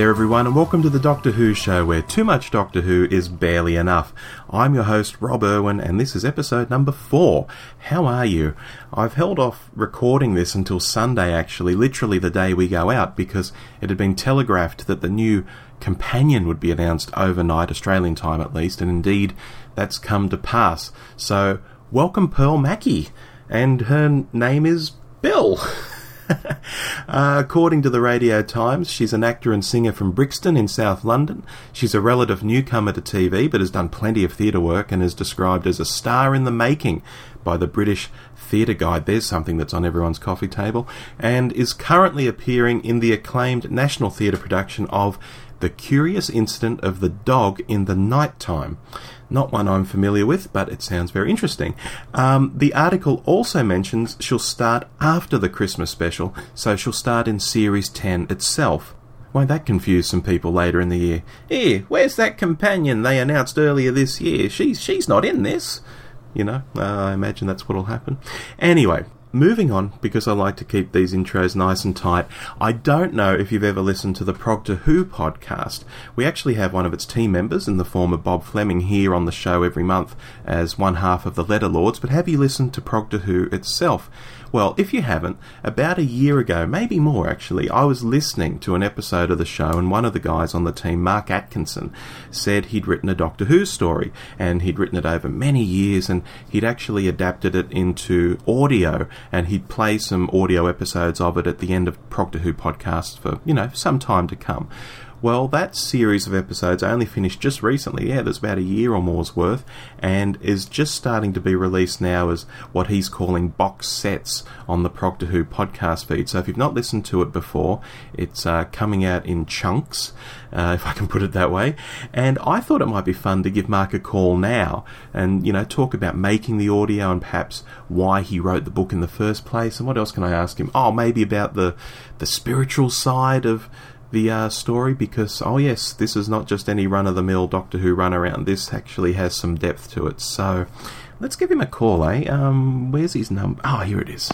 There, everyone, and welcome to the Doctor Who show where too much Doctor Who is barely enough. I'm your host, Rob Irwin, and this is episode number four. How are you? I've held off recording this until Sunday, actually, literally the day we go out, because it had been telegraphed that the new companion would be announced overnight, Australian time at least, and indeed that's come to pass. So, welcome Pearl Mackie, and her name is Bill. uh, according to the Radio Times, she's an actor and singer from Brixton in South London. She's a relative newcomer to TV, but has done plenty of theatre work and is described as a star in the making by the British Theatre Guide. There's something that's on everyone's coffee table, and is currently appearing in the acclaimed National Theatre production of The Curious Incident of the Dog in the Night Time. Not one I'm familiar with, but it sounds very interesting. Um, the article also mentions she'll start after the Christmas special, so she'll start in Series 10 itself. Won't that confuse some people later in the year? Here, where's that companion they announced earlier this year? She's she's not in this. You know, uh, I imagine that's what'll happen. Anyway, moving on, because I like to keep these intros nice and tight, I don't know if you've ever listened to the Progtor Who podcast. We actually have one of its team members in the form of Bob Fleming here on the show every month as one half of the Letter Lords, but have you listened to Progtor Who itself? Well, if you haven't, about a year ago, maybe more actually, I was listening to an episode of the show, and one of the guys on the team, Mark Atkinson, said he'd written a Doctor Who story, and he'd written it over many years, and he'd actually adapted it into audio, and he'd play some audio episodes of it at the end of Progtor Who podcasts for, you know, some time to come. Well, that series of episodes I only finished just recently. Yeah, there's about a year or more's worth, and is just starting to be released now as what he's calling box sets on the Progtor Who podcast feed. So if you've not listened to it before, it's uh, coming out in chunks, uh, if I can put it that way. And I thought it might be fun to give Mark a call now and you know talk about making the audio and perhaps why he wrote the book in the first place. And what else can I ask him? Oh, maybe about the the spiritual side of the uh, story because, oh yes, this is not just any run of the mill Doctor Who run around. This actually has some depth to it. So let's give him a call, eh? Um, where's his number? Oh, here it is.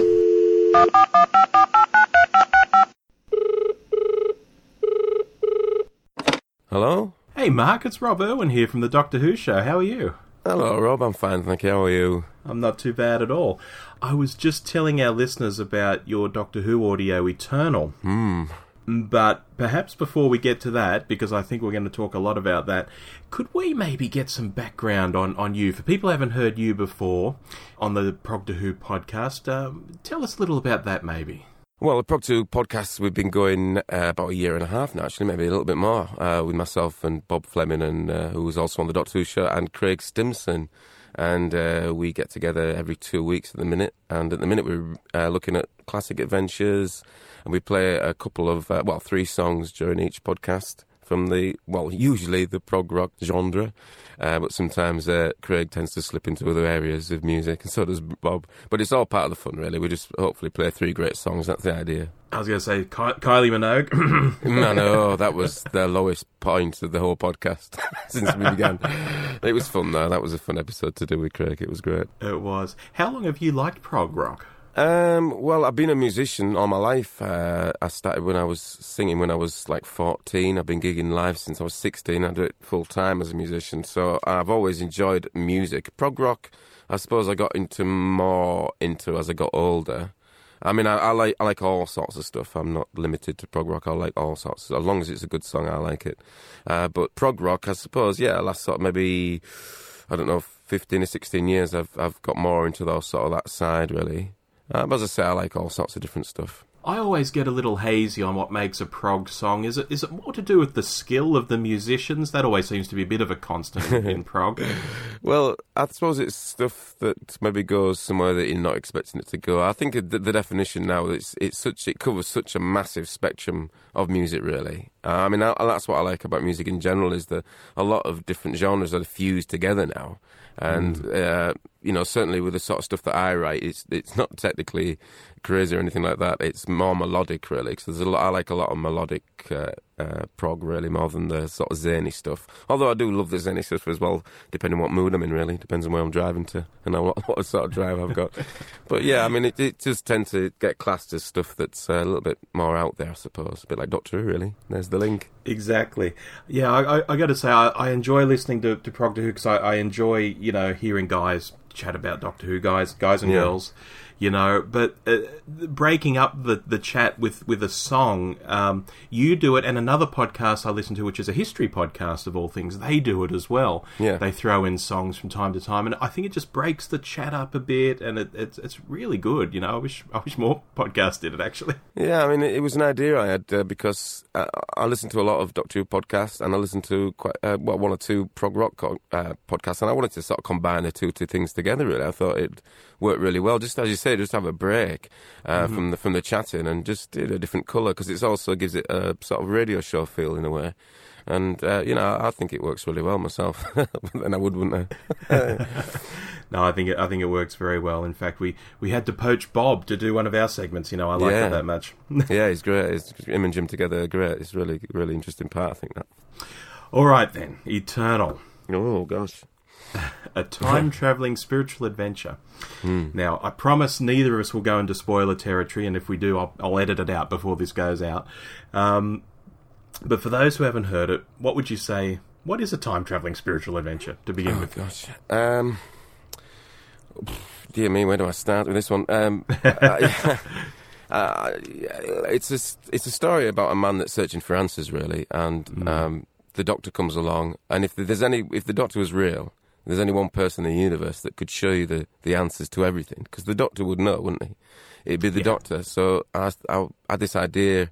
Hello? Hey, Mark, it's Rob Irwin here from the Doctor Who show. How are you? Hello, Rob. I'm fine, thank you. How are you? I'm not too bad at all. I was just telling our listeners about your Doctor Who audio Eternal. Hmm. But perhaps before we get to that, because I think we're going to talk a lot about that, could we maybe get some background on, on you? For people who haven't heard you before on the Progtor Who podcast, um, tell us a little about that maybe. Well, the Progtor Who podcast, we've been going uh, about a year and a half now, actually, maybe a little bit more, uh, with myself and Bob Fleming, and uh, who was also on the Doctor Who show, and Craig Stimson. And uh, we get together every two weeks at the minute. And at the minute, we're uh, looking at classic adventures, and we play a couple of, uh, well, three songs during each podcast from the, well, usually the prog rock genre, uh, but sometimes uh, Craig tends to slip into other areas of music, and so does Bob. But it's all part of the fun, really. We just hopefully play three great songs. That's the idea. I was going to say Ky- Kylie Minogue. no, no, that was the lowest point of the whole podcast since we began. It was fun, though. That was a fun episode to do with Craig. It was great. It was. How long have you liked prog rock? Um, well, I've been a musician all my life. Uh, I started when I was singing when I was like 14. I've been gigging live since I was 16. I do it full time as a musician. So I've always enjoyed music. Prog rock, I suppose I got into more into as I got older. I mean, I, I like I like all sorts of stuff. I'm not limited to prog rock. I like all sorts. As long as it's a good song, I like it. Uh, but prog rock, I suppose, yeah, last sort of maybe I don't know, 15 or 16 years, I've I've got more into those sort of that side really. Uh, but as I say, I like all sorts of different stuff. I always get a little hazy on what makes a prog song. Is it is it more to do with the skill of the musicians? That always seems to be a bit of a constant in, in prog. Well, I suppose it's stuff that maybe goes somewhere that you're not expecting it to go. I think the, the definition now it's it's such it covers such a massive spectrum of music. Really, uh, I mean I, that's what I like about music in general is that a lot of different genres are fused together now. And mm. uh, you know, certainly with the sort of stuff that I write, it's it's not technically crazy or anything like that. It's more melodic, really. Because there's a lot. I like a lot of melodic uh, uh, prog really more than the sort of zany stuff. Although I do love the zany stuff as well, depending on what mood I'm in. Really depends on where I'm driving to and what, what sort of drive I've got. but yeah, I mean, it, it does tend to get classed as stuff that's uh, a little bit more out there, I suppose. A bit like Doctor Who, really. There's the link. Exactly. Yeah, I, I, I got to say, I, I enjoy listening to, to Prog Who because I, I enjoy, you know, hearing guys chat about Doctor Who, guys, guys and Yeah. girls, you know. But uh, breaking up the, the chat with, with a song, um, you do it, and another podcast I listen to, which is a history podcast of all things, they do it as well. Yeah. They throw in songs from time to time, and I think it just breaks the chat up a bit, and it, it's it's really good. You know, I wish I wish more podcasts did it actually. Yeah, I mean, it, it was an idea I had uh, because uh, I listen to a lot of Doctor Who podcasts and I listen to quite uh, well one or two prog rock co- uh, podcasts, and I wanted to sort of combine the two two things together. Really, I thought it worked really well. Just as you say, just have a break uh, from the from the chatting and just do a different colour because it also gives it a sort of radio show feel in a way. And uh, you know, I, think it works really well myself. but then I would, wouldn't I? No, I think it, I think it works very well. In fact, we, we had to poach Bob to do one of our segments. You know, I like Yeah. it that much. yeah, he's great. It's, him and Jim together are great. It's really really interesting part. I think that. All right then, Eternal, Oh gosh. a time traveling spiritual adventure. Hmm. Now, I promise neither of us will go into spoiler territory, and if we do, I'll, I'll edit it out before this goes out. Um, but for those who haven't heard it, what would you say? What is a time traveling spiritual adventure to begin Oh with? gosh. Um, dear me, where do I start with this one? Um, uh, uh, it's a it's a story about a man that's searching for answers, really, and um, the doctor comes along, and if there's any, if the doctor was real, there's only one person in the universe that could show you the, the answers to everything, because the doctor would know, wouldn't he? It'd be the Yeah. doctor. So I, I had this idea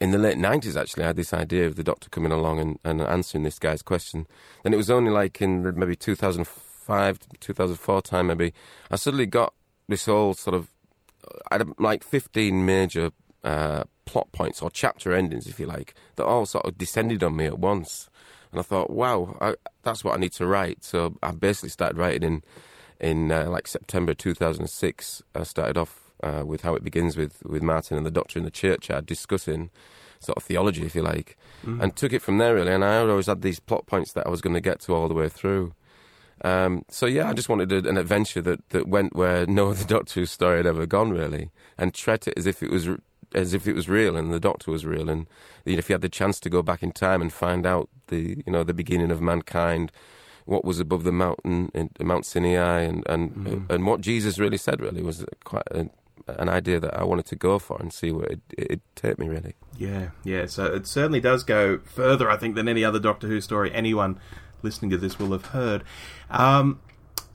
in the late 90s, actually, I had this idea of the doctor coming along and, and answering this guy's question. Then it was only like in the, maybe 2005, 2004 time, maybe, I suddenly got this whole sort of, I had like 15 major uh, plot points or chapter endings, if you like, that all sort of descended on me at once. And I thought, wow, I, that's what I need to write. So I basically started writing in, in uh, like September 2006. I started off uh, with how it begins with, with Martin and the doctor in the churchyard discussing sort of theology, if you like, and took it from there really. And I always had these plot points that I was going to get to all the way through. Um, so yeah, I just wanted a, an adventure that, that went where no other Doctor Who story had ever gone, really, and treat it as if it was as if it was real and the Doctor was real, and you know, if you had the chance to go back in time and find out the you know the beginning of mankind, what was above the mountain in Mount Sinai, and and and what Jesus really said, really was quite a, an idea that I wanted to go for and see where it it take me, really. Yeah, yeah. So it certainly does go further, I think, than any other Doctor Who story anyone listening to this will have heard. Um,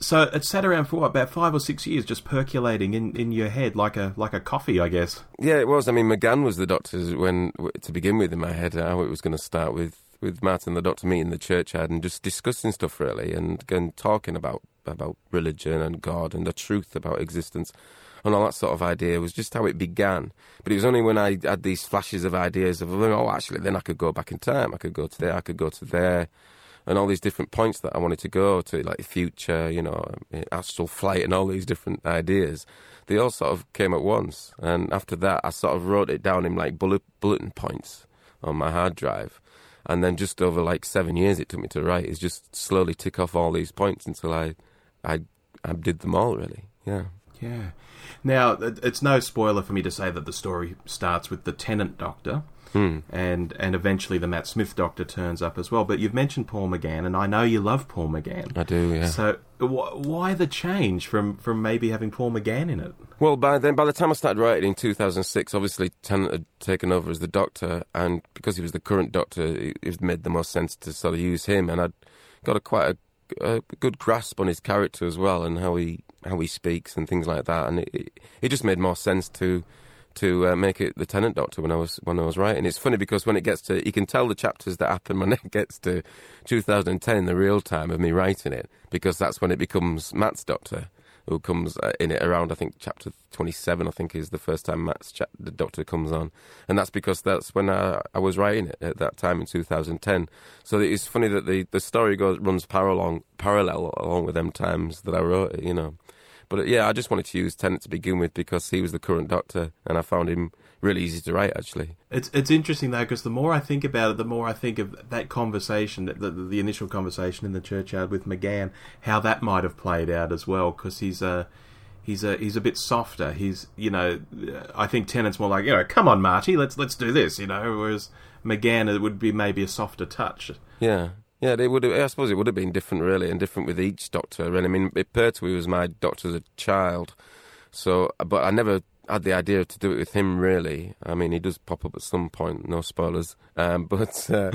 so it sat around for what, about five or six years, just percolating in, in your head like a like a coffee, I guess. Yeah, it was. I mean, McGann was the doctor when to begin with in my head how it was going to start with with Martin the doctor meeting the churchyard and just discussing stuff really and, and talking about about religion and God and the truth about existence and all that sort of idea was just how it began. But it was only when I had these flashes of ideas of oh, actually, then I could go back in time. I could go to there. I could go to there. And all these different points that I wanted to go to, like future, you know, um, astral flight, and all these different ideas, they all sort of came at once. And after that, I sort of wrote it down in like bullet bulletin points on my hard drive. And then just over like seven years it took me to write is just slowly tick off all these points until I, I, I did them all really. Yeah. Yeah. Now, it's no spoiler for me to say that the story starts with the Tennant Doctor, Hmm. and and eventually the Matt Smith Doctor turns up as well. But you've mentioned Paul McGann, and I know you love Paul McGann. I do, yeah. So wh- why the change from, from maybe having Paul McGann in it? Well, by then, by the time I started writing in 2006, obviously Tennant had taken over as the Doctor, and because he was the current Doctor, it, it made the most sense to sort of use him, and I'd got a quite a, a good grasp on his character as well, and how he how he speaks and things like that, and it, it, it just made more sense to to uh, make it the Tennant Doctor when I was when I was writing. It's funny because when it gets to, you can tell the chapters that happen when it gets to 2010, the real time of me writing it, because that's when it becomes Matt's Doctor, who comes uh, in it around I think chapter 27. I think is the first time Matt's cha- the Doctor comes on, and that's because that's when I, I was writing it at that time in 2010. So it's funny that the the story goes runs parallel parallel along with them times that I wrote it, you know. But uh, yeah, I just wanted to use Tennant to begin with because he was the current Doctor, and I found him really easy to write actually. It's it's interesting though because the more I think about it, the more I think of that conversation, the, the, the initial conversation in the churchyard with McGann, how that might have played out as well. Because he's a he's a he's a bit softer. He's you know I think Tennant's more like you know come on Marty let's let's do this you know whereas McGann it would be maybe a softer touch. Yeah. Yeah, it would. Have, I suppose it would have been different, really, and different with each doctor. And I mean, Pertwee was my doctor as a child, so but I never had the idea to do it with him. Really, I mean, he does pop up at some point. No spoilers, um, but uh,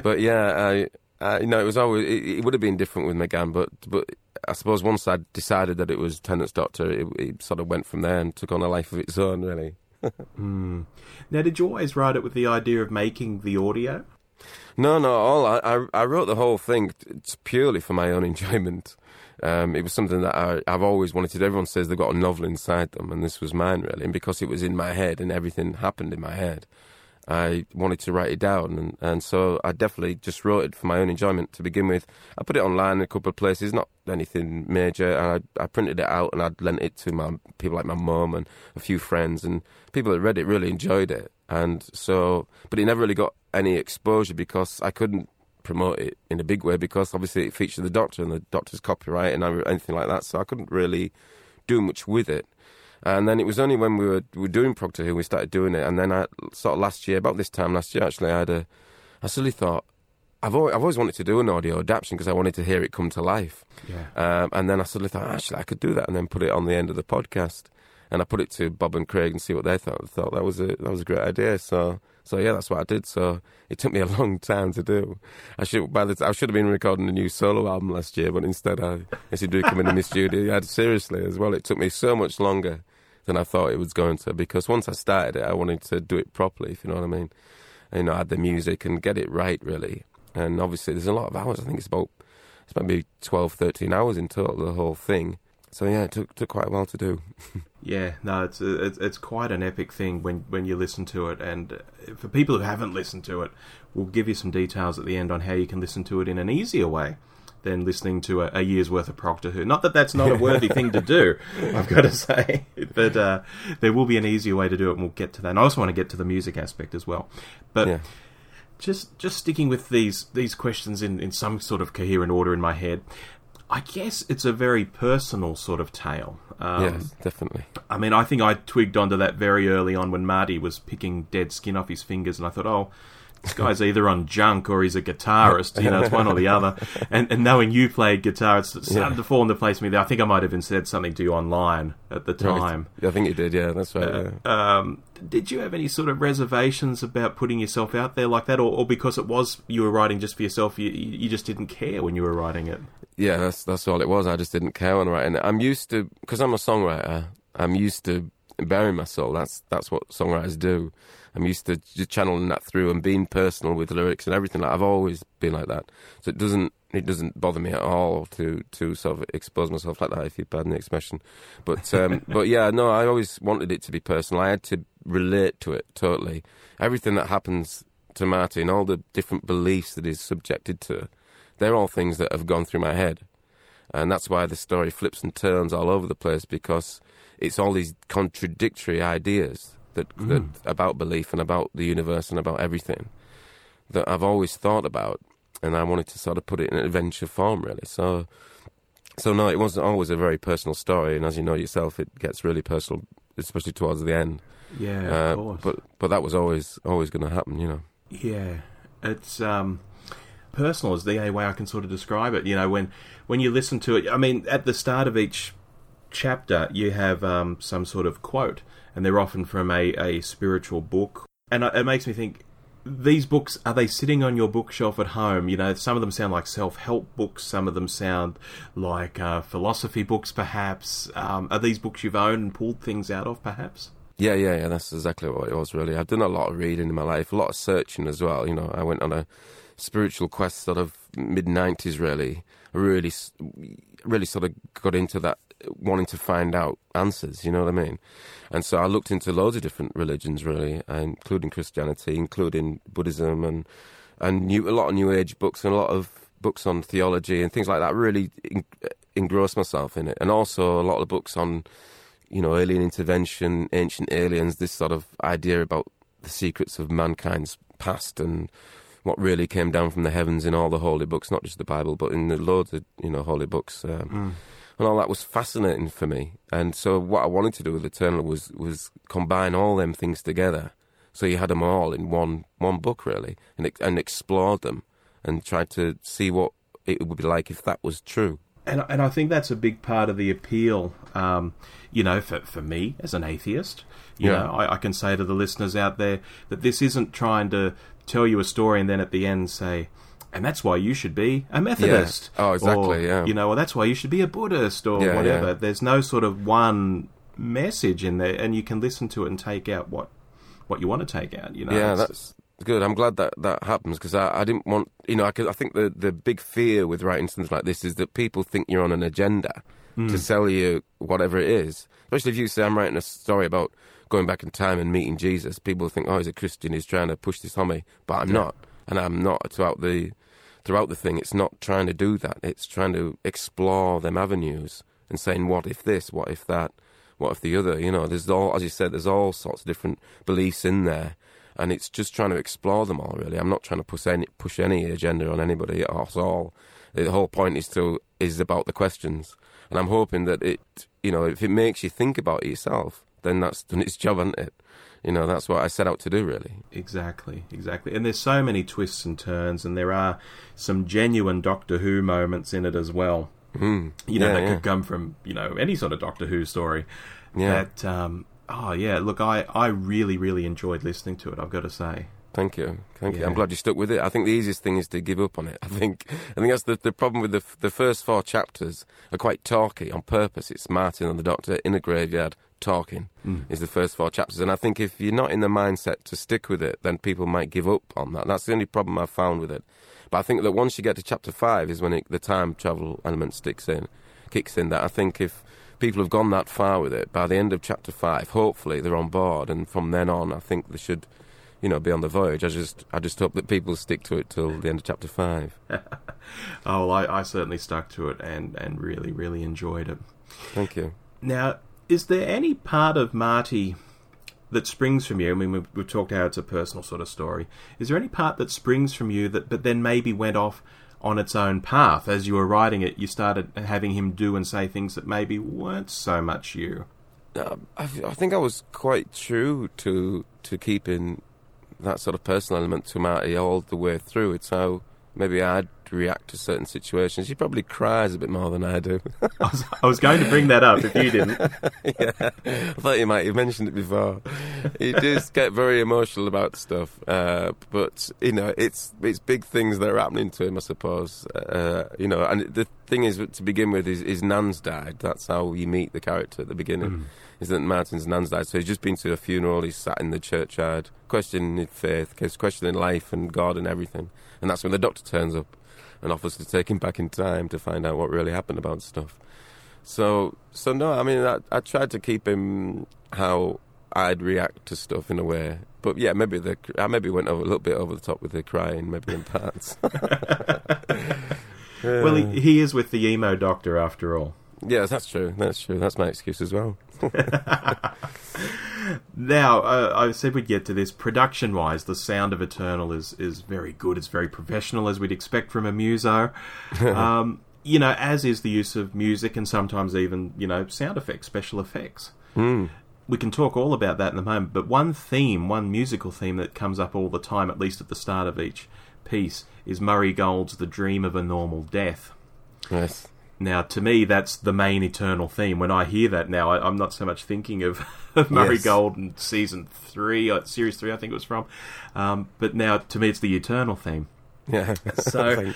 but yeah, I, I, you know, it was always it, it, would have been different with McGann, but but I suppose once I decided that it was Tennant's Doctor, it, it, sort of went from there and took on a life of its own. Really. mm. Now, did you always write it with the idea of making the audio? No, no, all I, I, I wrote the whole thing it's purely for my own enjoyment. Um, it was something that I, have always wanted to do. Everyone says they've got a novel inside them, and this was mine really. And because it was in my head and everything happened in my head, I wanted to write it down, and, and so I definitely just wrote it for my own enjoyment to begin with. I put it online in a couple of places, not anything major, and I, I printed it out and I'd lent it to my people like my mum and a few friends, and people that read it really enjoyed it. And so, but it never really got any exposure because I couldn't promote it in a big way because obviously it featured the Doctor and the Doctor's copyright and anything like that, so I couldn't really do much with it. And then it was only when we were, we were doing Progtor Who we started doing it. And then I sort of last year, about this time last year, actually, I had a, I suddenly thought, I've always, I've always wanted to do an audio adaptation because I wanted to hear it come to life. Yeah. Um, and then I suddenly thought, actually, I could do that and then put it on the end of the podcast. And I put it to Bob and Craig and see what they thought. Thought that was a that was a great idea. So so yeah, that's what I did. So it took me a long time to do. I should by the t- I should have been recording a new solo album last year, but instead I, I said do come in the studio. Yeah, seriously as well. It took me so much longer than I thought it was going to because once I started it, I wanted to do it properly, if you know what I mean. And, you know, add the music and get it right, really. And obviously, there's a lot of hours. I think it's about it's maybe 12, 13 hours in total, the whole thing. So yeah, it took took quite a while to do. yeah, no, it's, it's it's quite an epic thing when when you listen to it. And for people who haven't listened to it, we'll give you some details at the end on how you can listen to it in an easier way than listening to a, a, year's worth of Progtor Who. Not that that's not a worthy thing to do, I've got to say, but uh, there will be an easier way to do it, and we'll get to that. And I also want to get to the music aspect as well, but. Yeah. Just, just sticking with these these questions in, in some sort of coherent order in my head. I guess it's a very personal sort of tale. Um, yes, definitely. I mean, I think I twigged onto that very early on when Marty was picking dead skin off his fingers, and I thought, oh, this guy's either on junk or he's a guitarist. You know, it's one or the other. And, and knowing you played guitar, it's started yeah. to fall into place for me. There. I think I might have even said something to you online at the time. I think you did. Yeah, that's right. Uh, yeah. um, did you have any sort of reservations about putting yourself out there like that, or, or because it was you were writing just for yourself, you you just didn't care when you were writing it? Yeah, that's that's all it was. I just didn't care when writing it. I'm used to because I'm a songwriter. I'm used to burying my soul. That's that's what songwriters do. I'm used to just channeling that through and being personal with lyrics and everything. Like, I've always been like that, so it doesn't it doesn't bother me at all to to sort of expose myself like that, if you pardon the expression. But um, but yeah, no, I always wanted it to be personal. I had to relate to it totally. Everything that happens to Martin, all the different beliefs that he's subjected to, they're all things that have gone through my head, and that's why the story flips and turns all over the place because it's all these contradictory ideas that, mm. that about belief and about the universe and about everything that I've always thought about, and I wanted to sort of put it in an adventure form, really. So, so no, it wasn't always a very personal story, and as you know yourself, it gets really personal, especially towards the end. Yeah, uh, of course. But but that was always always going to happen, you know. Yeah, it's um, personal is the only way I can sort of describe it. You know, when when you listen to it, I mean, at the start of each chapter, you have um, some sort of quote and they're often from a, a spiritual book. And it makes me think these books are they sitting on your bookshelf at home? You know, some of them sound like self help books, some of them sound like uh, philosophy books, perhaps. Um, are these books you've owned and pulled things out of, perhaps? Yeah, yeah, yeah. That's exactly what it was. Really, I've done a lot of reading in my life, a lot of searching as well. You know, I went on a spiritual quest, sort of mid '90s. Really, really, really sort of got into that wanting to find out answers. You know what I mean? And so I looked into loads of different religions, really, including Christianity, including Buddhism, and and new, a lot of New Age books and a lot of books on theology and things like that. Really engrossed myself in it, and also a lot of books on, you know, alien intervention, ancient aliens, this sort of idea about the secrets of mankind's past and what really came down from the heavens in all the holy books, not just the Bible, but in the loads of you know holy books. Um, Mm. And all that was fascinating for me. And so what I wanted to do with Eternal was was combine all them things together. So you had them all in one one book really, and and explored them and tried to see what it would be like if that was true. And, and I think that's a big part of the appeal, um, you know, for, for me as an atheist. You Yeah. know, I, I can say to the listeners out there that this isn't trying to tell you a story and then at the end say, and that's why you should be a Methodist. Oh, exactly, Or, yeah. You know, or that's why you should be a Buddhist or Yeah, whatever. yeah. There's no sort of one message in there, and you can listen to it and take out what what you want to take out. You know, yeah, that's good. I'm glad that that happens because I, I didn't want, you know, I, could, I think the, the big fear with writing things like this is that people think you're on an agenda Hmm. to sell you whatever it is. Especially if you say, I'm writing a story about going back in time and meeting Jesus, people think, oh, he's a Christian, he's trying to push this on me. But I'm not. And I'm not throughout the, throughout the thing. It's not trying to do that. It's trying to explore them avenues and saying, what if this, what if that, what if the other? You know, there's all, as you said, there's all sorts of different beliefs in there and it's just trying to explore them all. Really, I'm not trying to push any push any agenda on anybody at all. The whole point is to is about the questions, and I'm hoping that it, you know, if it makes you think about it yourself, then that's done its job, hasn't it? You know, that's what I set out to do, really. Exactly, exactly. And there's so many twists and turns, and there are some genuine Doctor Who moments in it as well. Mm. You know, yeah, that yeah. could come from you know any sort of Doctor Who story. Yeah. That um, oh yeah, look, I I really really enjoyed listening to it. I've got to say. Thank you, thank you. I'm glad you stuck with it. I think the easiest thing is to give up on it. I think, I think that's the the problem with the the first four chapters are quite talky on purpose. It's Martin and the Doctor in a graveyard talking hmm. is the first four chapters, and I think if you're not in the mindset to stick with it, then people might give up on that. That's the only problem I've found with it. But I think that once you get to chapter five is when it, the time travel element sticks in, kicks in. That I think if people have gone that far with it by the end of chapter five, hopefully they're on board, and from then on, I think they should you know, be on the voyage. I just, I just hope that people stick to it till the end of chapter five. Oh, well, I, I certainly stuck to it and and really really enjoyed it. Thank you. Now, is there any part of Marty that springs from you? I mean, we've, we've talked how it's a personal sort of story. Is there any part that springs from you that, but then maybe went off on its own path as you were writing it? You started having him do and say things that maybe weren't so much you. Uh, I, I think I was quite true to to keeping that sort of personal element to Marty all the way through. It's how maybe I'd react to certain situations. He probably cries a bit more than I do. I was, I was going to bring that up if you didn't. yeah, I thought you might have mentioned it before. He does get very emotional about stuff, uh, but you know, it's it's big things that are happening to him, I suppose. Uh, you know, and the thing is, to begin with, is his nan's died. That's how you meet the character at the beginning. Is that Martin's nan's died? So he's just been to a funeral. He's sat in the churchyard, questioning faith, questioning life and God and everything. And that's when the doctor turns up and offers to take him back in time to find out what really happened about stuff. So, so no, I mean, I, I tried to keep him how I'd react to stuff in a way, but yeah, maybe the I maybe went over, a little bit over the top with the crying, maybe in parts. Well, he, he is with the emo doctor after all. Yeah, that's true. That's true. That's my excuse as well. Now, uh, I said we'd get to this. Production wise, the sound of Eternal is, is very good. It's very professional, as we'd expect from a muso. um, you know, as is the use of music and sometimes even, you know, sound effects, special effects. Mm. We can talk all about that in a moment, but one theme, one musical theme that comes up all the time, at least at the start of each piece, is Murray Gold's The Dream of a Normal Death. Yes. Now, to me, that's the main eternal theme. When I hear that now, I, I'm not so much thinking of, of Murray Yes. Gold in season three, or series three, I think it was from. Um, but now, to me, it's the eternal theme. Yeah. So,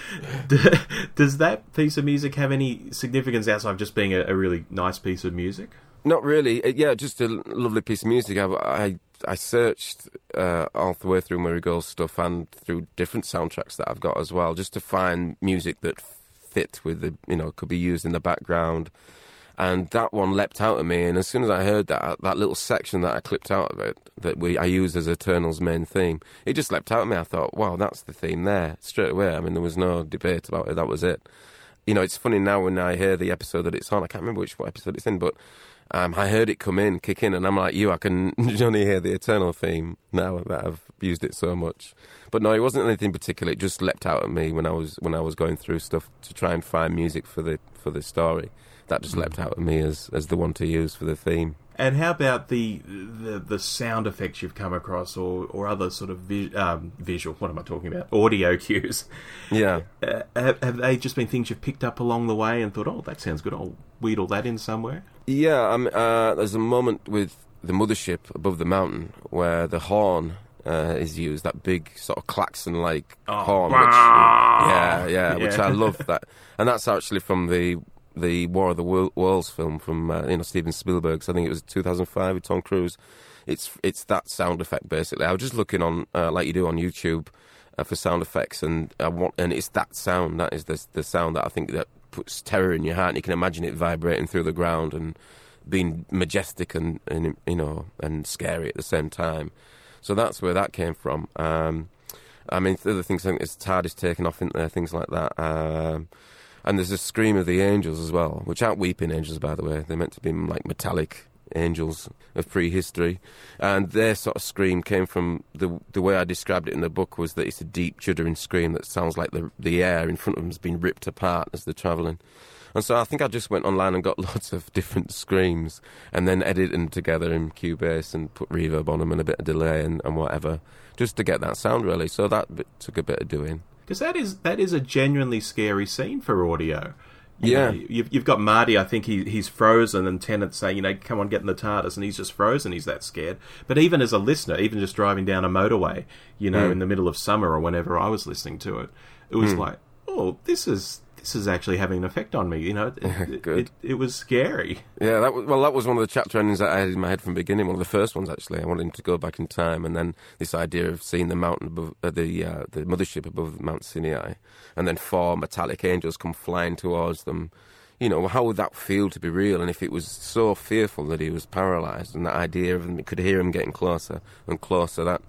does that piece of music have any significance outside of just being a, a really nice piece of music? Not really. Uh, yeah, just a lovely piece of music. I I, I searched uh, all the way through Murray Gold's stuff and through different soundtracks that I've got as well, just to find music that fit with the you know could be used in the background. And that one leapt out at me, and as soon as I heard that that little section that I clipped out of it that we I used as Eternal's main theme, it just leapt out at me. I thought, wow, that's the theme there straight away. I mean, there was no debate about it. That was it. you know, it's funny now when I hear the episode that it's on. I can't remember which episode it's in, but um, I heard it come in, kick in, and I'm like you. I can only hear the Eternal theme now that I've used it so much. But no, it wasn't anything particular. It just leapt out at me when I was when I was going through stuff to try and find music for the for the story. That just leapt out at me as as the one to use for the theme. And how about the the, the sound effects you've come across, or, or other sort of vi- um, visual? What am I talking about? Audio cues. Yeah. Uh, have, have they just been things you've picked up along the way and thought, oh, that sounds good. I'll wheedle that in somewhere. Yeah, um, uh, there's a moment with the mothership above the mountain where the horn uh, is used, that big sort of klaxon-like Oh, horn. Which, yeah, yeah, which I love that, and that's actually from the the War of the Worlds film from uh, you know Steven Spielberg's. I think it was 2005 with Tom Cruise. It's it's that sound effect basically. I was just looking on uh, like you do on YouTube uh, for sound effects, and I want and it's that sound that is the the sound that I think that puts terror in your heart. And you can imagine it vibrating through the ground and being majestic and, and you know and scary at the same time. So that's where that came from. Um, I mean, the other things, I think it's TARDIS taken off in there, things like that. Um, and there's a scream of the angels as well, which aren't weeping angels, by the way. They're meant to be like metallic angels of prehistory. And their sort of scream came from the the way I described it in the book was that it's a deep, shuddering scream that sounds like the the air in front of them has been ripped apart as they're travelling. And so I think I just went online and got lots of different screams and then edited them together in Cubase and put reverb on them and a bit of delay and, and whatever, just to get that sound really. So that bit took a bit of doing. Because that is that is a genuinely scary scene for audio. You Yeah. know, you've you've got Marty. I think he he's frozen, and Tennant saying, you know, come on, get in the TARDIS, and he's just frozen. He's that scared. But even as a listener, even just driving down a motorway, you know, Mm. in the middle of summer or whenever I was listening to it, it was like, oh, this is this is actually having an effect on me. You know, it, it, it was scary. Yeah, that was, well, that was one of the chapter endings that I had in my head from the beginning. One of the first ones, actually. I wanted him to go back in time, and then this idea of seeing the mountain above uh, the uh, the mothership above Mount Sinai, and then four metallic angels come flying towards them. You know, how would that feel to be real? And if it was so fearful that he was paralysed, and that idea of him, could hear him getting closer and closer, that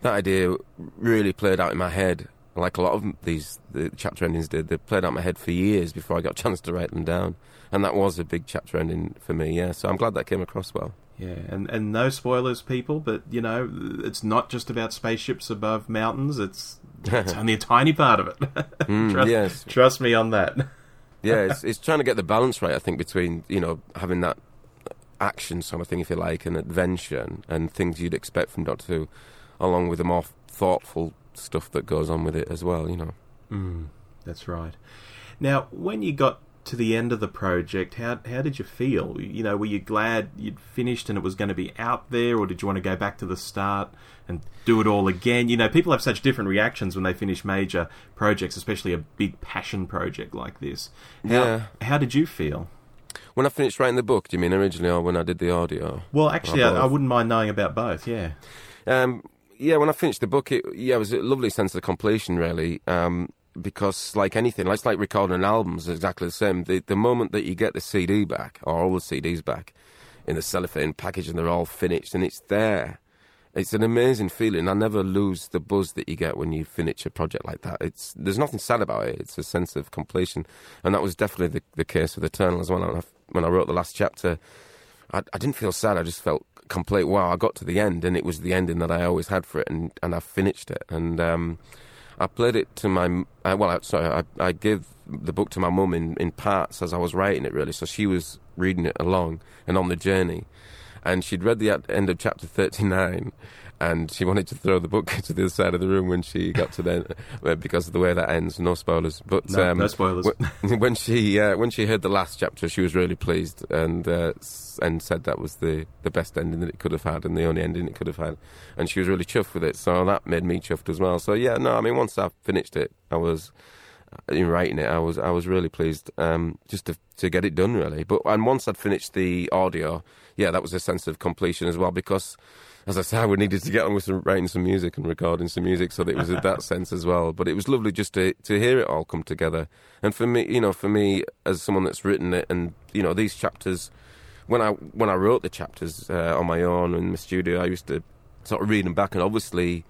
that idea really played out in my head. Like a lot of these the chapter endings did, they played out my head for years before I got a chance to write them down, and that was a big chapter ending for me. Yeah, so I'm glad that came across well. Yeah, and and no spoilers, people. But you know, it's not just about spaceships above mountains. It's it's only a tiny part of it. Mm, trust, yes. trust me on that. yeah, it's, it's trying to get the balance right. I think between you know having that action sort of thing, if you like, and adventure and, and things you'd expect from Doctor Who, along with a more thoughtful stuff that goes on with it as well. You know. Mm, that's right. Now, when you got to the end of the project, how how did you feel? You know, were you glad you'd finished and it was going to be out there, or did you want to go back to the start and do it all again? You know, people have such different reactions when they finish major projects, especially a big passion project like this. How, Yeah. How did you feel? When I finished writing the book, do you mean originally, or when I did the audio? Well, actually, I, I wouldn't mind knowing about both. Yeah. Um, yeah, when I finished the book, it, yeah, it was a lovely sense of completion, really. Um, because, like anything, it's like recording an album is exactly the same. The, the moment that you get the CD back, or all the CDs back, in the cellophane package, and they're all finished, and it's there. It's an amazing feeling. I never lose the buzz that you get when you finish a project like that. It's there's nothing sad about it. It's a sense of completion, and that was definitely the, the case with Eternal as well. When I, when I wrote the last chapter, I, I didn't feel sad. I just felt complete. Wow, I got to the end, and it was the ending that I always had for it, and, and I finished it. And um, I played it to my uh, well, I, sorry, I, I gave the book to my mum in, in parts as I was writing it, really. So she was reading it along and on the journey, and she'd read the end of chapter thirty nine. And she wanted to throw the book to the other side of the room when she got to the uh, because of the way that ends. No spoilers, but No, um, no spoilers. when- when she uh, when she heard the last chapter, she was really pleased and uh, and said that was the, the best ending that it could have had and the only ending it could have had, and she was really chuffed with it. So that made me chuffed as well. So yeah, no, I mean once I finished it, I was uh, in writing it, I was I was really pleased um, just to to get it done really. But and once I'd finished the audio, yeah, that was a sense of completion as well because. As I said, we needed to get on with some, writing some music and recording some music, so that it was in that sense as well. But it was lovely just to to hear it all come together. And for me, you know, for me as someone that's written it, and you know, these chapters, when I when I wrote the chapters uh, on my own in the studio, I used to sort of read them back, and obviously,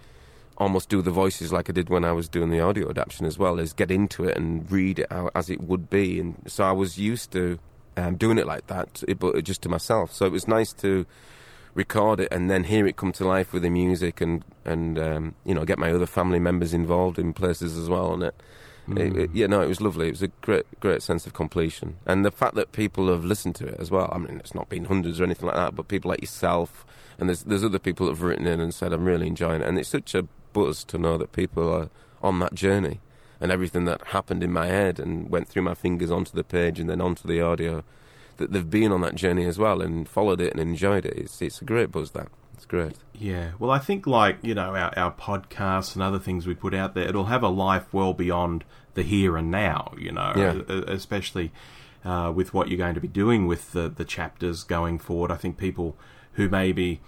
almost do the voices like I did when I was doing the audio adaptation as well, is get into it and read it out as it would be. And so I was used to um, doing it like that, but just to myself. So it was nice to record it and then hear it come to life with the music and and um, you know get my other family members involved in places as well on it. Mm. It, it, yeah, no, it was lovely. It was a great, great sense of completion, and the fact that people have listened to it as well. I mean, it's not been hundreds or anything like that, but people like yourself, and there's there's other people that have written in and said I'm really enjoying it, and it's such a buzz to know that people are on that journey, and everything that happened in my head and went through my fingers onto the page and then onto the audio, that they've been on that journey as well and followed it and enjoyed it. It's it's a great buzz that. It's great. Yeah. Well, I think like you know our our podcasts and other things we put out there, it'll have a life well beyond the here and now. You know, yeah. especially uh, with what you're going to be doing with the the chapters going forward. I think people who maybe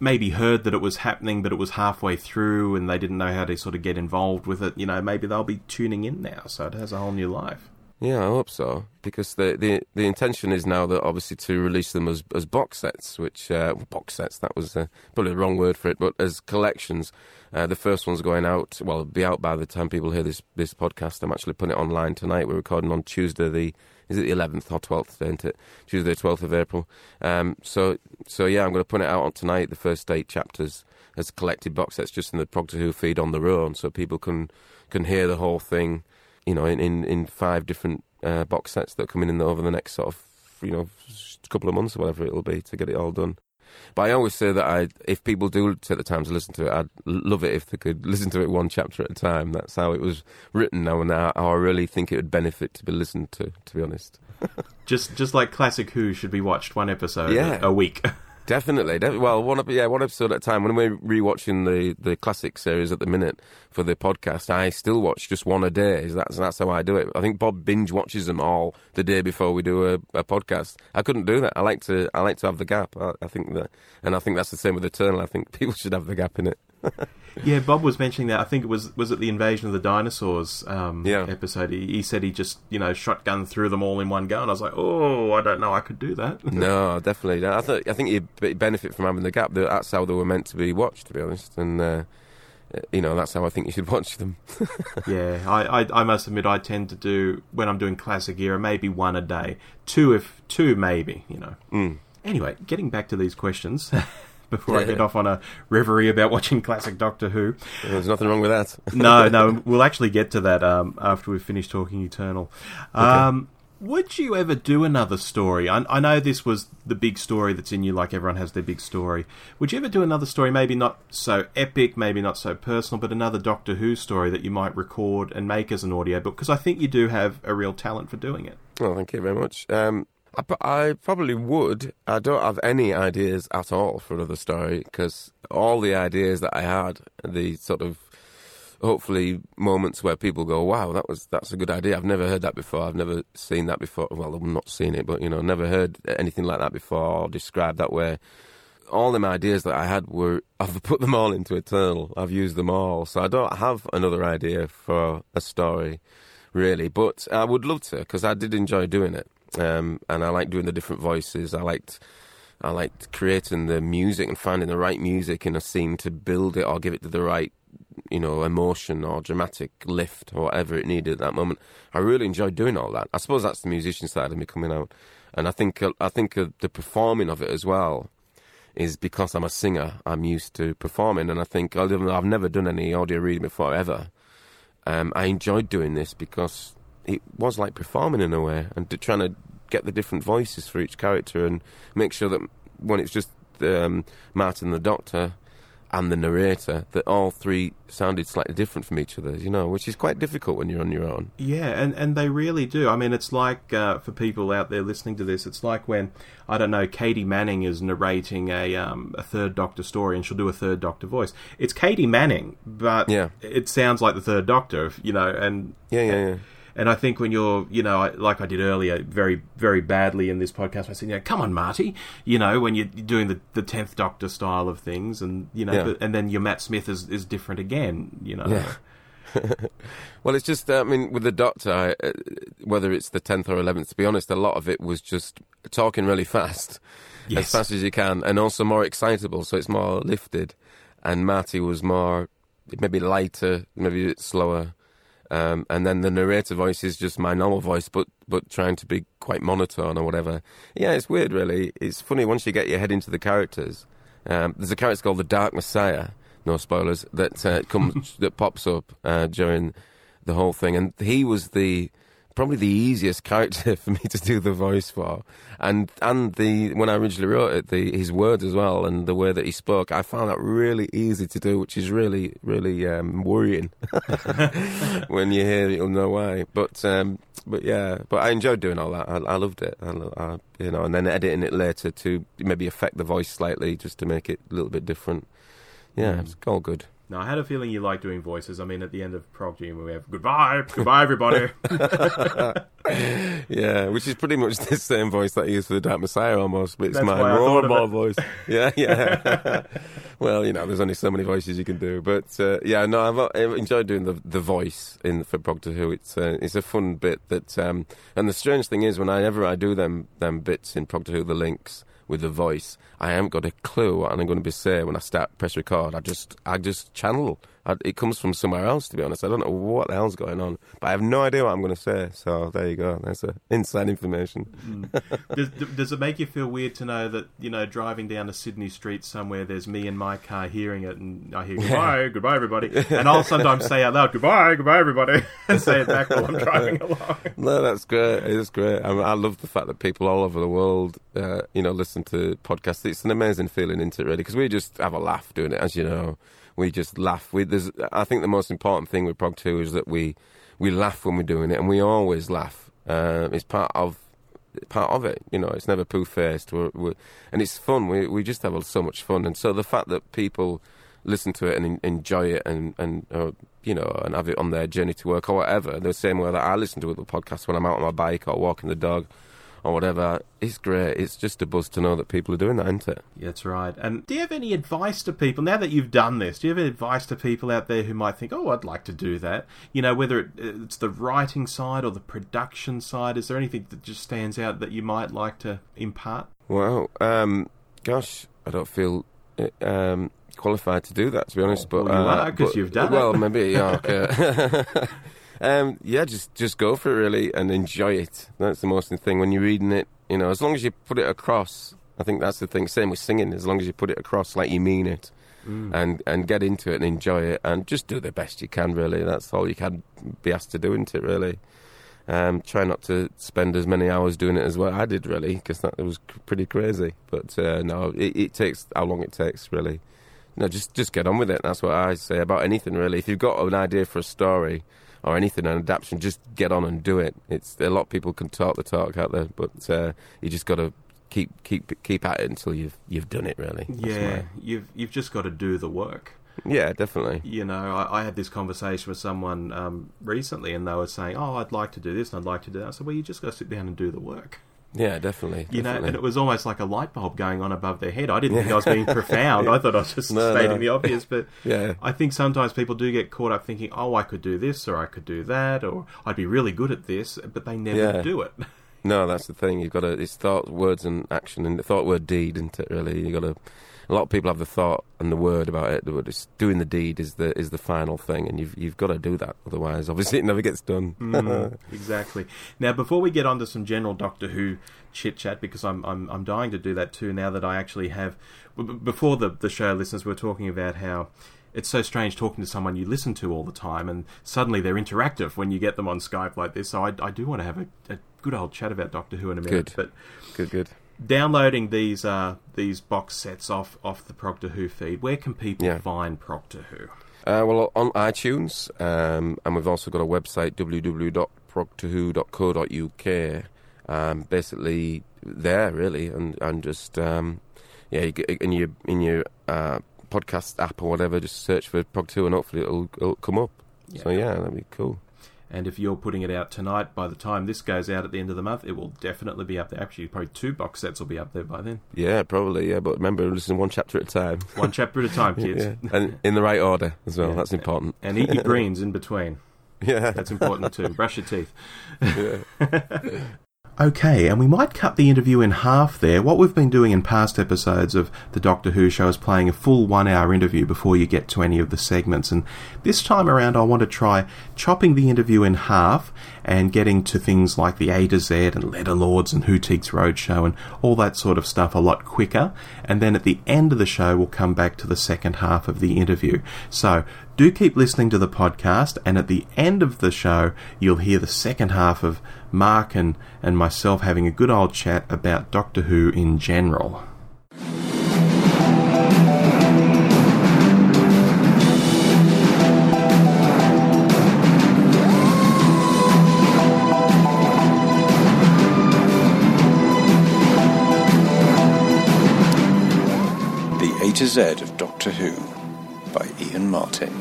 maybe heard that it was happening, but it was halfway through and they didn't know how to sort of get involved with it. You know, maybe they'll be tuning in now, so it has a whole new life. Yeah, I hope so. Because the, the the intention is now that obviously to release them as as box sets, which uh, box sets that was uh, probably the wrong word for it, but as collections. Uh, the first one's going out. Well, it'll be out by the time people hear this this podcast. I'm actually putting it online tonight. We're recording on Tuesday, the is it the 11th or 12th, isn't it? Tuesday, 12th of April. Um, so so yeah, I'm going to put it out on tonight. The first eight chapters as collected box sets, just in the Progtor Who feed on their own, so people can can hear the whole thing you know, in, in, in five different uh, box sets that are coming in over the next sort of, you know, couple of months or whatever it'll be to get it all done. But I always say that I, if people do take the time to listen to it, I'd love it if they could listen to it one chapter at a time. That's how it was written now, and how I really think it would benefit to be listened to. To be honest, just just like classic Who should be watched one episode yeah. a week. Definitely. well, one yeah, one episode at a time. When we're rewatching the, the classic series at the minute for the podcast, I still watch just one a day. That's that's how I do it. I think Bob binge watches them all the day before we do a, a podcast. I couldn't do that. I like to I like to have the gap. I, I think that, and I think that's the same with Eternal. I think people should have the gap in it. yeah, Bob was mentioning that. I think it was was it the Invasion of the Dinosaurs um, yeah. episode. He, he, said he just you know shotgun through them all in one go, and I was like, oh, I don't know, I could do that. no, definitely. I think I think you benefit from having the gap. That's how they were meant to be watched, to be honest, and. Uh, you know that's how I think you should watch them. yeah, I, I, I must admit I tend to do when I'm doing classic era maybe one a day, two if two maybe you know. Mm. Anyway, getting back to these questions. Before. I get off on a reverie about watching classic Doctor Who. There's nothing wrong with that. no, no, we'll actually get to that um, after we've finished talking Eternal. Um, okay. Would you ever do another story? I, I, know this was the big story that's in you, like everyone has their big story. Would you ever do another story, maybe not so epic, maybe not so personal, but another Doctor Who story that you might record and make as an audiobook? Because I think you do have a real talent for doing it. Well, thank you very much. Um, I, I, probably would. I don't have any ideas at all for another story because all the ideas that I had, the sort of hopefully moments where people go, "Wow, that was that's a good idea. I've never heard that before. I've never seen that before. Well, I've not seen it, but you know, never heard anything like that before or described that way." All them ideas that I had were I've put them all into Eternal. I've used them all, so I don't have another idea for a story really. But I would love to because I did enjoy doing it um, and I like doing the different voices. I liked I liked creating the music and finding the right music in a scene to build it or give it the right you know emotion or dramatic lift or whatever it needed at that moment. I really enjoyed doing all that. I suppose that's the musician side of me coming out, and I think I think the performing of it as well is because I'm a singer. I'm used to performing, and I think I've never done any audio reading before ever. Um, I enjoyed doing this because it was like performing in a way and trying to get the different voices for each character and make sure that when it's just um, Martin the Doctor and the narrator that all three sounded slightly different from each other, you know, which is quite difficult when you're on your own. Yeah, and, and they really do. I mean, it's like, uh, for people out there listening to this, it's like when, I don't know, Katy Manning is narrating a, um, a third Doctor story and she'll do a third Doctor voice. It's Katy Manning, but yeah. it sounds like the third Doctor, you know, and. Yeah, yeah, yeah. And I think when you're, you know, like I did earlier, very, very badly in this podcast, I said, you know, come on, Marty, you know, when you're doing the the tenth Doctor style of things, and you know, yeah. and then your Matt Smith is is different again, you know. Yeah. well, it's just, I mean, with the Doctor, I, uh, whether it's the 10th or 11th, to be honest, a lot of it was just talking really fast, yes. as fast as you can, and also more excitable, so it's more lifted. And Marty was more maybe lighter, maybe a bit slower. Um, and then the narrator voice is just my normal voice, but but trying to be quite monotone or whatever. Yeah, it's weird, really. It's funny once you get your head into the characters. Um, there's a character called the Dark Messiah. No spoilers. That uh, comes that pops up uh, during the whole thing, and he was the probably the easiest character for me to do the voice for, and and the when I originally wrote it, the his words as well, and the way that he spoke, I found that really easy to do, which is really really um, worrying when you hear it, you'll know why. But um, but yeah, but I enjoyed doing all that. I, I loved it, I, I, you know, and then editing it later to maybe affect the voice slightly, just to make it a little bit different. Yeah, Mm. it's all good. No, I had a feeling you like doing voices. I mean, at the end of Prog Gym, we have goodbye, goodbye, everybody. Yeah, which is pretty much the same voice that I use for the Dark Messiah almost, but it's That's my normal voice. Yeah, yeah. well, you know, there's only so many voices you can do, but uh, yeah, no, I've, I've enjoyed doing the the voice in for Progtor Who. It's uh, it's a fun bit that, um, and the strange thing is, whenever I do them them bits in Progtor Who, the links with the voice, I haven't got a clue what I'm going to be saying when I start press record. I just I just channel. I, it comes from somewhere else, to be honest. I don't know what the hell's going on, but I have no idea what I'm going to say. So there you go. That's a inside information. does, does it make you feel weird to know that you know driving down a Sydney street somewhere, there's me in my car hearing it, and I hear goodbye, goodbye, everybody, and I'll sometimes say out loud goodbye, goodbye, everybody, and say it back while I'm driving along. No, that's great. It's great. I, mean, I love the fact that people all over the world, uh, you know, listen to podcasts. It's an amazing feeling, isn't it? Really, because we just have a laugh doing it, as you know. We just laugh. We, I think the most important thing with Prog Two is that we we laugh when we're doing it, and we always laugh. Um, it's part of part of it. You know, it's never poo faced, and it's fun. We we just have so much fun, and so the fact that people listen to it and en- enjoy it and and uh, you know and have it on their journey to work or whatever, the same way that I listen to other podcasts when I'm out on my bike or walking the dog or whatever. It's great. It's just a buzz to know that people are doing that, isn't it? That's right. And do you have any advice to people now that you've done this? Do you have any advice to people out there who might think, "Oh, I'd like to do that"? You know, whether it, it's the writing side or the production side. Is there anything that just stands out that you might like to impart? Well, um, gosh, I don't feel uh, um, qualified to do that, to be honest. but well, you uh, are, 'cause but- you've done well, it. maybe. Yeah, okay. um, yeah, just just go for it really and enjoy it. That's the most thing when you're reading it. You know, as long as you put it across. I think that's the thing. Same with singing. As long as you put it across like you mean it, Mm. and and get into it and enjoy it, and just do the best you can. Really, that's all you can be asked to do, isn't it? Really. Um, try not to spend as many hours doing it as well I did, really, because that was pretty crazy. But uh, no, it, it takes how long it takes, really. No, just just get on with it. That's what I say about anything, really. If you've got an idea for a story or anything, an adaptation, just get on and do it. It's a lot of people can talk the talk out there, but uh, you just got to keep keep keep at it until you've you've done it, really. Yeah, you've you've just got to do the work. yeah, definitely. You know, I, I had this conversation with someone um, recently, and they were saying, "Oh, I'd like to do this, and I'd like to do that." I said, "Well, you just got to sit down and do the work." Yeah, definitely. You know, and it was almost like a light bulb going on above their head. I didn't think I was being profound. I thought I was just No, stating no. the obvious, but yeah. I think sometimes people do get caught up thinking, "Oh, I could do this, or I could do that, or I'd be really good at this," but they never Yeah. do it. No, that's the thing. You've got to. It's thought, words, and action, and thought, word, deed, isn't it? Really, You've got to. A lot of people have the thought and the word about it, it's doing the deed is the is the final thing, and you've you've got to do that. Otherwise, obviously, it never gets done. Mm, exactly. Now, before we get on to some general Doctor Who chit chat, because I'm, I'm I'm dying to do that too. Now that I actually have, before the the show, listeners we were talking about how it's so strange talking to someone you listen to all the time, and suddenly they're interactive when you get them on Skype like this. So I, I do want to have a, a good old chat about Doctor Who in a minute. Good. But good, good. Downloading these uh, these box sets off off the Progtor Who feed, where can people Yeah. find Progtor Who? Uh, well, on iTunes, um, and we've also got a website www.progtorwho.co.uk. Um, basically, there really, and and just um, yeah, you in your in your uh, podcast app or whatever, just search for Progtor Who, and hopefully it'll, it'll come up. So yeah, that'd be cool. And if you're putting it out tonight, by the time this goes out at the end of the month, it will definitely be up there. Actually, probably two box sets will be up there by then. Yeah, probably. Yeah, but remember, listen one chapter at a time. One chapter at a time, kids. Yeah. and in the right order as well. Yeah. That's important. And eat your greens in between. Yeah, That's important too. Brush your teeth. yeah. Okay, and we might cut the interview in half there. What we've been doing in past episodes of the Doctor Who show is playing a full one hour interview before you get to any of the segments. And this time around, I want to try chopping the interview in half and getting to things like the A to Z and Letter Lords and Whotiques Roadshow and all that sort of stuff a lot quicker. And then at the end of the show, we'll come back to the second half of the interview. So do keep listening to the podcast, and at the end of the show, you'll hear the second half of Mark and, and myself having a good old chat about Doctor Who in general. A to Z of Doctor Who by Iain Martin.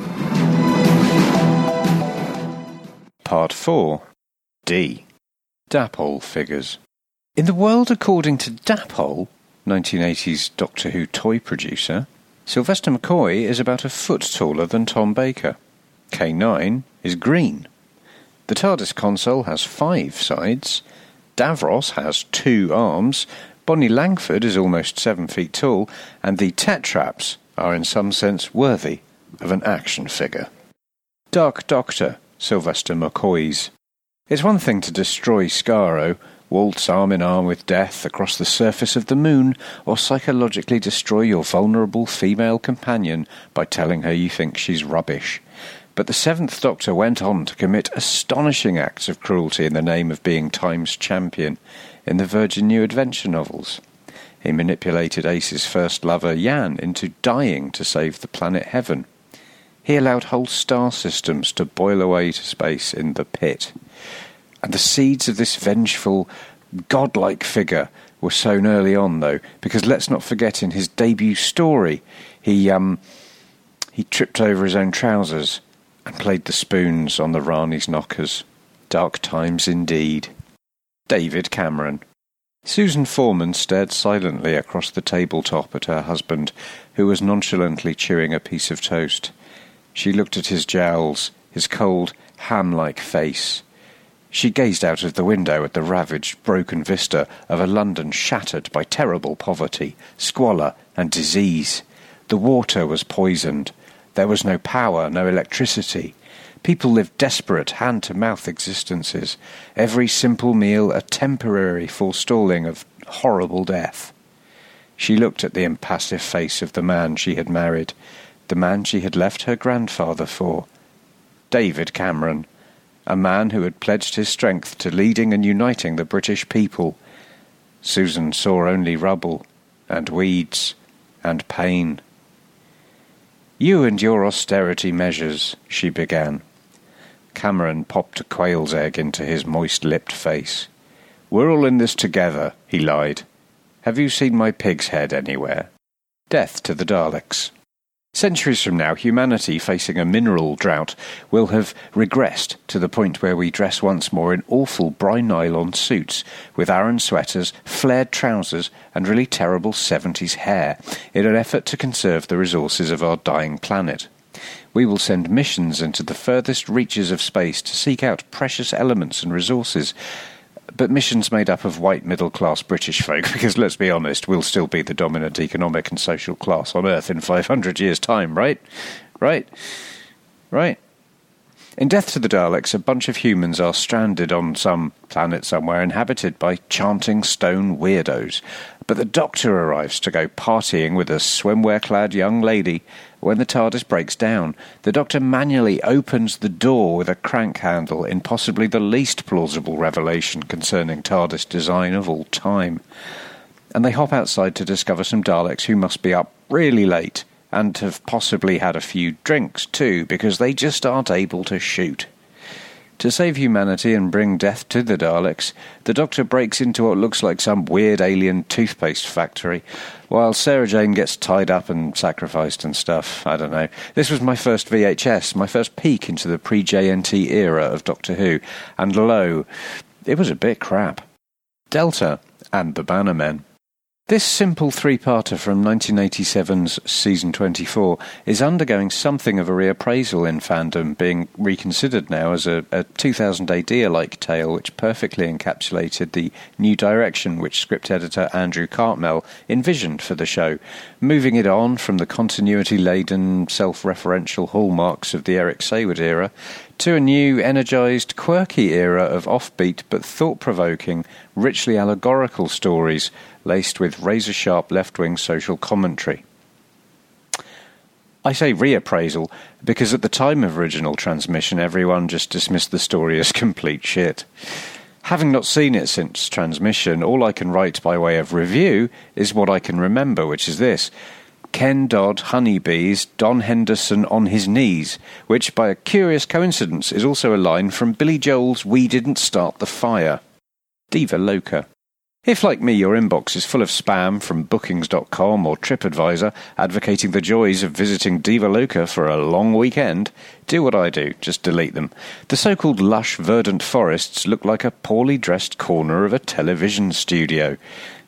Part 4 D. Dapol figures. In the world according to Dapol, 1980s Doctor Who toy producer, Sylvester McCoy is about a foot taller than Tom Baker. K9 is green. The TARDIS console has five sides. Davros has two arms. Bonnie Langford is almost seven feet tall, and the Tetraps are in some sense worthy of an action figure. Dark Doctor, Sylvester McCoy's. It's one thing to destroy Skaro, waltz arm in arm with death across the surface of the moon, or psychologically destroy your vulnerable female companion by telling her you think she's rubbish. But the Seventh Doctor went on to commit astonishing acts of cruelty in the name of being Time's champion in the Virgin New Adventure novels. He manipulated Ace's first lover, Yan, into dying to save the planet Heaven. He allowed whole star systems to boil away to space in the pit. And the seeds of this vengeful, godlike figure were sown early on, though, because let's not forget in his debut story, he um, he tripped over his own trousers and played the spoons on the Rani's knockers. Dark times indeed. David Cameron. Susan Foreman stared silently across the tabletop at her husband, who was nonchalantly chewing a piece of toast. She looked at his jowls, his cold, ham like face. She gazed out of the window at the ravaged, broken vista of a London shattered by terrible poverty, squalor, and disease. The water was poisoned. There was no power, no electricity. People lived desperate, hand to mouth existences, every simple meal a temporary forestalling of horrible death. She looked at the impassive face of the man she had married, the man she had left her grandfather for. David Cameron, a man who had pledged his strength to leading and uniting the British people. Susan saw only rubble, and weeds, and pain. You and your austerity measures, she began. Cameron popped a quail's egg into his moist lipped face. We're all in this together, he lied. Have you seen my pig's head anywhere? Death to the Daleks. Centuries from now, humanity, facing a mineral drought, will have regressed to the point where we dress once more in awful brine nylon suits, with Aran sweaters, flared trousers, and really terrible 70s hair, in an effort to conserve the resources of our dying planet. We will send missions into the furthest reaches of space to seek out precious elements and resources, but missions made up of white middle class British folk, because let's be honest, we'll still be the dominant economic and social class on Earth in 500 years' time, right? Right? Right. In Death to the Daleks, a bunch of humans are stranded on some planet somewhere inhabited by chanting stone weirdos. But the Doctor arrives to go partying with a swimwear clad young lady. When the TARDIS breaks down, the Doctor manually opens the door with a crank handle in possibly the least plausible revelation concerning TARDIS design of all time. And they hop outside to discover some Daleks who must be up really late and have possibly had a few drinks too, because they just aren't able to shoot. To save humanity and bring death to the Daleks, the Doctor breaks into what looks like some weird alien toothpaste factory, while Sarah Jane gets tied up and sacrificed and stuff. I don't know. This was my first VHS, my first peek into the pre JNT era of Doctor Who, and lo, it was a bit crap. Delta and the Bannermen. This simple three-parter from 1987's season 24 is undergoing something of a reappraisal in fandom, being reconsidered now as a, a 2000 AD-like tale which perfectly encapsulated the new direction which script editor Andrew Cartmel envisioned for the show, moving it on from the continuity-laden, self-referential hallmarks of the Eric Saward era to a new, energised, quirky era of offbeat but thought provoking, richly allegorical stories laced with razor sharp left wing social commentary. I say reappraisal because at the time of original transmission, everyone just dismissed the story as complete shit. Having not seen it since transmission, all I can write by way of review is what I can remember, which is this. Ken Dodd Honeybees Don Henderson on his knees, which by a curious coincidence is also a line from Billy Joel's We Didn't Start the Fire. Deva Loka. If, like me, your inbox is full of spam from Bookings.com or TripAdvisor advocating the joys of visiting Diva for a long weekend, do what I do, just delete them. The so called lush, verdant forests look like a poorly dressed corner of a television studio.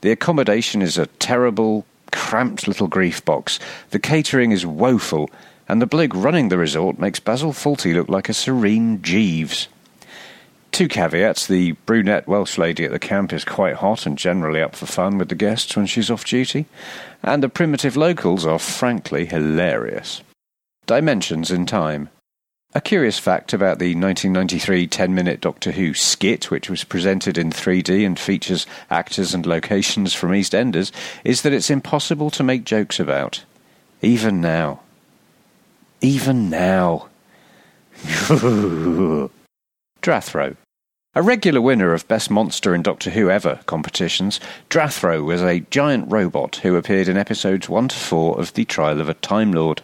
The accommodation is a terrible, cramped little grief box. The catering is woeful, and the bloke running the resort makes Basil Fawlty look like a serene Jeeves. Two caveats. The brunette Welsh lady at the camp is quite hot and generally up for fun with the guests when she's off duty. And the primitive locals are frankly hilarious. Dimensions in time. A curious fact about the 1993 10 minute Doctor Who skit, which was presented in 3D and features actors and locations from EastEnders, is that it's impossible to make jokes about. Even now. Even now. Drathro. A regular winner of Best Monster in Doctor Who Ever competitions, Drathro was a giant robot who appeared in episodes 1 to 4 of The Trial of a Time Lord.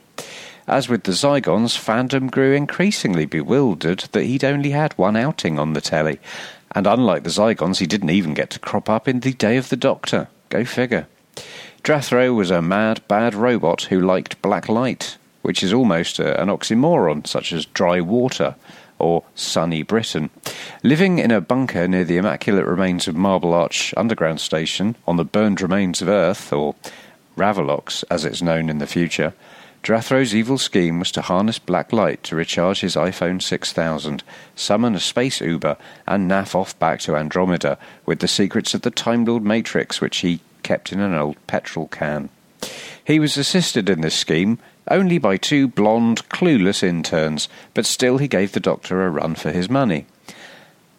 As with the Zygons, fandom grew increasingly bewildered that he'd only had one outing on the telly. And unlike the Zygons, he didn't even get to crop up in The Day of the Doctor. Go figure. Drathro was a mad, bad robot who liked black light, which is almost a, an oxymoron, such as dry water or sunny Britain. Living in a bunker near the immaculate remains of Marble Arch Underground Station on the burned remains of Earth, or Ravolox as it's known in the future, Drathro's evil scheme was to harness black light to recharge his iPhone 6000, summon a space Uber, and naff off back to Andromeda with the secrets of the Time Lord Matrix, which he kept in an old petrol can. He was assisted in this scheme only by two blonde, clueless interns, but still he gave the Doctor a run for his money.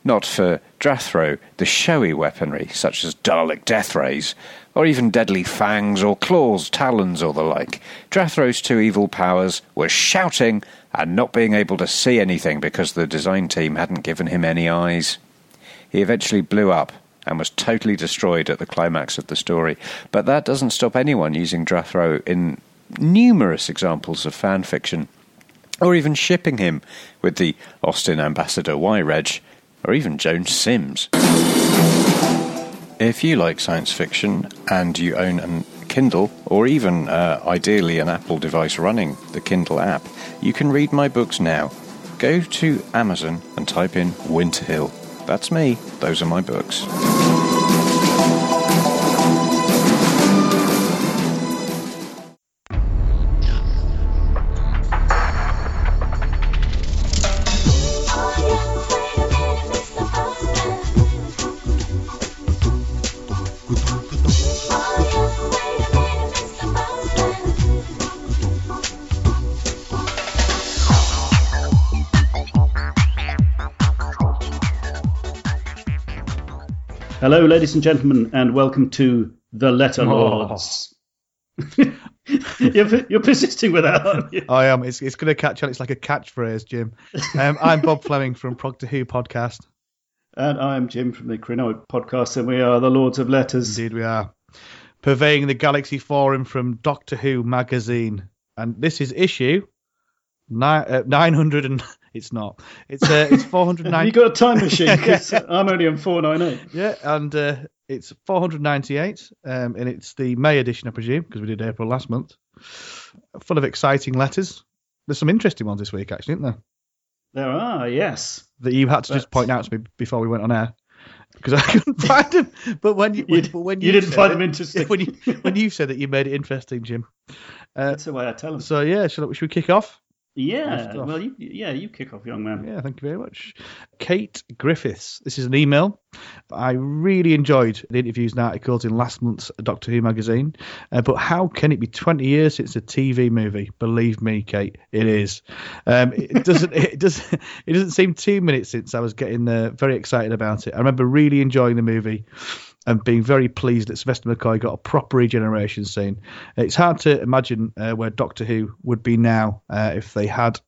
Not for Drathro, the showy weaponry, such as Dalek death rays, or even deadly fangs or claws, talons, or the like. Drathro's two evil powers were shouting and not being able to see anything because the design team hadn't given him any eyes. He eventually blew up and was totally destroyed at the climax of the story, but that doesn't stop anyone using Drathro in numerous examples of fan fiction, or even shipping him with the Austin ambassador Y-Reg, or even Joan Sims. If you like science fiction and you own a Kindle, or even uh, ideally an Apple device running the Kindle app, you can read my books now. Go to Amazon and type in Winterhill. That's me, those are my books. Hello, ladies and gentlemen, and welcome to the Letter Lords. you're, you're persisting with that, aren't you? I am. It's, it's going to catch on. It's like a catchphrase, Jim. Um, I'm Bob Fleming from Progtor Who podcast. And I'm Jim from the Krynoid podcast, and we are the Lords of Letters. Indeed, we are. Purveying the Galaxy Forum from Doctor Who magazine. And this is issue nine, uh, 900 and it's not. It's uh, it's 409. you got a time machine? Because I'm only on 498. Yeah, and uh, it's 498, um, and it's the May edition, I presume, because we did April last month. Full of exciting letters. There's some interesting ones this week, actually, isn't there? There are, yes. That you had to just point out to me before we went on air. because I couldn't find them. But when you, You, but when you you didn't said find it- them interesting. when you when you said that you made it interesting, Jim. Uh, That's the way I tell them. so yeah, shall, we- should we kick off? Yeah. Well, you, yeah, you kick off, young man. Yeah, thank you very much. Kate Griffiths. This is an email. I really enjoyed the interviews and articles in last month's Doctor Who magazine. Uh, but how can it be 20 years since a TV movie? Believe me, Kate, it is. Um, it doesn't. It doesn't. It doesn't seem two minutes since I was getting uh, very excited about it. I remember really enjoying the movie. And being very pleased that Sylvester McCoy got a proper regeneration scene. It's hard to imagine uh, where Doctor Who would be now uh, if they had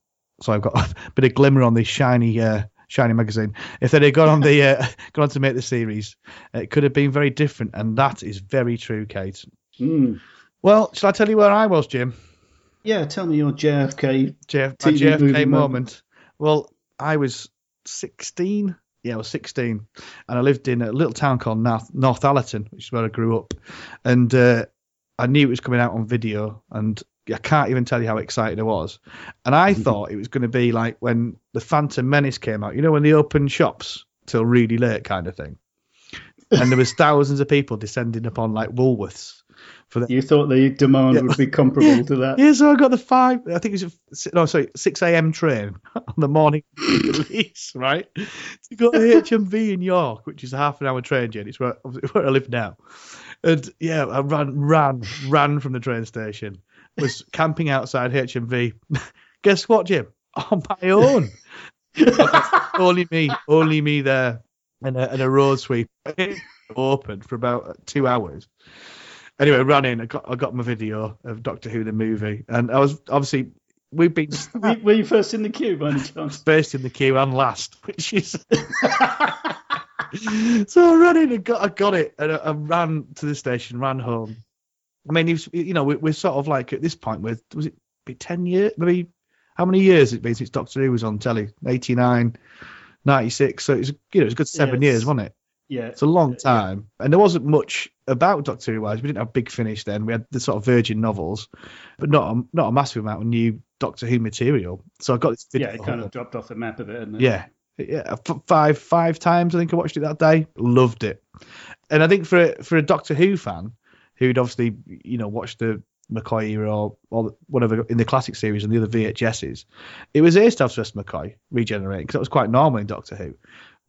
so I've got a bit of glimmer on this shiny, uh, shiny magazine. If they'd have gone on the, uh, gone on to make the series, it could have been very different, and that is very true, Kate. Mm. Well, shall I tell you where I was, Jim? Yeah, tell me your JFK. JF, my TV movie JFK moment. moment. Well, I was 16. Yeah, I was 16, and I lived in a little town called North, Northallerton, which is where I grew up. And uh, I knew it was coming out on video, and I can't even tell you how excited I was. And I thought it was going to be like when the Phantom Menace came out, you know, when they opened shops till really late, kind of thing. And there was thousands of people descending upon like Woolworths for the You thought the demand Yeah. would be comparable to that. yeah, so I got the five. I think it was no, sorry, six a.m. train on the morning release, right? To go to HMV in York, which is a half an hour train journey. It's where, where I live now. And yeah, I ran, ran, ran from the train station. Was camping outside HMV. Guess what, Jim? On my own. only me, only me there, and a, and a road sweep open for about two hours anyway, I ran in. I got I got my video of Doctor Who the movie, and I was obviously we've been Were, were you first in the queue by any chance? first in the queue and last, which is. so I ran in and got I got it, and I, I ran to the station, ran home. I mean, you've- you know, we, we're sort of like at this point with was it be ten years, maybe how many years it been since Doctor Who was on telly? 89, 96. So it's you know it's a good seven Yes. years, wasn't it? Yeah. It's a long time, and there wasn't much about Doctor Who. Wise, we didn't have a Big Finish then. We had the sort of Virgin novels, but not a, not a massive amount of new Doctor Who material. So I got this video. Yeah, it kind of dropped off the map a bit. And yeah, yeah, five five times I think I watched it that day. Loved it, and I think for a, for a Doctor Who fan who'd obviously you know watched the McCoy era or, or whatever in the classic series and the other VHSs, it was ace to have Sylvester McCoy regenerating because that was quite normal in Doctor Who.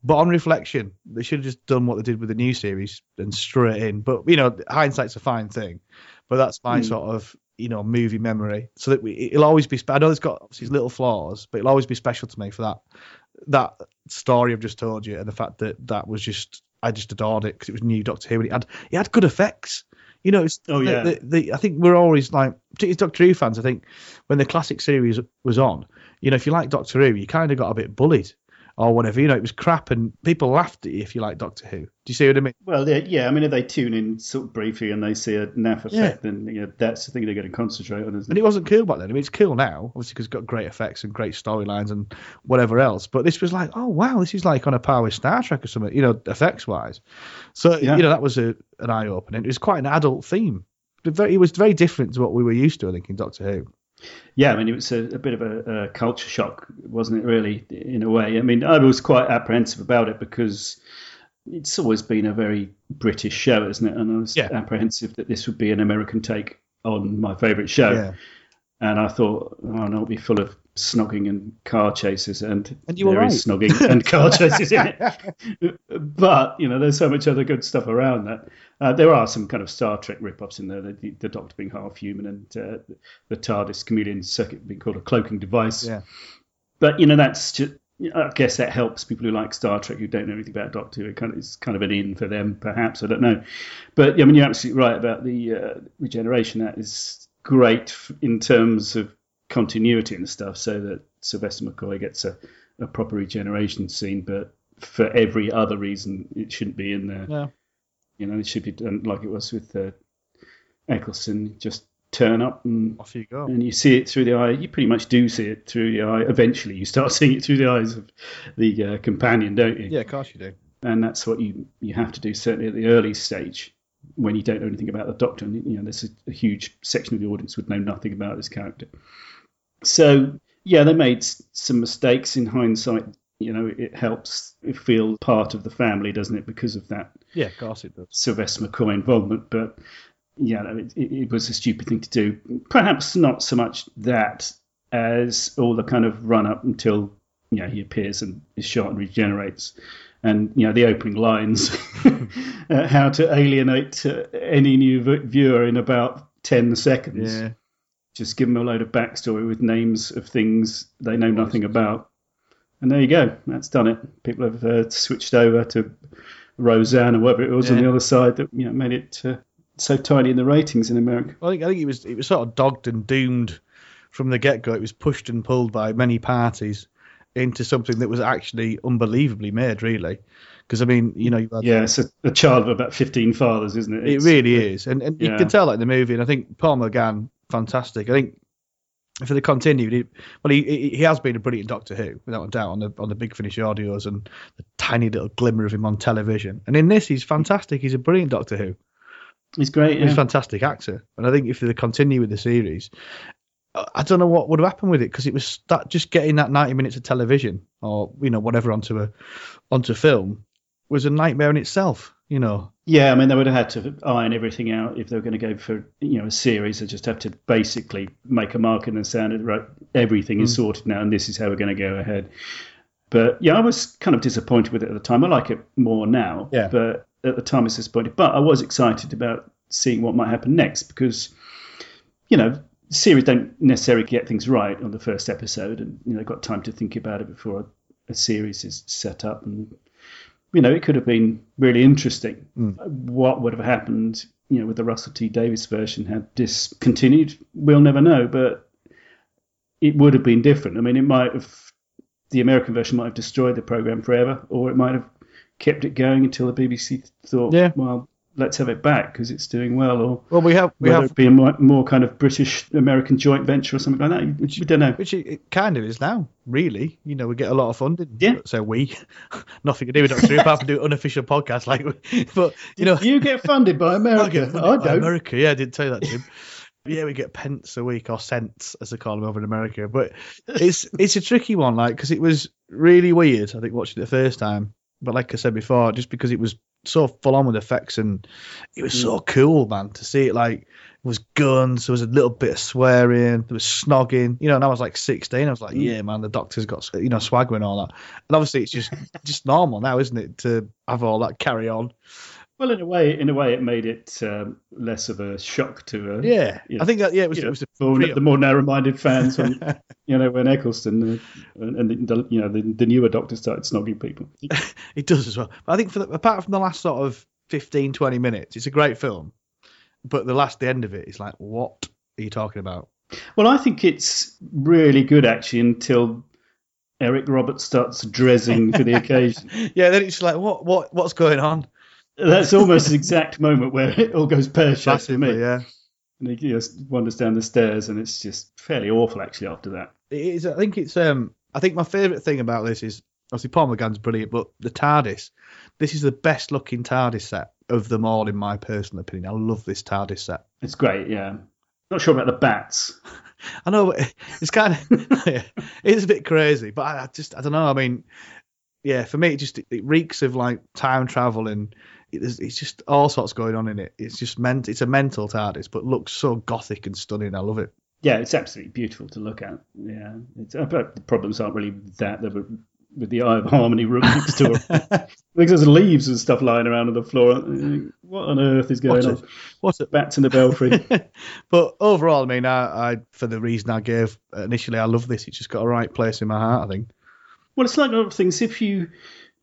But on reflection, they should have just done what they did with the new series and straight in. But you know, hindsight's a fine thing. But that's my Mm. sort of you know movie memory. So that we, it'll always be. I know it's got obviously little flaws, but it'll always be special to me for that that story I've just told you and the fact that that was just I just adored it because it was new Doctor Who and it had it had good effects. You know, it's, Oh, the- yeah. the, the, I think we're always like, particularly Doctor Who fans. I think when the classic series was on, you know, if you like Doctor Who, you kind of got a bit bullied or whatever. You know, it was crap and people laughed at you if you like Doctor Who. Do you see what I mean? Well, yeah, I mean, if they tune in sort of briefly and they see a naff effect, then you know, that's the thing they're going to concentrate on, isn't And it? it wasn't cool back then. I mean, it's cool now, obviously, because it's got great effects and great storylines and whatever else. But this was like, oh wow, this is like on a par with Star Trek or something, you know, effects wise. So Yeah. you know, that was a, an eye opening. It was quite an adult theme. It was very different to what we were used to, I think, in Doctor Who. Yeah, I mean, it was a, a bit of a, a culture shock, wasn't it, really, in a way? I mean, I was quite apprehensive about it because it's always been a very British show, isn't it? And I was Yeah. apprehensive that this would be an American take on my favourite show. Yeah. And I thought, oh no, it'll be full of snogging and car chases, and, And you were there is right. snogging and car chases in it. But you know, there's so much other good stuff around that. Uh, there are some kind of Star Trek rip-offs in there. The, the Doctor being half human, and uh, the TARDIS chameleon circuit being called a cloaking device. Yeah. But you know, that's just. I guess that helps people who like Star Trek who don't know anything about Doctor Who. It kind of, it's kind of an in for them, perhaps. I don't know. But I mean, you're absolutely right about the uh, regeneration. That is great in terms of continuity and stuff, so that Sylvester McCoy gets a, a proper regeneration scene. But for every other reason, it shouldn't be in there. No. You know, it should be done like it was with uh, Eccleston. Just turn up and Off you go. and you see it through the eye. You pretty much do see it through the eye. Eventually, you start seeing it through the eyes of the uh, companion, don't you? Yeah, of course you do. And that's what you you have to do certainly at the early stage when you don't know anything about the Doctor. And you know, there's a, a huge section of the audience would know nothing about this character. So yeah, they made some mistakes in hindsight. you know, it helps feel part of the family, doesn't it? Because of that Yeah, of course it does. Sylvester McCoy involvement. But yeah, no, it, it, it was a stupid thing to do. Perhaps not so much that as all the kind of run up until you know he appears and is shot and regenerates. And you know the opening lines, uh, how to alienate uh, any new v- viewer in about ten seconds. Yeah. Just give them a load of backstory with names of things they know nothing about, and there you go. That's done it. People have uh, switched over to Roseanne or whatever it was on the other side that you know made it uh, so tiny in the ratings in America. I think I think it was it was sort of dogged and doomed from the get go. It was pushed and pulled by many parties into something that was actually unbelievably made, really. Because I mean, you know, you had- Yeah, it's a, a child of about fifteen fathers, isn't it? it really is, and and you can tell that in the movie. And I think Paul McGann, fantastic. I think if they continued, he, well, he he has been a brilliant Doctor Who, without a doubt, on the on the Big Finish audios and the tiny little glimmer of him on television. And in this, he's fantastic. He's a brilliant Doctor Who. He's great. He's a fantastic actor, and I think if they continue with the series, I I don't know what would have happened with it because it was that just getting that ninety minutes of television or you know whatever onto a onto film was a nightmare in itself. You know, Yeah, I mean, they would have had to iron everything out if they were going to go for you know a series. They just have to basically make a mark in the sand. Right, everything is hmm. sorted now, and this is how we're going to go ahead. But yeah, I was kind of disappointed with it at the time. I like it more now, Yeah. but at the time I was disappointed. But I was excited about seeing what might happen next because you know series don't necessarily get things right on the first episode, and you know they've got time to think about it before a, a series is set up and you know, it could have been really interesting. Hmm. What would have happened, you know, with the Russell T Davies version had this continued? We'll never know, but it would have been different. I mean, it might have, the American version might have destroyed the program forever, or it might have kept it going until the BBC thought, Yeah. well, let's have it back because it's doing well, or well we have we have be a more, more kind of British American joint venture or something like that. We, we don't know. which it, kind of is now. Really, you know, we get a lot of funding. Yeah. So we, nothing to do with Doctor Who apart from do unofficial podcasts like, but you know, You get funded by I America. I by don't. America, yeah, I didn't tell you that, Jim. yeah, we get pence a week or cents, as they call them over in America. But it's it's a tricky one, like because it was really weird. I think watching it the first time, but like I said before, just because it was so full on with effects and it was so mm. cool, man, to see it like. it was guns. There was a little bit of swearing. There was snogging. You know, and I was like 16. I was like, mm. yeah, man, the doctor's got you know swagger and all that. And obviously, it's just just normal now, isn't it, to have all that carry on? Well, in a way, in a way, it made it um, less of a shock to uh, Yeah, Yeah. I think that yeah, it was you it know, was a more, the more narrow-minded fans when you know when Eccleston uh, and the, the you know the, the newer Doctor started snogging people. It does as well. But I think for the, apart from the last sort of 15, 20 minutes, it's a great film. But the last, the end of it is like, what are you talking about? Well, I think it's really good actually until Eric Roberts starts dressing for the occasion. Yeah, then it's like, what, what, what's going on? That's almost the exact moment where it all goes pear shaped for me. yeah. And he just wanders down the stairs, and it's just fairly awful actually after that. It is. I think it's. Um. I think my favourite thing about this is obviously Paul McGann's brilliant, but the TARDIS. This is the best looking TARDIS set of them all, in my personal opinion. I love this TARDIS set. It's great, yeah. Not sure about the bats. I know but it's kind of yeah, it's a bit crazy, but I, I just I don't know. I mean, yeah, for me, it just it reeks of like time travel and it, there's- it's just all sorts going on in it. It's just meant it's a mental TARDIS, but looks so gothic and stunning. I love it. Yeah, it's absolutely beautiful to look at. Yeah, it's, uh, but the problems aren't really that. They were with the Eye of Harmony room next door. because there's leaves and stuff lying around on the floor. What on earth is going What a- on? What a Bats in the belfry. but overall, I mean, I, I for the reason I gave initially, I love this. It's just got a right place in my heart. I think. well, it's like other things. If you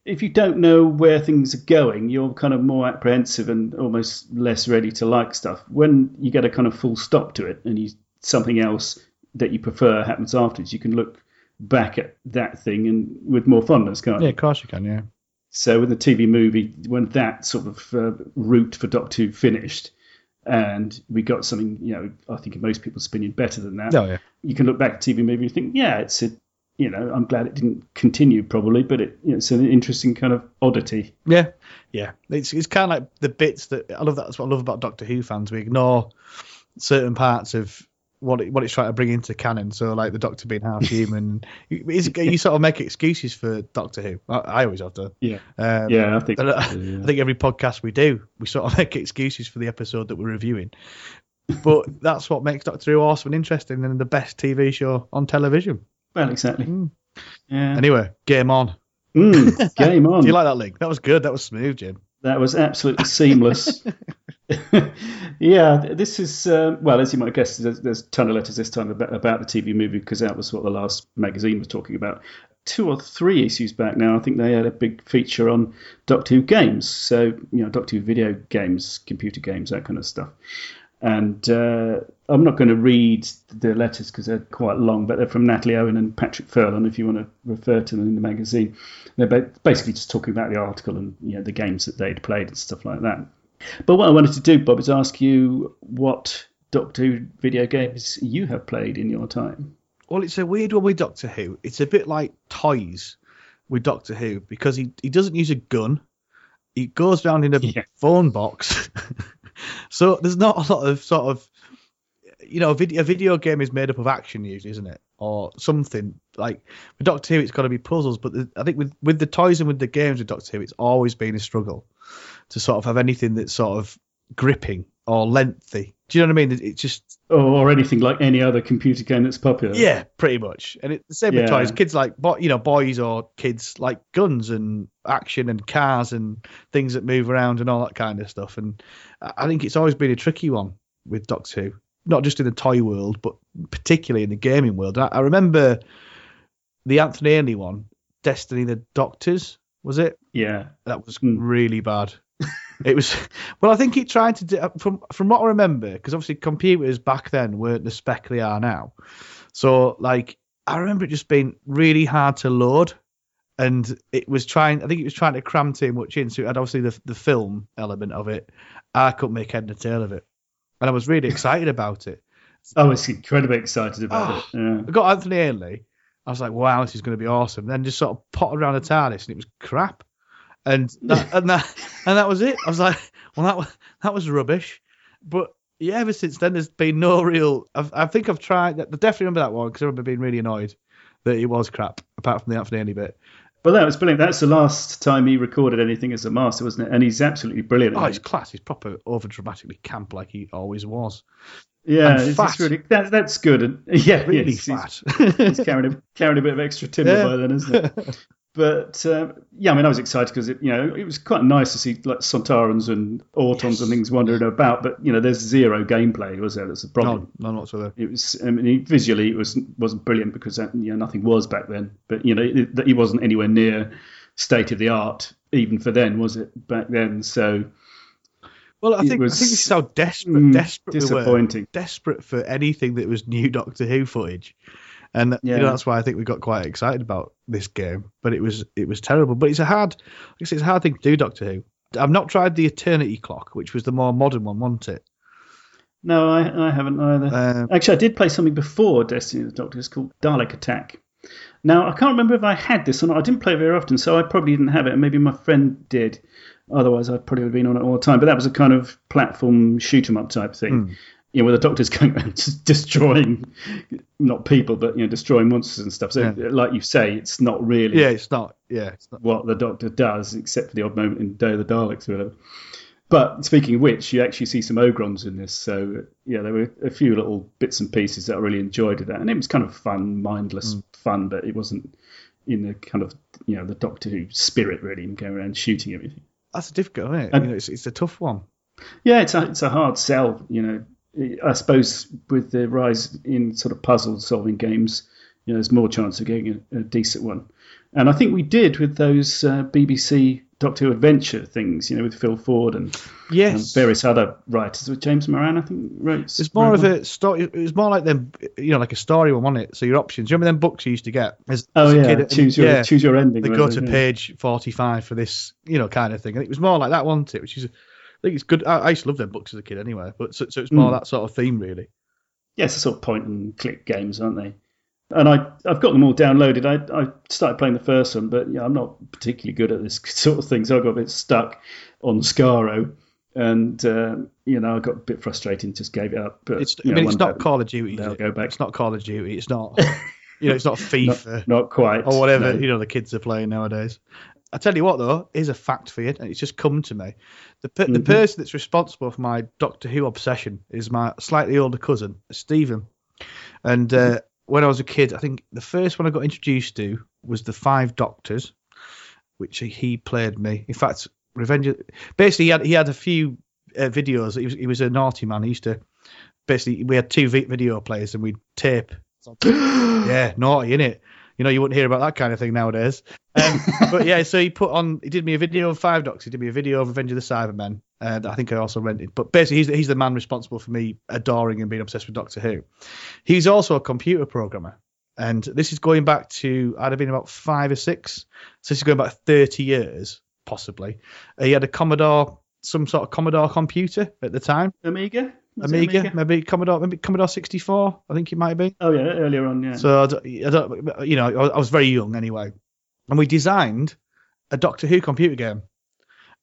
if you don't know where things are going, you're kind of more apprehensive and almost less ready to like stuff. When you get a kind of full stop to it, and you something else that you prefer happens afterwards, you can look back at that thing and with more fondness, can't you? Yeah, of course you can. Yeah. So with the TV movie, when that sort of uh, route for Doctor Who finished, and we got something, you know, I think in most people's opinion better than that. Oh yeah. You can look back at TV movie and think, yeah, it's a, you know, I'm glad it didn't continue probably, but it, you know, it's an interesting kind of oddity. Yeah, yeah. It's it's kind of like the bits that I love. That's what I love about Doctor Who fans. We ignore certain parts of what it, what it's trying to bring into canon. So like the Doctor being half human, you, is- you sort of make excuses for Doctor Who. I, I always have to. Yeah, Um, yeah, I think. I, yeah. I think every podcast we do, we sort of make excuses for the episode that we're reviewing. But that's what makes Doctor Who awesome and interesting and the best TV show on television. Well, exactly. Mm. Yeah. Anyway, game on. Mm, game on. Do you like that link? That was good. That was smooth, Jim. That was absolutely seamless. yeah, this is uh, well, as you might guess, there's, there's a ton of letters this time about, about the TV movie because that was what the last magazine was talking about. Two or three issues back now, I think they had a big feature on Doctor Who games. So you know, Doctor Who video games, computer games, that kind of stuff. And uh, I'm not going to read the letters because they're quite long, but they're from Natalie Owen and Patrick Furlong. If you want to refer to them in the magazine, they're basically just talking about the article and you know the games that they'd played and stuff like that. But what I wanted to do, Bob, is ask you what Doctor Who video games you have played in your time. Well, it's a weird one with Doctor Who. It's a bit like toys with Doctor Who because he, he doesn't use a gun. He goes around in a Yeah. phone box. so there's not a lot of sort of, you know, a video, a video game is made up of action usually, isn't it? Or something like with Doctor Who, it's got to be puzzles. But the, I think with with the toys and with the games with Doctor Who, it's always been a struggle to sort of have anything that's sort of gripping or lengthy. Do you know what I mean? It- It's just Or, or anything like any other computer game that's popular. yeah, pretty much. And it's the same with Yeah. toys. Kids like, you know, boys or kids like guns and action and cars and things that move around and all that kind of stuff. And I think it's always been a tricky one with Doctor Who, not just in the toy world, but particularly in the gaming world. I, I remember the Anthony Ainley one, Destiny the Doctors, was it? Yeah. That was Hmm. really bad. It was well. I think he tried to do uh, from from what I remember because obviously computers back then weren't the spec they are now. So like I remember it just being really hard to load, and it was trying. I think it was trying to cram too much in. So it had obviously the the film element of it. I couldn't make head and tail of it, and I was really excited about it. I was incredibly excited about Oh. it. Yeah. I got Anthony Ainley. I was like, wow, this is going to be awesome. Then just sort of potted around the TARDIS and it was crap. And that, and that and that was it. I was like, well, that was that was rubbish. But yeah, ever since then, there's been no real. I've, I think I've tried. I definitely remember that one because I remember being really annoyed that it was crap. Apart from the Anthony bit. Well, that was brilliant. That's the last time he recorded anything as a master, wasn't it? And he's absolutely brilliant. Oh, it's class. He's proper over dramatically camp like he always was. yeah, and fat. really that, that's good. And yeah, Really yes, he's- fat. he's carrying a, carrying a bit of extra timber Yeah. by then, isn't it? But um, yeah, I mean, I was excited because you know it was quite nice to see like Sontarans and Autons and things wandering about. But you know, there's zero gameplay, was there? That's the problem. no, no, whatsoever. It was I mean, visually it was wasn't brilliant because that, you know nothing was back then. But you know, it, it wasn't anywhere near state of the art even for then, was it back then? So Well, I think was- I think this is how desperate, mm, desperate we were. disappointing. desperate for anything that was new Doctor Who footage, and you know, that's why I think we got quite excited about this game. But it was it was terrible. But it's a hard, I say, it's a hard thing to do, Doctor Who. I've not tried the Eternity Clock, which was the more modern one, wasn't it? no, I, I haven't either. Um, Actually, I did play something before Destiny of the Doctor. It's called Dalek Attack. Now, I can't remember if I had this or not. I didn't play very often, so I probably didn't have it, and maybe my friend did. Otherwise, I'd probably have been on it all the time. But that was a kind of platform shoot 'em up type thing. You know, where the Doctor's going around just destroying, not people, but you know, destroying monsters and stuff. So, like you say, it's not really yeah, it's not. Yeah, it's not. what the Doctor does, except for the odd moment in Day of the Daleks or whatever. But speaking of which, you actually see some Ogrons in this. So, yeah, there were a few little bits and pieces that I really enjoyed of that. And it was kind of fun, mindless mm. fun, but it wasn't in the kind of, you know, the Doctor Who spirit, really, and going around shooting everything. That's a difficult, isn't it? And- you know, it's it's a tough one. Yeah, it's a, it's a hard sell, you know. I suppose with the rise in sort of puzzle solving games, you know, there's more chance of getting a, a decent one. And I think we did with those uh, BBC Doctor Who Adventure things, you know, with Phil Ford and, and various other writers. With James Moran, I think, wrote. It's more wrote of one. a story. It was more like them, you know, like a story one, wasn't it? So your options. You remember them books you used to get? As, Oh as a yeah, kid? choose your yeah. choose your ending. They go to yeah. page forty-five for this, you know, kind of thing. And it was more like that, wasn't it? Which is, think it's good. I, I used to love their books as a kid, anyway. But so, so it's more Mm. that sort of theme, really. yeah, it's a sort of point and click games, aren't they? And I, I've got them all downloaded. I, I started playing the first one, but yeah, I'm not particularly good at this sort of thing, so I got a bit stuck on Skaro and uh, you know I got a bit frustrated and just gave it up. But It's, you know, mean, it's not Call of Duty. they'll it? go back. It's not Call of Duty. It's not. you know, it's not not, FIFA not quite or whatever. no. You know, the kids are playing nowadays. I tell you what, though, is a fact for you, and it's just come to me. The per- the Mhm. person that's responsible for my Doctor Who obsession is my slightly older cousin, Stephen. And uh, when I was a kid, I think the first one I got introduced to was the Five Doctors, which he, played me. In fact, Revenge. Basically, he had he had a few uh, videos. He was he was a naughty man. He used to basically we had two video players and we'd tape. yeah, naughty, innit? You know, you wouldn't hear about that kind of thing nowadays. Um, but yeah, so he put on, he did me a video of Five Docs. He did me a video of Revenge of the Cybermen. Uh, that I think I also rented. But basically, he's, he's the man responsible for me adoring and being obsessed with Doctor Who. He's also a computer programmer. And this is going back to, I'd have been about five or six. So this is going back 30 years, possibly. Uh, he had a Commodore, some sort of Commodore computer at the time. Amiga. It Amiga, maybe Commodore, maybe Commodore 64, I think it might be. Oh yeah, earlier on, yeah. So I don't, I don't, you know, I was- very young anyway, and we designed a Doctor Who computer game,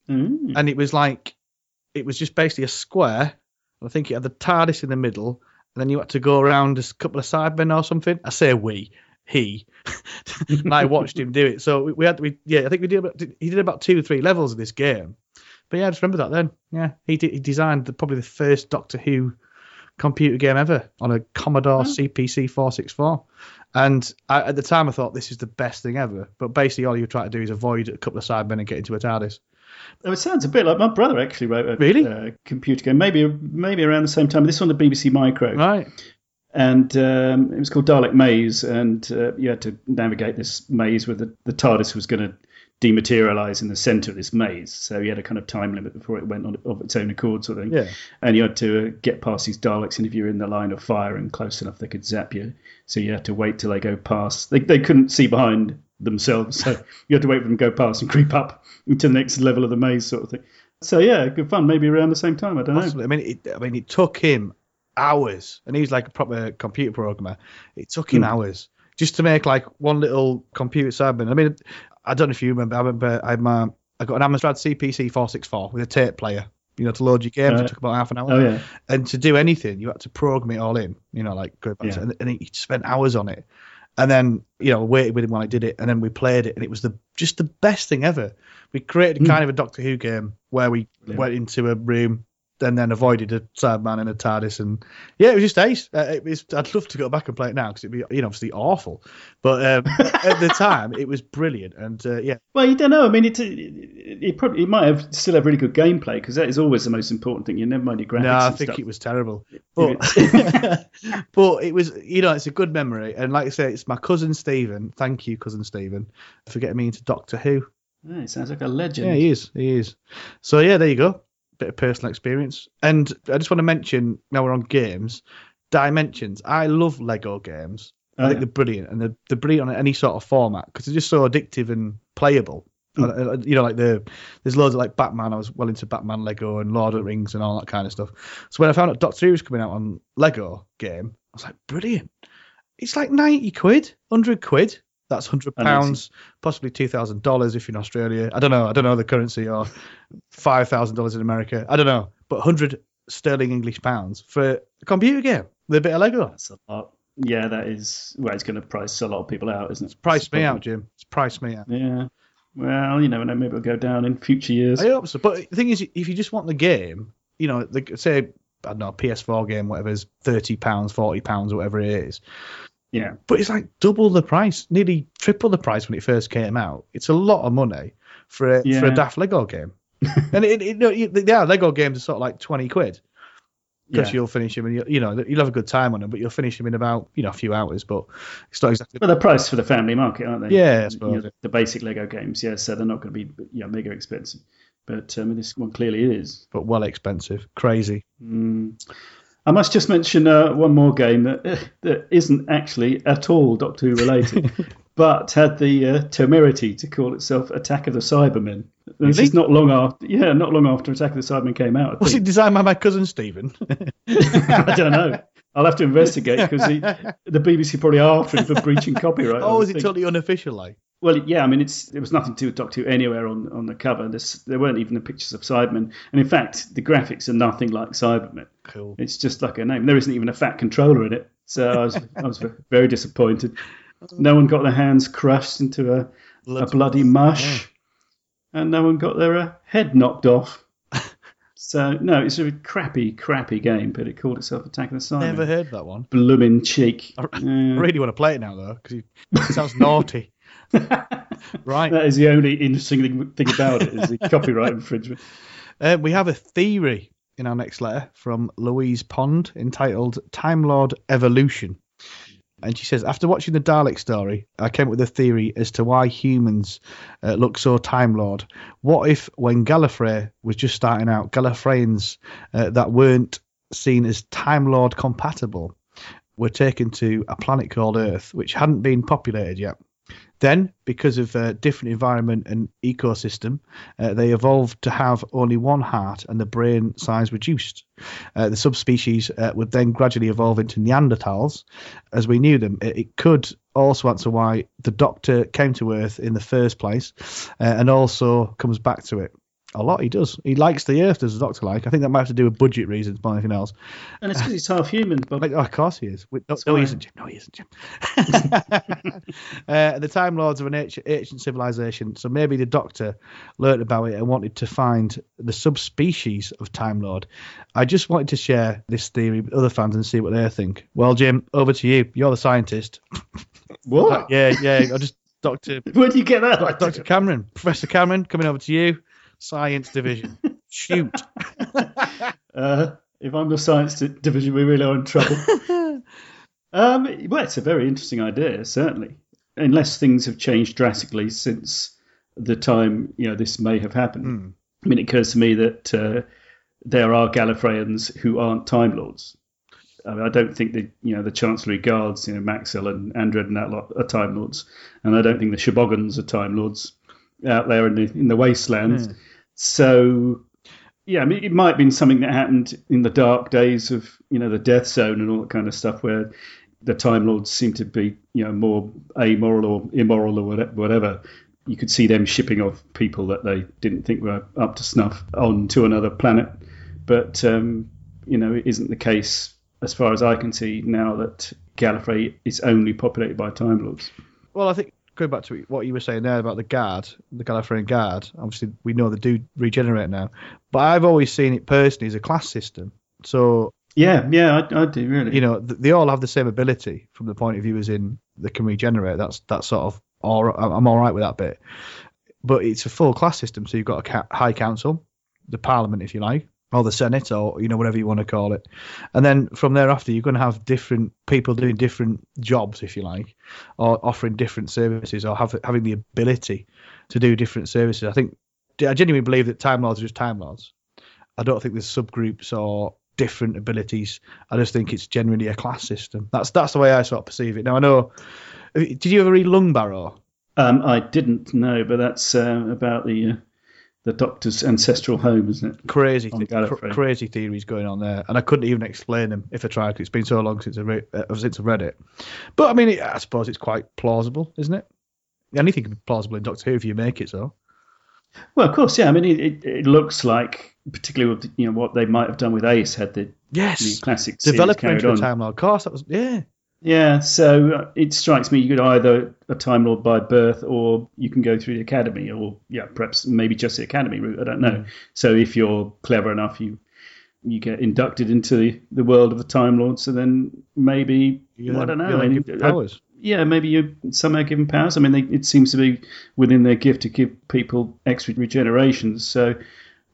Mm. and it was like, it was just basically a square. I think it had the TARDIS in the middle, and then you had to go around a couple of Cybermen or something. I say we, he, and I watched him do it. So we, we had, we yeah, I think we did. About, he did about two or three levels of this game. But yeah, I just remember that then. Yeah, he did, he designed the, probably the first Doctor Who computer game ever on a Commodore CPC 464. And I, at the time, I thought this is the best thing ever. But basically, all you try to do is avoid a couple of Cybermen and get into a TARDIS. Oh, it sounds a bit like my brother actually wrote a Really? uh, computer game, maybe maybe around the same time. This on the BBC Micro, Right. and um, it was called Dalek Maze, and uh, you had to navigate this maze where the, the TARDIS was going to dematerialize in the center of this maze. So you had a kind of time limit before it went on of its own accord, sort of thing. Yeah. And you had to uh, get past these Daleks, and if you're in the line of fire and close enough, they could zap you. So you had to wait till they go past. They they couldn't see behind themselves, so you had to wait for them to go past and creep up to the next level of the maze, sort of thing. So yeah, good fun. Maybe around the same time. I don't know. I mean, it, I mean, it took him hours, and he was like a proper computer programmer. It took him Hmm. hours just to make like one little computer cyberman. I mean, I don't know if you remember. I remember I had my, I got an Amstrad CPC 464 with a tape player. You know, to load your games, Uh, it took about half an hour. Oh yeah. And to do anything, you had to program it all in. You know, like go back to, and, and he spent hours on it. And then, you know, waited with him while I did it, and then we played it, and it was the just the best thing ever. We created Hmm. kind of a Doctor Who game where we Brilliant. went into a room and then avoided a Cyberman and a TARDIS, and yeah, it was just ace. Uh, it was, I'd love to go back and play it now because it'd be, you know, obviously awful, but um, at the time it was brilliant, and uh, yeah, Well, you don't know. I mean, it it, it probably it might have still have really good gameplay because that is always the most important thing. You never mind your graphics. no, I think stuff. it was terrible, but but it was, you know, it's a good memory, and like I say, it's my cousin Stephen. Thank you, cousin Stephen, for getting me into Doctor Who. Yeah, he sounds like a legend. Yeah, he is. He is. So yeah, there you go. Bit of personal experience. And I just want to mention now we're on games. Dimensions. I love Lego games. I Oh, think yeah. they're brilliant, and they're, they're brilliant on any sort of format because they're just so addictive and playable. Uh, you know, like the there's loads of like Batman. I was well into Batman Lego and Lord of the Rings and all that kind of stuff. So when I found out Doctor Who was coming out on Lego game, I was like, brilliant. It's like ninety quid, hundred quid. That's hundred pounds, possibly two thousand dollars if you're in Australia. I don't know. I don't know the currency or five thousand dollars in America. I don't know, but hundred sterling English pounds for a computer game with a bit of Lego. That's a lot. Yeah, that is. Well, it's going to price a lot of people out, isn't it? Price me out, Jim. It's priced me out. Yeah. Well, you never know. Maybe it'll go down in future years. I hope so. But the thing is, if you just want the game, you know, the, say I don't know, PS4 game, whatever is thirty pounds, forty pounds, whatever it is. Yeah. But it's like double the price, nearly triple the price when it first came out. It's a lot of money for a, for a daft Lego game. and it, it, you- yeah, Lego games are sort of like twenty quid because Yeah. you'll finish them and you, you know you'll have a good time on them, but you'll finish them in about you know a few hours. But it's not exactly. Well, they're priced for the family market, aren't they? Yeah, You know, the, basic Lego games, yeah. So they're not going to be, yeah, mega expensive. But um, this one clearly is. But well expensive, crazy. Mm. I must just mention uh, one more game that that isn't actually at all Doctor Who related, but had the uh, temerity to call itself Attack of the Cybermen. This is not long after, yeah, not long after Attack of the Cybermen came out. Was it designed by my cousin Stephen? I don't know. I'll have to investigate because the BBC probably are after him for breaching copyright. Oh, is it totally unofficial? Like, Well, yeah, I mean, it's there was nothing to Doctor Who anywhere on, on the cover. There's, there weren't even the pictures of Cybermen, and in fact, the graphics are nothing like Cybermen. Cool. It's just like a name. There isn't even a fat controller in it, so I was I was very disappointed. No one got their hands crushed into a, a bloody mush, and no one got their uh, head knocked off. So no, it's a crappy, crappy game, but it called itself Attack of the Cybermen. Never heard that one. Blooming cheek. I Yeah. really want to play it now though because it sounds naughty. right. That is the only interesting thing, about it is the copyright infringement. Uh, we have a theory in our next letter from Louise Pond entitled Time Lord Evolution. And she says, after watching the Dalek story, I came up with a theory as to why humans uh, look so Time Lord. What if, when Gallifrey was just starting out, Gallifreyans uh, that weren't seen as Time Lord compatible were taken to a planet called Earth, which hadn't been populated yet. Then, because of uh, different environment and ecosystem, uh, they evolved to have only one heart and the brain size reduced. Uh, the subspecies uh, would then gradually evolve into Neanderthals as we knew them. It, it could also answer why the Doctor came to Earth in the first place uh, and also comes back to it. A lot he does. He likes the Earth, does the Doctor like? I think that might have to do with budget reasons more than anything else. And it's because he's half human, Bob. Like, oh, of course he is. Wait, No, no he isn't, Jim. No, he isn't, Jim. uh, the Time Lords of an ancient, ancient civilization, so maybe the Doctor learnt about it and wanted to find the subspecies of Time Lord. I just wanted to share this theory with other fans and see what they think. Well, Jim, over to you. You're the scientist. What? Yeah, yeah. I just Doctor Where do you get that? idea? Doctor Cameron, Professor Cameron, coming over to you. Science division. Shoot. Uh, if I'm the science division, we really are in trouble. um, well, it's a very interesting idea, certainly. Unless things have changed drastically since the time you know this may have happened. I mean, it occurs to me that uh, there are Gallifreyans who aren't Time Lords. I, mean, I don't think the you know the Chancellery Guards, you know Maxil and Andred and that lot are Time Lords, and I don't think the Shobogans are Time Lords out there in the in the wastelands. So yeah, I mean, it might have been something that happened in the dark days of you know the Death Zone and all that kind of stuff, where the Time Lords seem to be you know more amoral or immoral or whatever. You could see them shipping off people that they didn't think were up to snuff on to another planet, but um, you know it isn't the case as far as I can see now that Gallifrey is only populated by Time Lords. Well, I think going back to what you were saying there about the guard, the Gallifreyan guard. Obviously, we know they do regenerate now, but I've always seen it personally as a class system. So Yeah, yeah, I, I do really. you know, they all have the same ability from the point of view as in they can regenerate. That's that sort of all. I'm all right with that bit, but it's a full class system. So you've got a ca- high council, the parliament, if you like, or the senate, or you know whatever you want to call it, and then from thereafter you're going to have different people doing different jobs, if you like, or offering different services, or have, having the ability to do different services. I think I genuinely believe that Time Lords are just Time Lords. I don't think there's subgroups or different abilities. I just think it's generally a class system. That's that's the way I sort of perceive it. Now I know. Did you ever read Lungbarrow? Um, I didn't know, but that's uh, about the uh, the Doctor's ancestral home, isn't it? Crazy, Gallifrey. cr- crazy theories going on there, and I couldn't even explain them if I tried. 'cause it's been so long since I read uh, since I read it. But I mean, it, I suppose it's quite plausible, isn't it? Anything can be plausible in Doctor Who if you make it so. Well, of course, yeah. I mean, it, it, it looks like, particularly with you know what they might have done with Ace had the, the Yes, classic series develop him carried into a on. Time Lord. Of course, that was yeah. Yeah, so uh, it strikes me you could either a Time Lord by birth, or you can go through the academy, or yeah, perhaps maybe just the academy route. I don't know. So if you're clever enough, you you get inducted into the, the world of the Time Lords, so then maybe You're I don't know. you're I uh, powers. yeah, maybe you somehow given powers. I mean, they, it seems to be within their gift to give people extra regenerations. So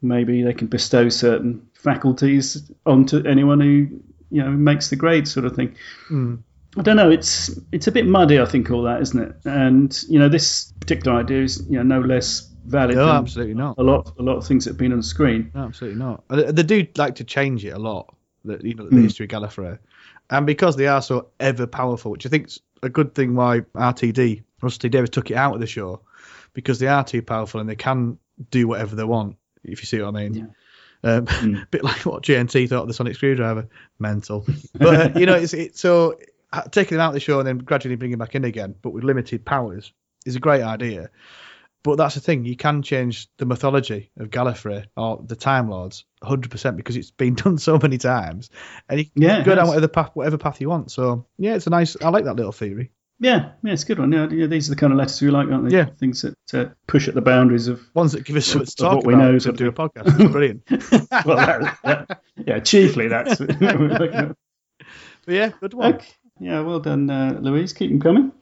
maybe they can bestow certain faculties onto anyone who you know makes the grade, sort of thing. I don't know. It's it's a bit muddy, I think, all that, isn't it? And you know, this particular idea is you know no less valid No, than absolutely not. a lot a lot of things that have been on the screen. No, absolutely not. They, they do like to change it a lot. The, you know, the Mm. history of Gallifrey, and because they are so ever powerful, which I think's a good thing. Why RTD Rusty Davies took it out of the show because they are too powerful and they can do whatever they want. If you see what I mean. Yeah. Um, Mm. bit like what JNT thought of the sonic screwdriver, mental. But uh, you know, it's, it's so uh, taking them out of the show and then gradually bringing them back in again, but with limited powers. is a great idea. But that's the thing, you can change the mythology of Gallifrey or the Time Lords 100% because it's been done so many times. And you can Yeah, go down whatever path, whatever path you want. So, yeah, it's a nice, I like that little theory. Yeah, yeah, it's a good one. Yeah, yeah, these are the kind of letters we like, aren't they? Yeah. Things that uh, push at the boundaries of. Ones that give us Of talk what we know, to do a podcast. It's brilliant. Well, that, that, yeah, chiefly that's. But yeah, good one. Okay. Yeah, well done, uh, Louise. Keep them coming.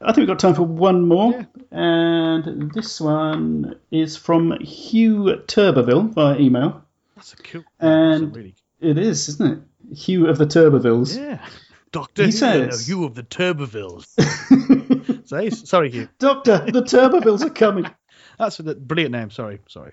I think we've got time for one more. Yeah. And this one is from Hugh Turberville via email. That's a cool. And- a really It is, isn't it? Hugh of the Turbervilles. Yeah. Doctor He Who, says- you of the Turbervilles. Say, sorry, Hugh. Doctor, the Turbervilles are coming. That's a brilliant name. Sorry, sorry.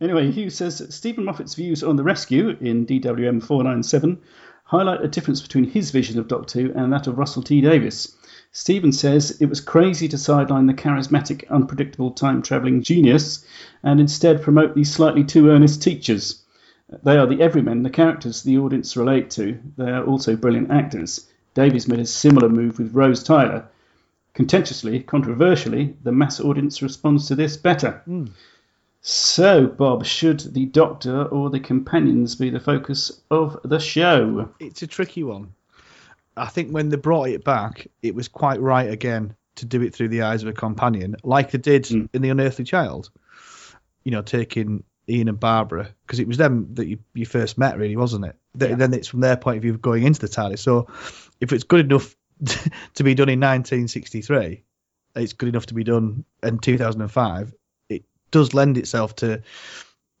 Anyway, Hugh says Steven Moffat's views on the rescue in DWM 497 highlight a difference between his vision of Doctor Who and that of Russell T Davies. Steven says it was crazy to sideline the charismatic, unpredictable time travelling genius and instead promote these slightly too earnest teachers. They are the everymen, the characters the audience relate to. They are also brilliant actors. Davies made a similar move with Rose Tyler. Contentiously, controversially, the mass audience responds to this better. Hmm. So, Bob, should the Doctor or the companions be the focus of the show? It's a tricky one. I think when they brought it back, it was quite right again to do it through the eyes of a companion, like they did Mm. in The Unearthly Child. You know, taking Ian and Barbara, because it was them that you, you first met, really, wasn't it? Th- Yeah. Then it's from their point of view going into the TARDIS. So if it's good enough to be done in 1963, it's good enough to be done in 2005. Does lend itself to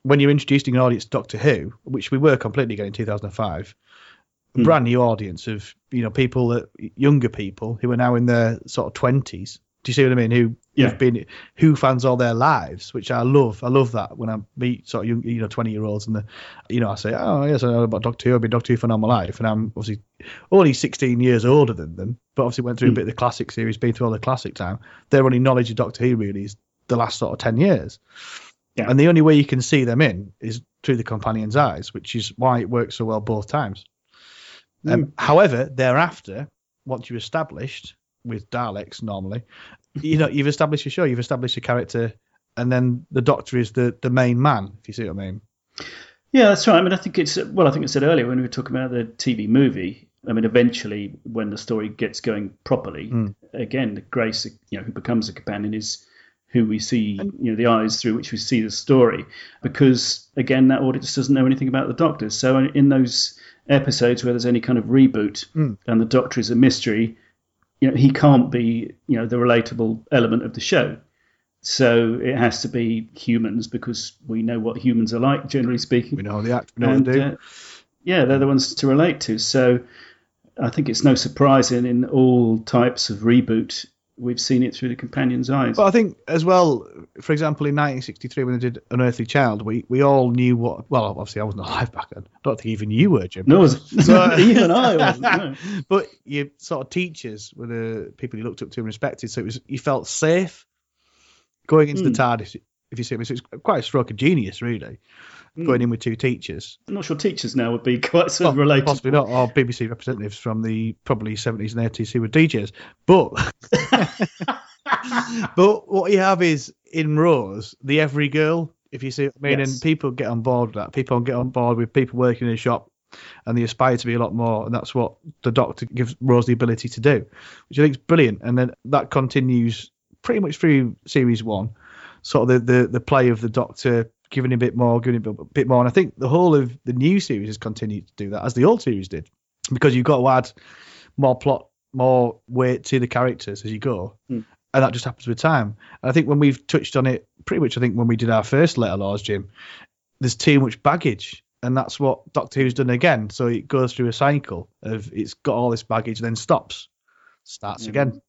when you're introducing an audience to Doctor Who, which we were completely getting in 2005, a Hmm. brand new audience of you know people that younger people who are now in their sort of 20s. Do you see what I mean? Who Yeah. have been Who fans all their lives, which I love. I love that when I meet sort of young, you know, 20 year olds and the, you know, I say, oh yes, I know about Doctor Who. I've been Doctor Who for all my life, and I'm obviously only 16 years older than them, but obviously went through a Hmm. bit of the classic series, been through all the classic time. Their only knowledge of Doctor Who really is the last sort of 10 years. Yeah. And the only way you can see them in is through the companion's eyes, which is why it works so well both times. Um, However, thereafter, once you're established with Daleks, normally, you know, you've established a show, you've established a character, and then the Doctor is the, the main man, if you see what I mean. Yeah, that's right. I mean, I think it's well. I think I said earlier when we were talking about the TV movie. I mean, eventually, when the story gets going properly, again, the Grace, you know, who becomes a companion, is who we see, you know, the eyes through which we see the story. Because again, that audience doesn't know anything about the Doctor. So in those episodes where there's any kind of reboot and the Doctor is a mystery, you know, he can't be, you know, the relatable element of the show. So it has to be humans because we know what humans are like, generally speaking. We know the act, we know and what they do. uh, yeah, they're the ones to relate to. So I think it's no surprise in, in all types of reboot, we've seen it through the companion's eyes. But I think as well, for example, in 1963 when they did Unearthly Child, we, we all knew what. Well, obviously I wasn't alive back then. I don't think even you were, Jim. no, was- So- even I wasn't. No. but your sort of teachers were the people you looked up to and respected, so it was you felt safe going into the hmm. TARDIS. If you see me, so it's quite a stroke of genius, really, going hmm. in with two teachers. I'm not sure teachers now would be quite so Well, related. Possibly not, or BBC representatives from the probably 70s and 80s who were DJs. But but what you have is in Rose, the every girl, if you see what I mean, Yes. and people get on board with that. People get on board with people working in a shop and they aspire to be a lot more, and that's what the Doctor gives Rose the ability to do, which I think is brilliant. And then that continues pretty much through series one, sort of the, the, the play of the Doctor giving a bit more, giving a bit, more. And I think the whole of the new series has continued to do that, as the old series did, because you've got to add more plot, more weight to the characters as you go. Hmm. And that just happens with time. And I think when we've touched on it, pretty much, I think when we did our first Letter Lords, Jim, there's too much baggage. And that's what Doctor Who's done again. So it goes through a cycle of it's got all this baggage, then stops, starts Yeah. again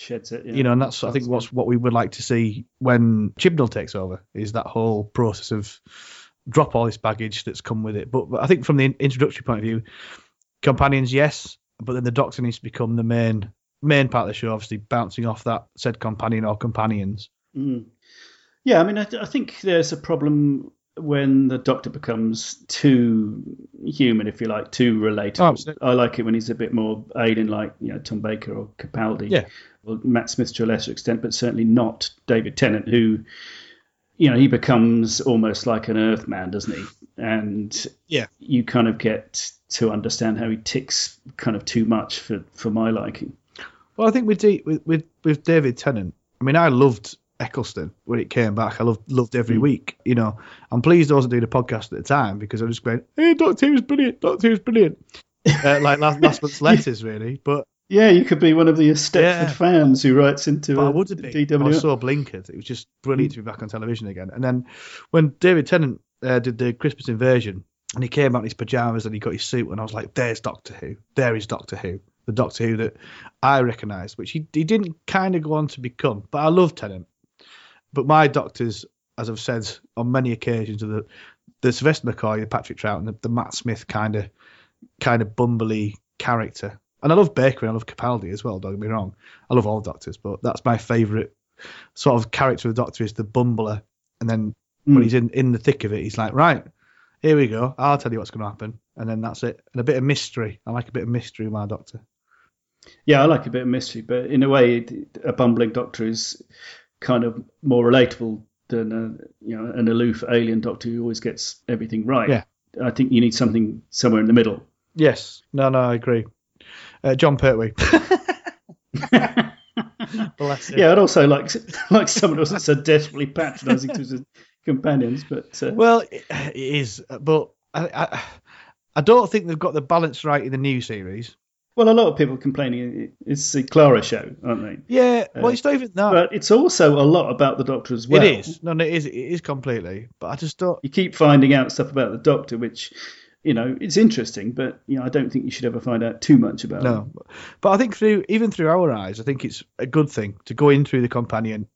Sheds it. yeah. you know, and that's I think what's what we would like to see when Chibnall takes over is that whole process of drop all this baggage that's come with it. But, but I think from the introductory point of view, companions, yes, but then the Doctor needs to become the main main part of the show, obviously bouncing off that said companion or companions. Mm. Yeah, I mean, I, I think there's a problem when the Doctor becomes too human, if you like, too relatable. Oh. I like it when he's a bit more alien, like you know Tom Baker or Capaldi. Yeah. Or Matt Smith to a lesser extent, but certainly not David Tennant, who, you know, he becomes almost like an Earthman, doesn't he? And Yeah. you kind of get to understand how he ticks kind of too much for, for my liking. Well, I think with, D, with with with David Tennant, I mean, I loved Eccleston when it came back. I loved loved every week. You know, I'm pleased I wasn't doing a podcast at the time because I was just going, "Hey, Doctor Who's brilliant. Doctor Who's brilliant." uh, like last, last month's letters, really. But Yeah, you could be one of the Stepford Yeah. fans who writes into but I uh, would have been. I DW. was so blinkered. It was just brilliant to be back on television again. And then when David Tennant uh, did the Christmas invasion, and he came out in his pajamas and he got his suit, and I was like, "There's Doctor Who. There is Doctor Who. The Doctor Who that I recognised, which he he didn't kind of go on to become. But I love Tennant. But my doctors, as I've said on many occasions, are the the Sylvester McCoy, the Patrick Trout, and the, the Matt Smith kind of kind of bumbly character. And I love Baker and I love Capaldi as well. Don't get me wrong. I love all doctors, but that's my favourite sort of character of the Doctor is the bumbler. And then when Mm. he's in in the thick of it, he's like, right, here we go. I'll tell you what's going to happen, and then that's it. And a bit of mystery. I like a bit of mystery with my Doctor. Yeah, I like a bit of mystery, but in a way, a bumbling doctor is kind of more relatable than a, you know an aloof alien doctor who always gets everything right. Yeah. I think you need something somewhere in the middle. Yes. No, no, I agree. Uh, Jon Pertwee. Bless him. Yeah, I'd also like like someone who wasn't so desperately patronising to his companions, but uh, Well, it, it is, but I, I, I don't think they've got the balance right in the new series. well, a lot of people complaining it's the Clara show, aren't they? Yeah, well, it's not even that. But it's also a lot about the Doctor as well. it is. No, no, it is. It is completely. But I just don't. You keep finding out stuff about the Doctor, which you know it's interesting, but you know I don't think you should ever find out too much about. No, but I think through even through our eyes, I think it's a good thing to go in through the companion.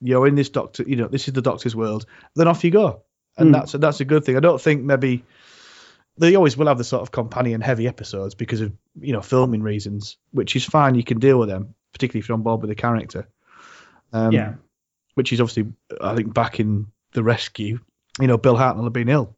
You're in this doctor, you know, this is the doctor's world. Then off you go, and Hmm. that's that's a good thing. I don't think maybe they always will have the sort of companion heavy episodes because of you know filming reasons, which is fine. You can deal with them, particularly if you're on board with the character. Um, Yeah. which is obviously I think back in the rescue, you know, Bill Hartnell had been ill.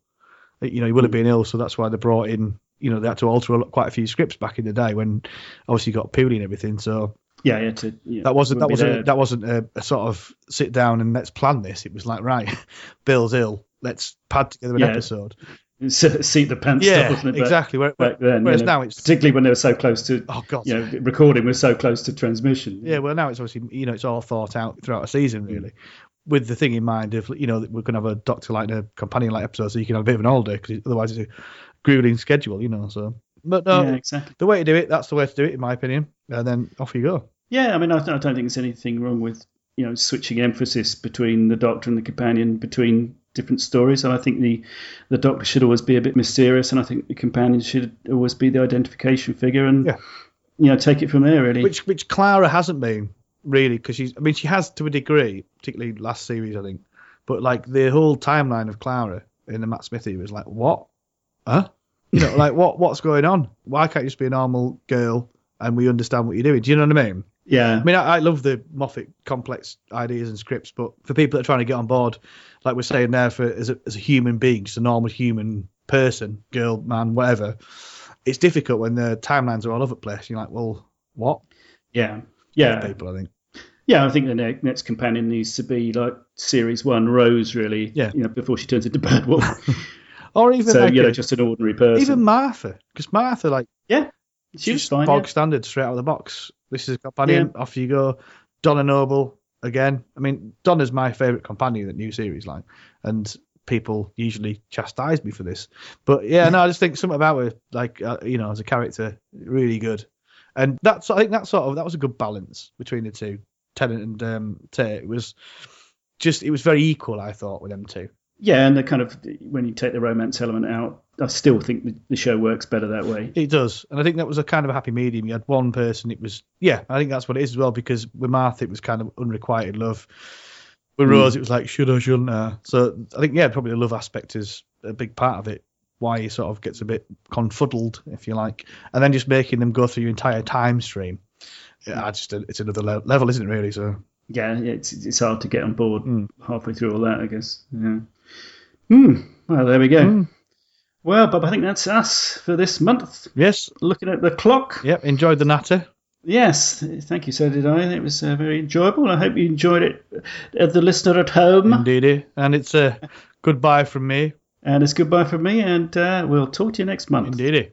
You know, he would have hmm. been ill, so that's why they brought in. You know, they had to alter a lot, quite a few scripts back in the day when obviously you got Pooley and everything. So Yeah, yeah. To, know, that wasn't that wasn't that wasn't a, a sort of sit down and let's plan this. It was like right, Bill's ill, let's pad together an Yeah. episode. seat the pants Yeah, stuff, wasn't it? Exactly. Where- Back then, whereas you know, now it's particularly when they were so close to, oh god, you know, recording was so close to transmission. Yeah, well, now it's obviously you know it's all thought out throughout a season hmm. really, with the thing in mind of you know we're going to have a doctor like a companion like episode, so you can have a bit of an holiday because otherwise it's a grueling schedule, you know. So, but no, yeah, exactly. the way to do it, that's the way to do it in my opinion, and then off you go. Yeah, I mean, I, I don't think there's anything wrong with you know switching emphasis between the Doctor and the companion between different stories. And I think the the Doctor should always be a bit mysterious, and I think the companion should always be the identification figure, and Yeah. you know take it from there. Really, Which which Clara hasn't been really because she's I mean she has to a degree, particularly last series I think, but like the whole timeline of Clara in the Matt Smithy was like what, huh? You know, like what what's going on? Why can't you just be a normal girl and we understand what you're doing? Do you know what I mean? yeah, I mean, I, I love the Moffat complex ideas and scripts, but for people that are trying to get on board, like we're saying there, for as a, as a human being, just a normal human person, girl, man, whatever, it's difficult when the timelines are all over the place. You're like, well, what? yeah, yeah. People, I think. Yeah, I think the ne- next companion needs to be like series one, Rose, really. Yeah. You know, before she turns into Bad Wolf. Or even so like you know, a- just an ordinary person. even Martha, because Martha, like, yeah, she was she's fine. bog yeah. standard straight out of the box. This is a companion. Off you go. Donna Noble again. I mean, Donna's my favourite companion in that new series, like, and people usually chastise me for this, but yeah, no, I just think something about her, like, uh, you know, as a character, really good, and that's I think that sort of that was a good balance between the two, Tennant and um, Tate. It was just it was very equal, I thought, with them two. Yeah, and the kind of when you take the romance element out, I still think the, the show works better that way. It does, and I think that was a kind of a happy medium. You had one person, it was yeah, I think that's what it is as well. Because with Martha, it was kind of unrequited love. With Rose, it was like should or shouldn't I? So I think yeah, probably the love aspect is a big part of it. Why he sort of gets a bit confuddled, if you like, and then just making them go through your entire time stream. I just it's another le- level, isn't it? Really, so Yeah, it's it's hard to get on board Mm. halfway through all that, I guess. Yeah. Well, there we go. Well, Bob, I think that's us for this month. Yes. Looking at the clock. Yep. Enjoyed the natter. Yes, thank you. So did I. It was uh, very enjoyable. I hope you enjoyed it, uh, the listener at home. Indeedy. And it's a goodbye from me. And it's goodbye from me, and uh, we'll talk to you next month. Indeedy.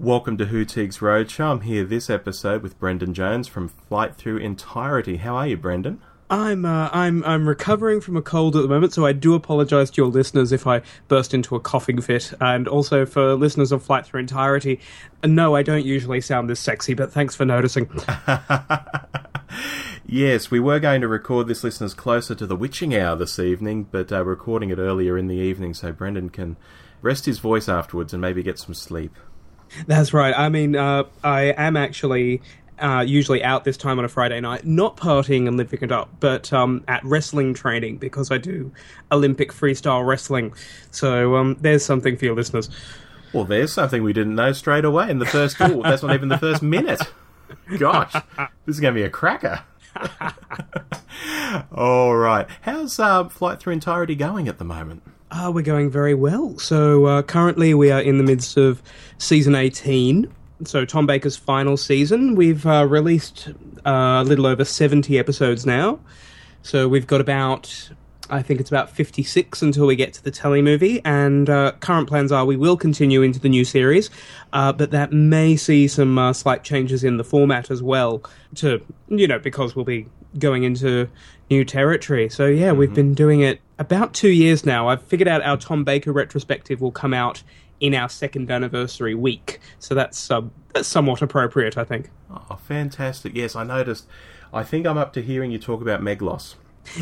Welcome to Whotiques Roadshow. I'm here this episode with Brendan Jones from Flight Through Entirety. How are you, Brendan? I'm uh, I'm I'm recovering from a cold at the moment, so I do apologise to your listeners if I burst into a coughing fit, and also for listeners of Flight Through Entirety. No, I don't usually sound this sexy, but thanks for noticing. Yes, we were going to record this listeners closer to the witching hour this evening, but uh, recording it earlier in the evening so Brendan can rest his voice afterwards and maybe get some sleep. That's right. I mean, uh, I am actually uh, usually out this time on a Friday night, not partying and living it up, but um, at wrestling training because I do Olympic freestyle wrestling. So um, there's something for your listeners. Well, there's something we didn't know straight away in the first. Ooh, that's not even the first minute. Gosh, this is going to be a cracker. All right, how's uh, Flight Through Entirety going at the moment? Uh, we're going very well. So uh, currently we are in the midst of season 18. So Tom Baker's final season. We've uh, released uh, a little over 70 episodes now. So we've got about, I think it's about 56 until we get to the telly movie. And uh, current plans are we will continue into the new series, uh, but that may see some uh, slight changes in the format as well. To you know, because we'll be going into new territory. So yeah, we've been doing it about two years now. I've figured out our Tom Baker retrospective will come out in our second anniversary week. So that's uh, that's somewhat appropriate, I think. Oh, fantastic! Yes, I noticed. I think I'm up to hearing you talk about Meglos.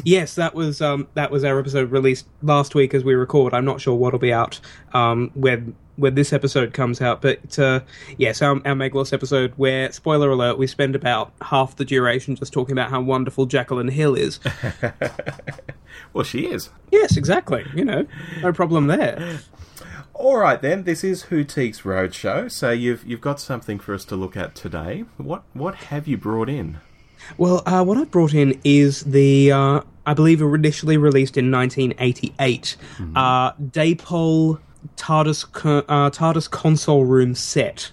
Yes, that was um, that was our episode released last week as we record. I'm not sure what'll be out um, when when this episode comes out, but uh, yes, our, our Meglos episode where spoiler alert, we spend about half the duration just talking about how wonderful Jacqueline Hill is. Well, she is. yes, exactly. You know, no problem there. All right then. This is Whotiques Roadshow. So you've you've got something for us to look at today. What what have you brought in? Well, uh, what I've brought in is the, uh, I believe, initially released in 1988, uh, Dapol TARDIS, co- uh, TARDIS console room set.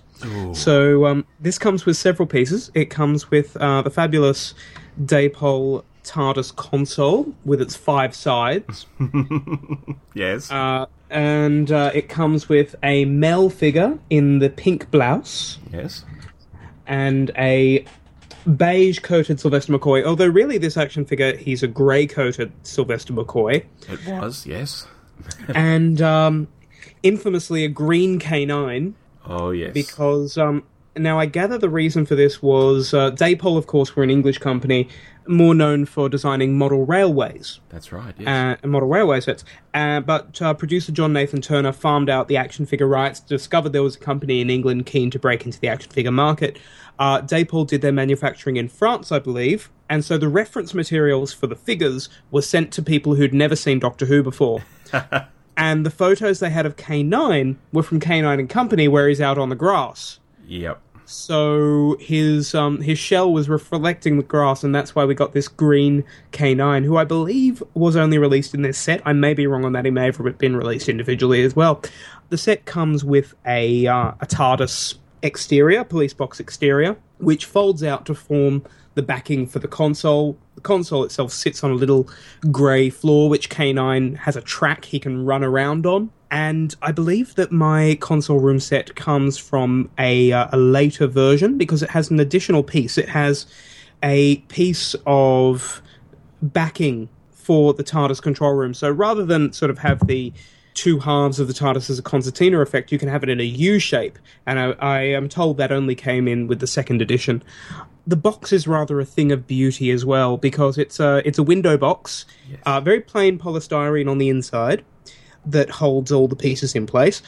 So um, this comes with several pieces. It comes with uh, the fabulous Dapol TARDIS console with its five sides, Yes. uh, and uh, it comes with a Mel figure in the pink blouse yes. and a beige coated Sylvester McCoy. Although really, this action figure, he's a grey coated Sylvester McCoy, It was. Yes. and um, infamously a green K9 Oh yes. because um, now I gather the reason for this was uh, Dapol, of course, were an English company more known for designing model railways. That's right. Yes. uh, and model railway sets. Uh, but uh, producer John Nathan Turner farmed out the action figure rights, discovered there was a company in England keen to break into the action figure market. Uh, Dapol did their manufacturing in France, I believe, and so the reference materials for the figures were sent to people who'd never seen Doctor Who before. and the photos they had of K9 were from K9 and Company, where he's out on the grass. yep. So his um, his shell was reflecting the grass, and that's why we got this green K9, who I believe was only released in this set. I may be wrong on that; he may have been released individually as well. The set comes with a uh, a TARDIS exterior, police box exterior, which folds out to form the backing for the console. The console itself sits on a little grey floor, which K9 has a track he can run around on. And I believe that my console room set comes from a, uh, a later version because it has an additional piece. It has a piece of backing for the TARDIS control room. So rather than sort of have the two halves of the TARDIS as a concertina effect, you can have it in a U shape. And I, I am told that only came in with the second edition. The box is rather a thing of beauty as well because it's a it's a window box, uh, very plain polystyrene on the inside that holds all the pieces in place.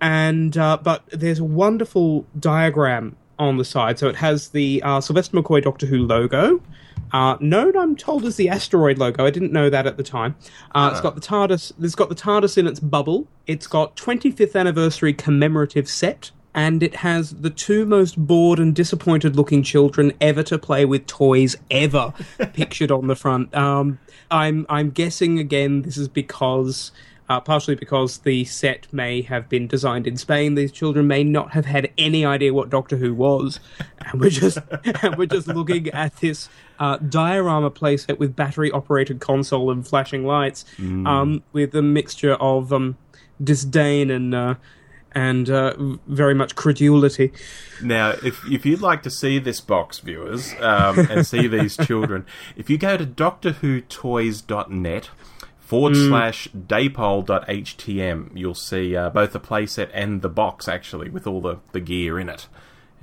And uh, but there's a wonderful diagram on the side. So it has the uh, Sylvester McCoy Doctor Who logo, Uh, known, I'm told, as the asteroid logo. I didn't know that at the time. Uh, It's got the TARDIS. It's got the TARDIS in its bubble. It's got 25th anniversary commemorative set, and it has the two most bored and disappointed looking children ever to play with toys ever pictured on the front. Um, I'm I'm guessing again this is because uh, partially because the set may have been designed in Spain. These children may not have had any idea what Doctor Who was, and we're just and we're just looking at this uh, diorama playset with battery operated console and flashing lights, um, with a mixture of um, disdain and. Uh, and uh, very much credulity. Now, if if you'd like to see this box, viewers, um, and see these children, if you go to DoctorWhoToys.net forward Mm. slash dapol.htm, you'll see uh, both the playset and the box actually with all the, the gear in it.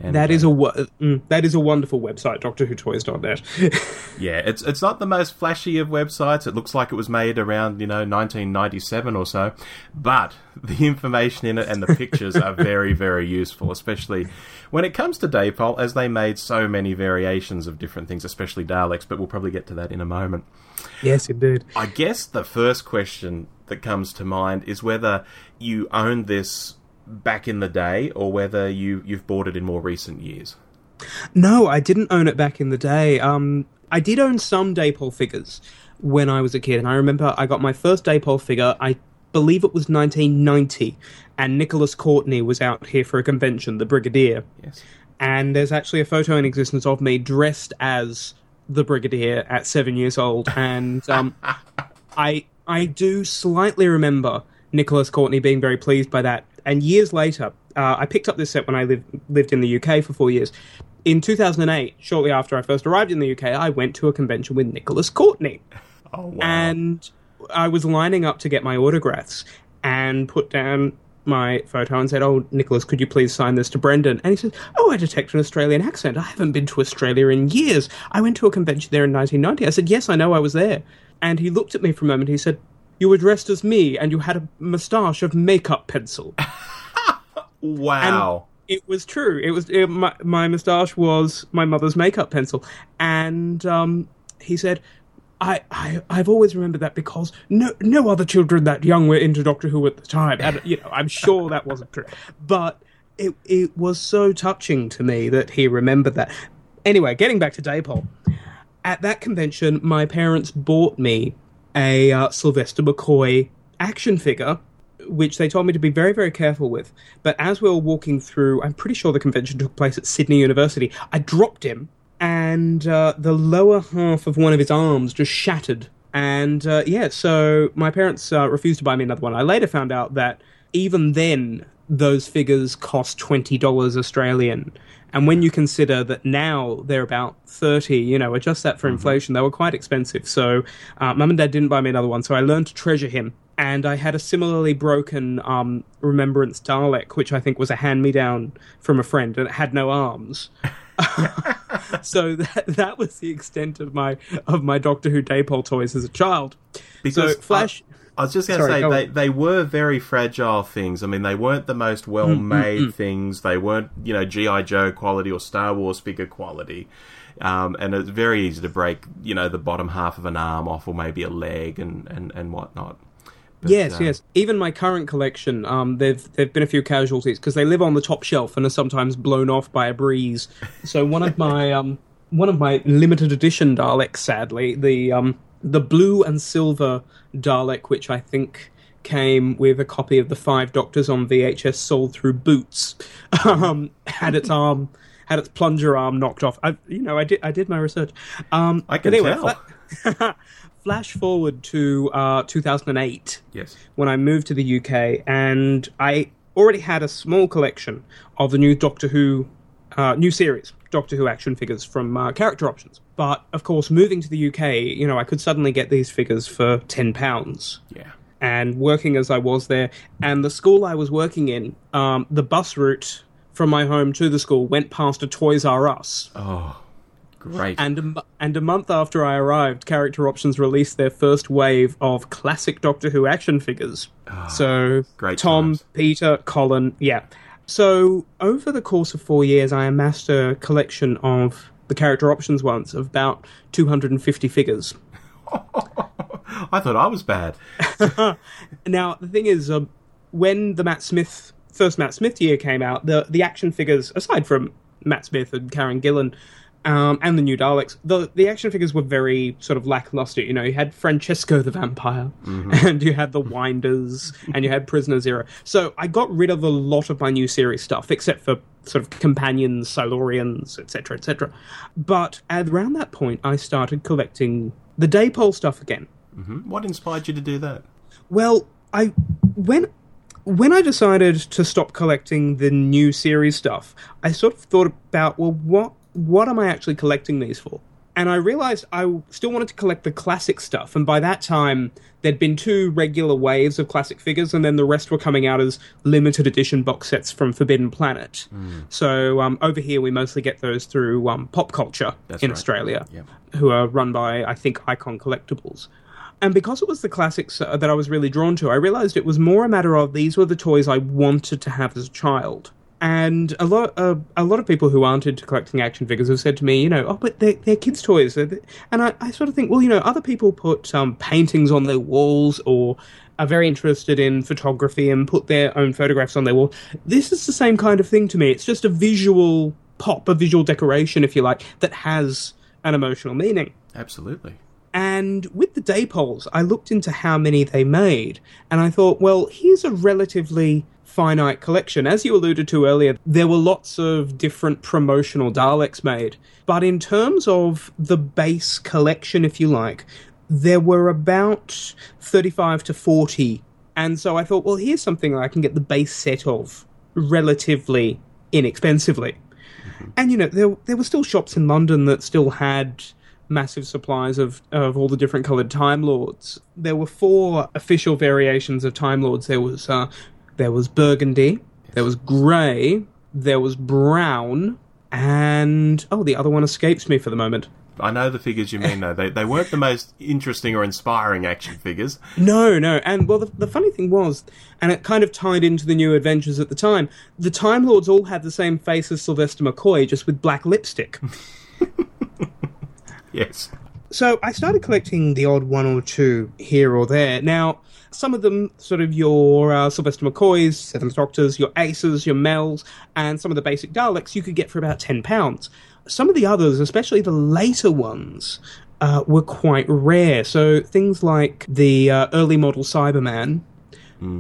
And, That uh, is a wo- mm, that is a wonderful website, DoctorWhoToys.net. Yeah, it's it's not the most flashy of websites. It looks like it was made around you know 1997 or so, but the information in it and the pictures are very very useful, especially when it comes to Dapol, as they made so many variations of different things, especially Daleks. But we'll probably get to that in a moment. Yes, indeed. I guess the first question that comes to mind is whether you owned this back in the day or whether you you've bought it in more recent years. No, I didn't own it back in the day. Um, I did own some Dapol figures when I was a kid, and I remember I got my first Dapol figure. I believe it was 1990, and Nicholas Courtney was out here for a convention, the Brigadier. Yes. And there's actually a photo in existence of me dressed as the Brigadier at seven years old, and um, I I do slightly remember Nicholas Courtney being very pleased by that. And years later, uh, I picked up this set when I lived lived in the UK for four years. In 2008, shortly after I first arrived in the UK, I went to a convention with Nicholas Courtney, Oh wow. and I was lining up to get my autographs and put down my photo and said, "Oh, Nicholas, could you please sign this to Brendan?" And he said, "Oh, I detect an Australian accent. I haven't been to Australia in years. I went to a convention there in 1990." I said, "Yes, I know. I was there." And he looked at me for a moment. He said, "You were dressed as me, and you had a moustache of makeup pencil." wow. it was true. It was it, my my moustache was my mother's makeup pencil, and um, he said. I, I, I've always remembered that because no no other children that young were into Doctor Who at the time, and you know I'm sure that wasn't true, but it it was so touching to me that he remembered that. Anyway, getting back to Dapol, at that convention, my parents bought me a uh, Sylvester McCoy action figure, which they told me to be very, very careful with. But as we were walking through, I'm pretty sure the convention took place at Sydney University, I dropped him, and uh, the lower half of one of his arms just shattered. And uh, yeah, so my parents uh, refused to buy me another one. I later found out that even then, those figures cost $20 Australian. And when you consider that now they're about 30, you know, adjust that for inflation, they were quite expensive. So uh, mum and dad didn't buy me another one. So I learned to treasure him. And I had a similarly broken um, Remembrance Dalek, which I think was a hand me down from a friend, and it had no arms. so that, that was the extent of my of my Doctor Who Dapol toys as a child. Because so Flash, I, I was just going to say go they on. they were very fragile things. I mean, they weren't the most well Mm, made things. They weren't you know GI Joe quality or Star Wars figure quality. Um, and it's very easy to break, you know, the bottom half of an arm off, or maybe a leg, and and and whatnot. But, yes, uh, yes. Even my current collection, um, there've there've been a few casualties because they live on the top shelf and are sometimes blown off by a breeze. So one of my um, one of my limited edition Daleks, sadly, the um, the blue and silver Dalek, which I think came with a copy of the Five Doctors on VHS, sold through Boots, um, had its arm. Had its plunger arm knocked off. I, you know, I did. I did my research. Um, I can anyway, tell. fla- flash forward to uh, 2008 Yes. when I moved to the UK, and I already had a small collection of the new Doctor Who, uh, new series, Doctor Who action figures from uh, Character Options. But of course, moving to the UK, you know, I could suddenly get these figures for ten pounds. Yeah. And working as I was there, and the school I was working in, um, the bus route from my home to the school went past a Toys R Us. Oh, great. And a, and a month after I arrived, Character Options released their first wave of classic Doctor Who action figures. so great Tom, times. Peter, Colin, yeah. So over the course of four years, I amassed a collection of the character options ones of about 250 figures. I thought I was bad. Now the thing is, um, when the Matt Smith first Matt Smith year came out, the the action figures, aside from Matt Smith and Karen Gillan. Um, and the new Daleks, the the action figures were very sort of lackluster. You know, you had Francesco the Vampire, and you had the Winders, and you had Prisoner Zero. So I got rid of a lot of my new series stuff, except for sort of companions, Silurians, etc., etc. But at around that point, I started collecting the Dapol stuff again. What inspired you to do that? Well, I when when I decided to stop collecting the new series stuff, I sort of thought about well, what what am I actually collecting these for? And I realized I still wanted to collect the classic stuff, and by that time there'd been two regular waves of classic figures, and then the rest were coming out as limited edition box sets from Forbidden Planet. So um, over here we mostly get those through um, Pop Culture That's in right. Australia, Yep. who are run by I think Icon Collectibles. And because it was the classics uh, that I was really drawn to, I realized it was more a matter of these were the toys I wanted to have as a child. And a lot, uh, a lot of people who aren't into collecting action figures have said to me, you know, oh, but they're, they're kids' toys. And I, I sort of think, well, you know, other people put um, paintings on their walls or are very interested in photography and put their own photographs on their wall. This is the same kind of thing to me. It's just a visual pop, a visual decoration, if you like, that has an emotional meaning. Absolutely. And with the Dapols, I looked into how many they made, and I thought, well, here's a relatively finite collection. As you alluded to earlier, there were lots of different promotional Daleks made. But in terms of the base collection, if you like, there were about 35 to 40. And so I thought, well, here's something I can get the base set of relatively inexpensively. And you know, there there were still shops in London that still had massive supplies of of all the different coloured Time Lords. There were four official variations of Time Lords. There was uh, there was burgundy, there was grey, there was brown, and oh, the other one escapes me for the moment. I know the figures you mean, though. They, they weren't the most interesting or inspiring action figures. No, no. And well, the, the funny thing was, and it kind of tied into the new adventures at the time, the Time Lords all had the same face as Sylvester McCoy, just with black lipstick. Yes. So I started collecting the odd one or two here or there. Now, some of them, sort of your uh, Sylvester McCoys, Seventh Doctors, your Aces, your Mels, and some of the basic Daleks, you could get for about £10. Some of the others, especially the later ones, uh, were quite rare. So things like the uh, early model Cyberman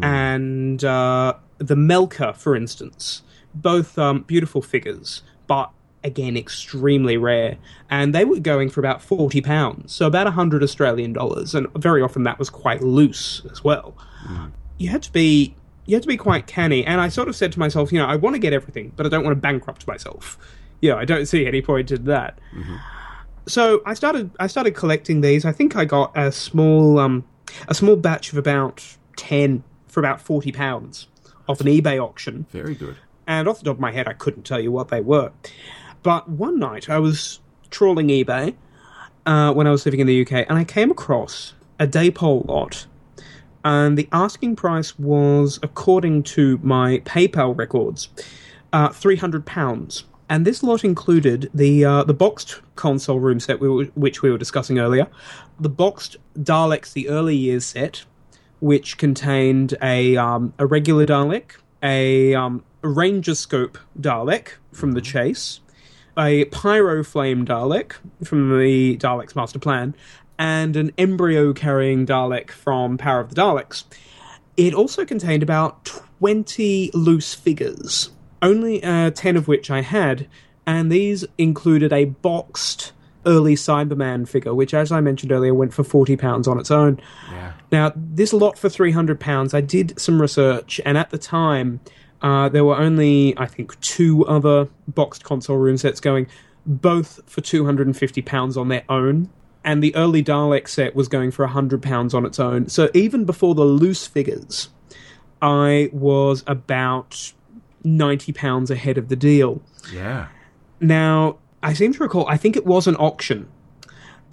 and uh, the Melkur, for instance, both um, beautiful figures, but again extremely rare. And they were going for about forty pounds, so about hundred Australian dollars, and very often that was quite loose as well. You had to be you had to be quite canny, and I sort of said to myself, you know, I want to get everything, but I don't want to bankrupt myself. You know, I don't see any point in that. So I started I started collecting these. I think I got a small um a small batch of about ten for about forty pounds off an eBay auction. Very good. And off the top of my head, I couldn't tell you what they were. But one night, I was trawling eBay uh, when I was living in the UK, and I came across a Dapol lot. And the asking price was, according to my PayPal records, uh, three hundred pounds. And this lot included the uh, the boxed console room set, we were, which we were discussing earlier, the boxed Daleks the early years set, which contained a um, a regular Dalek, a um, Ranger Scope Dalek from the Chase, a Pyro Flame Dalek from the Daleks Master Plan, and an embryo carrying Dalek from Power of the Daleks. It also contained about 20 loose figures, only uh, 10 of which I had, and these included a boxed early Cyberman figure, which, as I mentioned earlier, went for £40 on its own. Yeah. Now, this lot for £300, I did some research, and at the time, uh, there were only, I think, two other boxed console room sets going, both for £250 on their own. And the early Dalek set was going for £100 on its own. So even before the loose figures, I was about £90 ahead of the deal. Yeah. Now, I seem to recall, I think it was an auction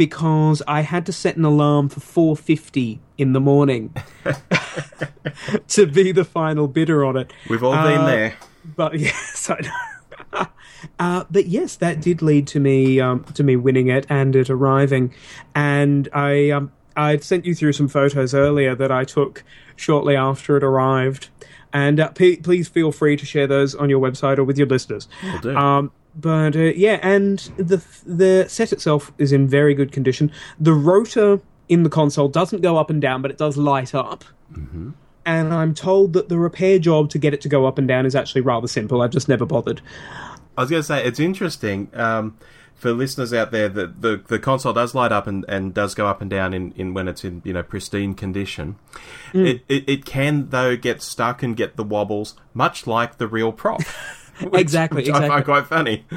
because I had to set an alarm for 4:50 in the morning to be the final bidder on it. We've all been Uh, there. But yes, I know. Uh, but yes, that did lead to me um, to me winning it and it arriving. And I um, I sent you through some photos earlier that I took shortly after it arrived. And uh, p- please feel free to share those on your website or with your listeners. Um, but uh, yeah, and the the set itself is in very good condition. The rotor in the console doesn't go up and down, but it does light up. Mm-hmm. And I'm told that the repair job to get it to go up and down is actually rather simple. I've just never bothered. I was going to say it's interesting um, for listeners out there that the the console does light up and, and does go up and down in, in when it's in you know pristine condition. It, it it can though get stuck and get the wobbles, much like the real prop. which- Exactly, which I find quite funny.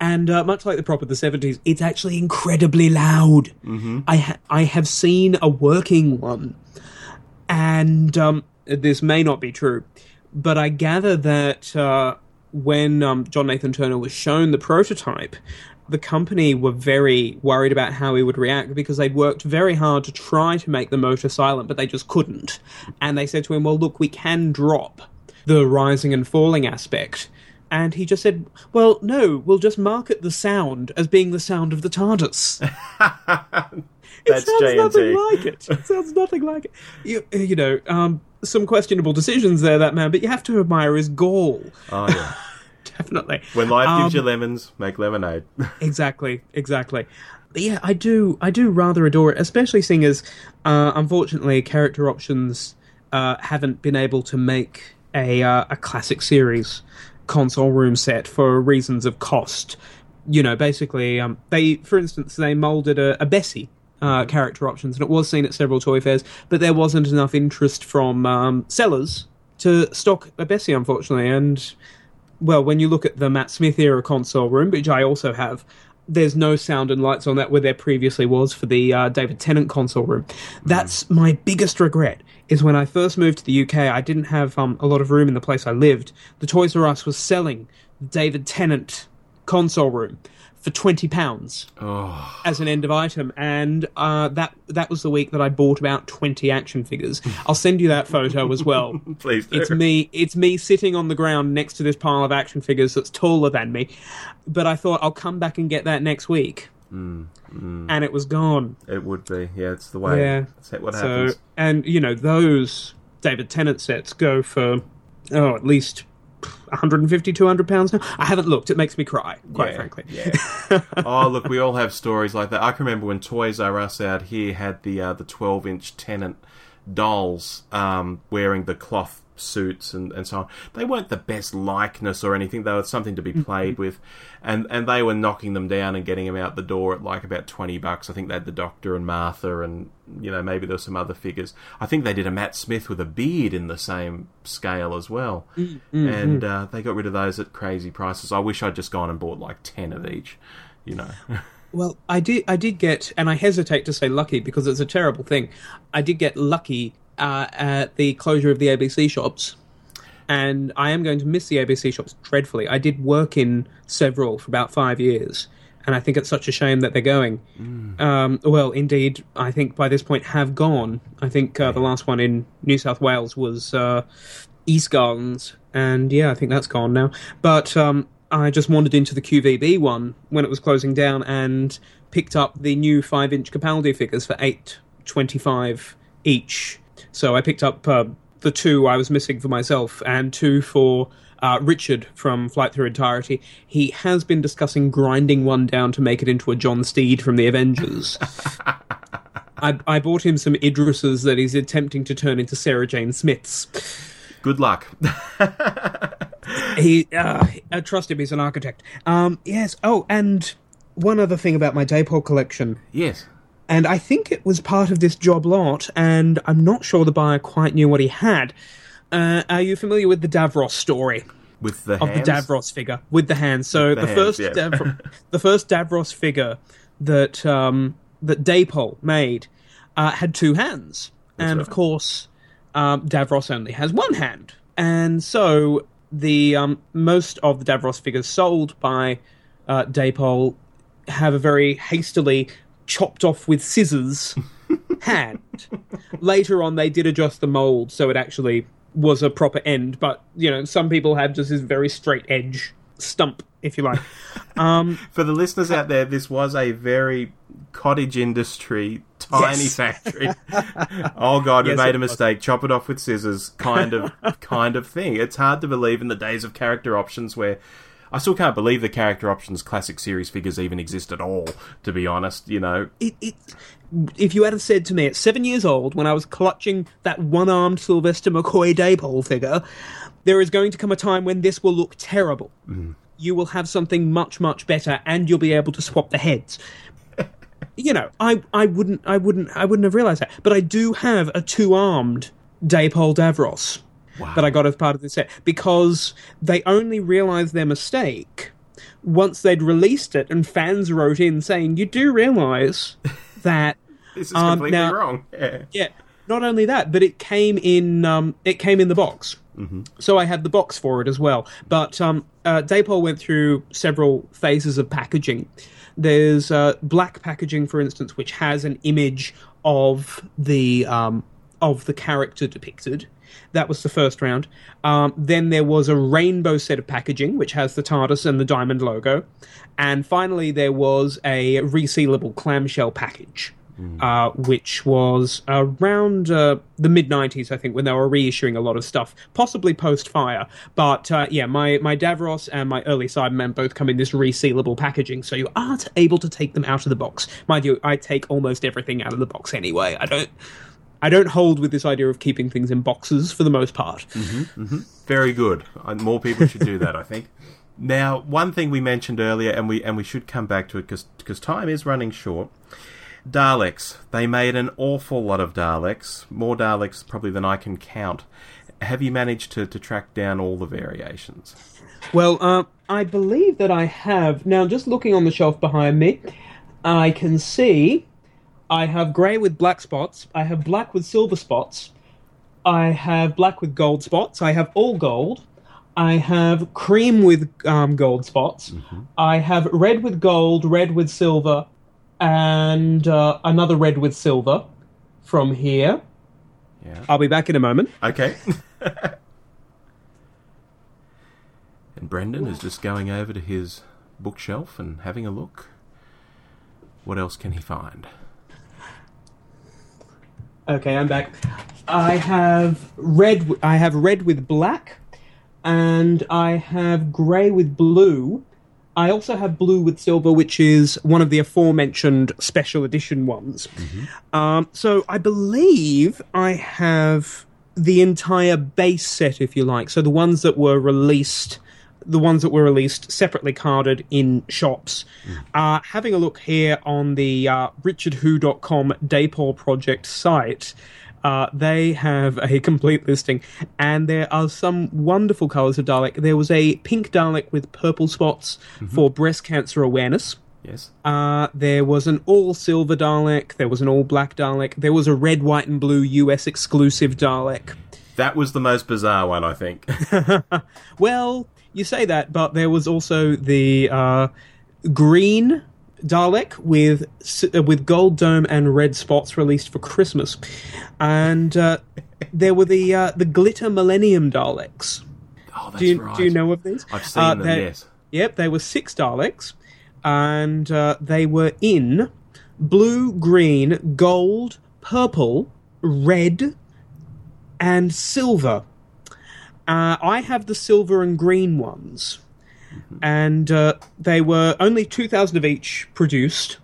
And uh, much like the prop of the 70s, it's actually incredibly loud. Mm-hmm. I, ha- I have seen a working one, and um, this may not be true, but I gather that uh, when um, John Nathan Turner was shown the prototype, the company were very worried about how he would react because they'd worked very hard to try to make the motor silent, but they just couldn't. And they said to him, Well, look, we can drop the rising and falling aspect. And he just said, Well, no, we'll just market the sound as being the sound of the TARDIS. it That's sounds JNT. nothing like it. It sounds nothing like it. You, you know, um, some questionable decisions there, that man, but you have to admire his gall. Oh yeah. Definitely. When life gives Um, you lemons, make lemonade. exactly, exactly. But yeah, I do, I do rather adore it, especially seeing as, uh, unfortunately, character options uh, haven't been able to make a uh, a classic series console room set for reasons of cost. You know, basically, um, they, for instance, they molded a, a Bessie. Uh, character options, and it was seen at several toy fairs, but there wasn't enough interest from um, sellers to stock a Bessie, unfortunately. And well, when you look at the Matt Smith era console room, which I also have, there's no sound and lights on that where there previously was for the uh, David Tennant console room. That's my biggest regret. Is when I first moved to the UK, I didn't have um, a lot of room in the place I lived. The Toys R Us was selling the David Tennant console room for twenty pounds Oh, as an end of item, and uh, that that was the week that I bought about twenty action figures. I'll send you that photo as well. please do. It's me. It's me sitting on the ground next to this pile of action figures that's taller than me. But I thought I'll come back and get that next week, and it was gone. It would be. Yeah, it's the way. Yeah. That's what So, happens. and you know those David Tennant sets go for oh at least 150 200 pounds now i haven't looked it makes me cry quite Yeah, frankly Yeah. oh, look, we all have stories like that. I can remember when Toys R Us out here had the uh, the twelve inch Tennant dolls um, wearing the cloth suits and, and so on. They weren't the best likeness or anything. They were something to be played with, and and they were knocking them down and getting them out the door at like about twenty bucks. I think they had the Doctor and Martha, and you know maybe there were some other figures. I think they did a Matt Smith with a beard in the same scale as well, and uh, they got rid of those at crazy prices. I wish I'd just gone and bought like ten of each. You know, Well, I did. I did get, and I hesitate to say lucky because it's a terrible thing. I did get lucky uh, at the closure of the ABC shops, and I am going to miss the ABC shops dreadfully. I did work in several for about five years, and I think it's such a shame that they're going. Um, well, indeed, I think by this point have gone. I think uh, the last one in New South Wales was uh, East Gardens, and yeah, I think that's gone now. But um, I just wandered into the QVB one when it was closing down and picked up the new five-inch Capaldi figures for eight twenty-five each. So I picked up uh, the two I was missing for myself and two for. Uh, Richard from Flight Through Entirety. He has been discussing grinding one down to make it into a John Steed from the Avengers. I, I bought him some Idrises that he's attempting to turn into Sarah Jane Smiths. good luck. He, uh, uh, trust him, he's an architect. Um, yes. Oh, and one other thing about my Dapol collection, yes. And I think it was part of this job lot, and I'm not sure the buyer quite knew what he had. Uh, are you familiar with the Davros story? With the of hands? the Davros figure with the hands. So the the, hands, first yeah. Dav- the first Davros figure that um, that Dapol made uh, had two hands, and of course um, Davros only has one hand, and so the um, most of the Davros figures sold by uh, Dapol have a very hastily chopped off with scissors hand. Later on, they did adjust the mold so it actually was a proper end, but you know, some people have just this very straight edge stump, if you like. Um, For the listeners out there, this was a very cottage industry, tiny Yes. factory. oh god, we Yes, made it a was. mistake. Chop it off with scissors, kind of, kind of thing. It's hard to believe in the days of character options where. I still can't believe the character options classic series figures even exist at all. To be honest, you know, it, it, if you had said to me at seven years old when I was clutching that one-armed Sylvester McCoy Dapol figure, there is going to come a time when this will look terrible. Mm. You will have something much much better, and you'll be able to swap the heads. you know, I, I wouldn't I wouldn't I wouldn't have realised that, but I do have a two-armed Dapol Davros that I got as part of the set because they only realised their mistake once they'd released it, and fans wrote in saying, "You do realise that." this is Um, completely now- wrong. Yeah. Yeah. Not only that, but it came in. Um, it came in the box, so I had the box for it as well. But um, uh, Dapol went through several phases of packaging. There's uh, black packaging, for instance, which has an image of the um, of the character depicted. That was the first round. Um, then there was a rainbow set of packaging, which has the TARDIS and the diamond logo. And finally, there was a resealable clamshell package, uh, which was around uh, the mid 90s, I think, when they were reissuing a lot of stuff, possibly post fire. But uh, yeah, my, my Davros and my early Cyberman both come in this resealable packaging, so you aren't able to take them out of the box. Mind you, I take almost everything out of the box anyway. I don't. I don't hold with this idea of keeping things in boxes for the most part. Very good. Uh, More people should do that, I think. Now, one thing we mentioned earlier, and we and we should come back to it because time is running short. Daleks. They made an awful lot of Daleks, more Daleks probably than I can count. Have you managed to, to track down all the variations? Well, uh, I believe that I have. Now, just looking on the shelf behind me, I can see I have grey with black spots, I have black with silver spots, I have black with gold spots, I have all gold, I have cream with um, gold spots, I have red with gold, red with silver, and uh, another red with silver from here. Yeah. I'll be back in a moment. Okay. and Brendan is just going over to his bookshelf and having a look. What else can he find? Okay, I'm back. I have red. w- I have red with black, and I have grey with blue. I also have blue with silver, which is one of the aforementioned special edition ones. Um, so I believe I have the entire base set, if you like. So the ones that were released, the ones that were released separately carded in shops. Uh, having a look here on the uh, RichardWho.com Dapol Project site. Uh, they have a complete listing, and there are some wonderful colours of Dalek. There was a pink Dalek with purple spots for breast cancer awareness. Yes. Uh, there was an all silver Dalek. There was an all black Dalek. There was a red, white, and blue US exclusive Dalek. That was the most bizarre one, I think. Well, you say that, but there was also the uh, green Dalek with uh, with gold dome and red spots released for Christmas, and uh, there were the uh, the glitter Millennium Daleks. Oh, that's Do you, right. do you know of these? I've seen Uh, them, they- yes. Yep, they were six Daleks, and uh, they were in blue, green, gold, purple, red, and silver. Uh, I have the silver and green ones, and uh, they were only two thousand of each produced,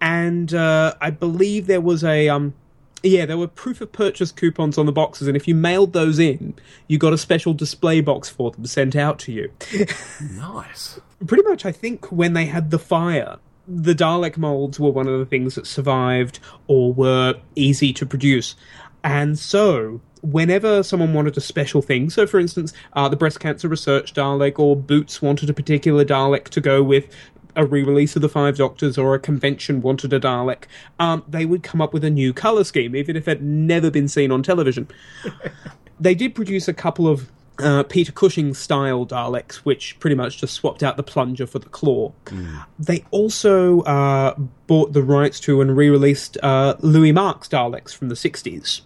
and uh, I believe there was a um, yeah, there were proof of purchase coupons on the boxes, and if you mailed those in, you got a special display box for them sent out to you. Nice. Pretty much, I think when they had the fire, the Dalek molds were one of the things that survived or were easy to produce. And so, whenever someone wanted a special thing, so for instance, uh, the breast cancer research Dalek or Boots wanted a particular Dalek to go with a re-release of the Five Doctors or a convention wanted a Dalek, um, they would come up with a new color scheme, even if it had never been seen on television. they did produce a couple of uh, Peter Cushing style Daleks, which pretty much just swapped out the plunger for the claw. They also uh, bought the rights to and re released uh, Louis Marx Daleks from the 60s.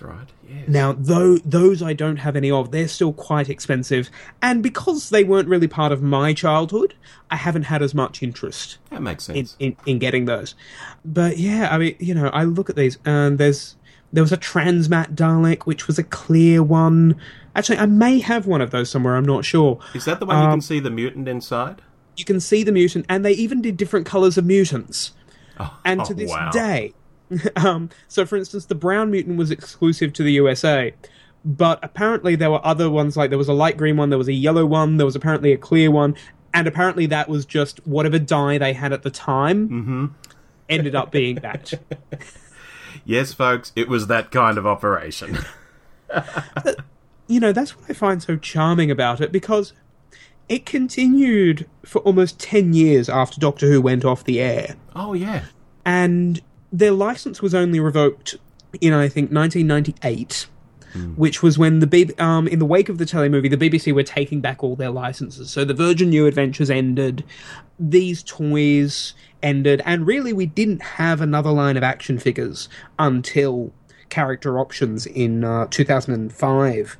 That's right. Yes. Now, though those I don't have any of, they're still quite expensive, and because they weren't really part of my childhood, I haven't had as much interest that makes in, sense. in, in getting those. But yeah, I mean, you know, I look at these, and there's there was a Transmat Dalek, which was a clear one. Actually, I may have one of those somewhere. I'm not sure. Is that the one you Um, can see the mutant inside? You can see the mutant, and they even did different colors of mutants. And to oh, this wow. day, um, so for instance, the brown mutant was exclusive to the USA, but apparently there were other ones. Like there was a light green one, there was a yellow one, there was apparently a clear one, and apparently that was just whatever dye they had at the time. Mm-hmm. Ended up being that. Yes, folks, it was that kind of operation. you know, that's what I find so charming about it because it continued for almost 10 years after Doctor Who went off the air. oh yeah. And their license was only revoked in, I think, 1998. Which was when the B- um, in the wake of the telemovie, the BBC were taking back all their licenses. So the Virgin New Adventures ended, these toys ended, and really we didn't have another line of action figures until Character Options in uh, 2005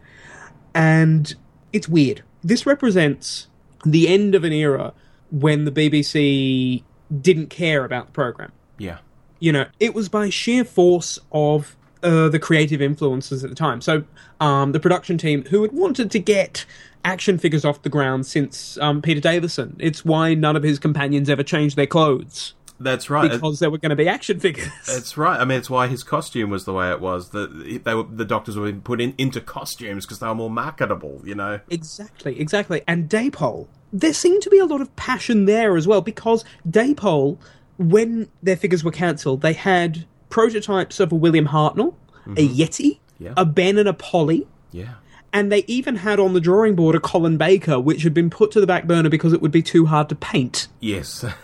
and it's weird. This represents the end of an era when the BBC didn't care about the program. Yeah. You know, it was by sheer force of uh, the creative influences at the time. So, um, the production team who had wanted to get action figures off the ground since um, Peter Davison. It's why none of his companions ever changed their clothes That's right. because there were going to be action figures. That's right. I mean, it's why his costume was the way it was. That they were, the doctors were being put in into costumes because they were more marketable. You know. Exactly, exactly. And Dapol, there seemed to be a lot of passion there as well because Dapol, when their figures were cancelled, they had prototypes of a William Hartnell, a Yeti, Yeah. a Ben and a Polly. Yeah. And they even had on the drawing board a Colin Baker, which had been put to the back burner because it would be too hard to paint. Yes.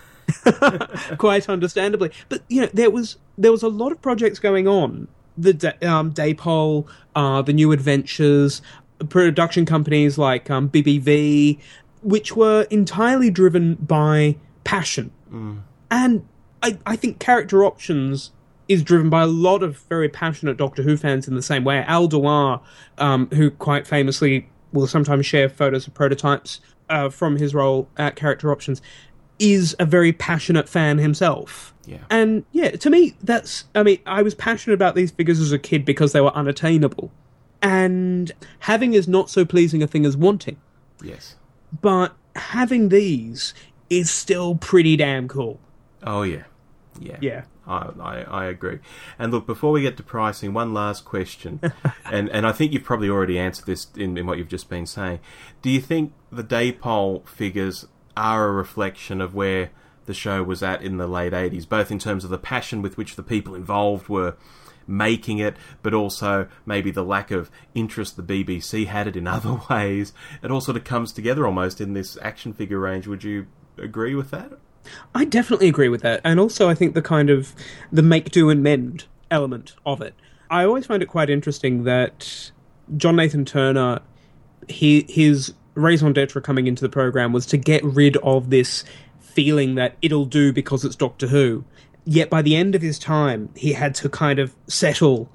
quite understandably. But you know, there was there was a lot of projects going on. The Da- um, Dapol, uh, the New Adventures, production companies like um, BBV, which were entirely driven by passion. And I, I think character options is driven by a lot of very passionate Doctor Who fans in the same way. Al Dewar, um, who quite famously will sometimes share photos of prototypes uh, from his role at Character Options, is a very passionate fan himself. Yeah. And yeah, to me, that's. I mean, I was passionate about these figures as a kid because they were unattainable. And having is not so pleasing a thing as wanting. yes. But having these is still pretty damn cool. Oh yeah. Yeah. Yeah. I, I, I agree. And look, before we get to pricing, one last question, and and I think you've probably already answered this in, in what you've just been saying. Do you think the Dapol figures are a reflection of where the show was at in the late '80s, both in terms of the passion with which the people involved were making it, but also maybe the lack of interest the BBC had it in other ways? It all sort of comes together almost in this action figure range. Would you agree with that? I definitely agree with that, and also I think the kind of the make do and mend element of it. I always find it quite interesting that John Nathan Turner, he, his raison d'être coming into the program was to get rid of this feeling that it'll do because it's Doctor Who. Yet by the end of his time, he had to kind of settle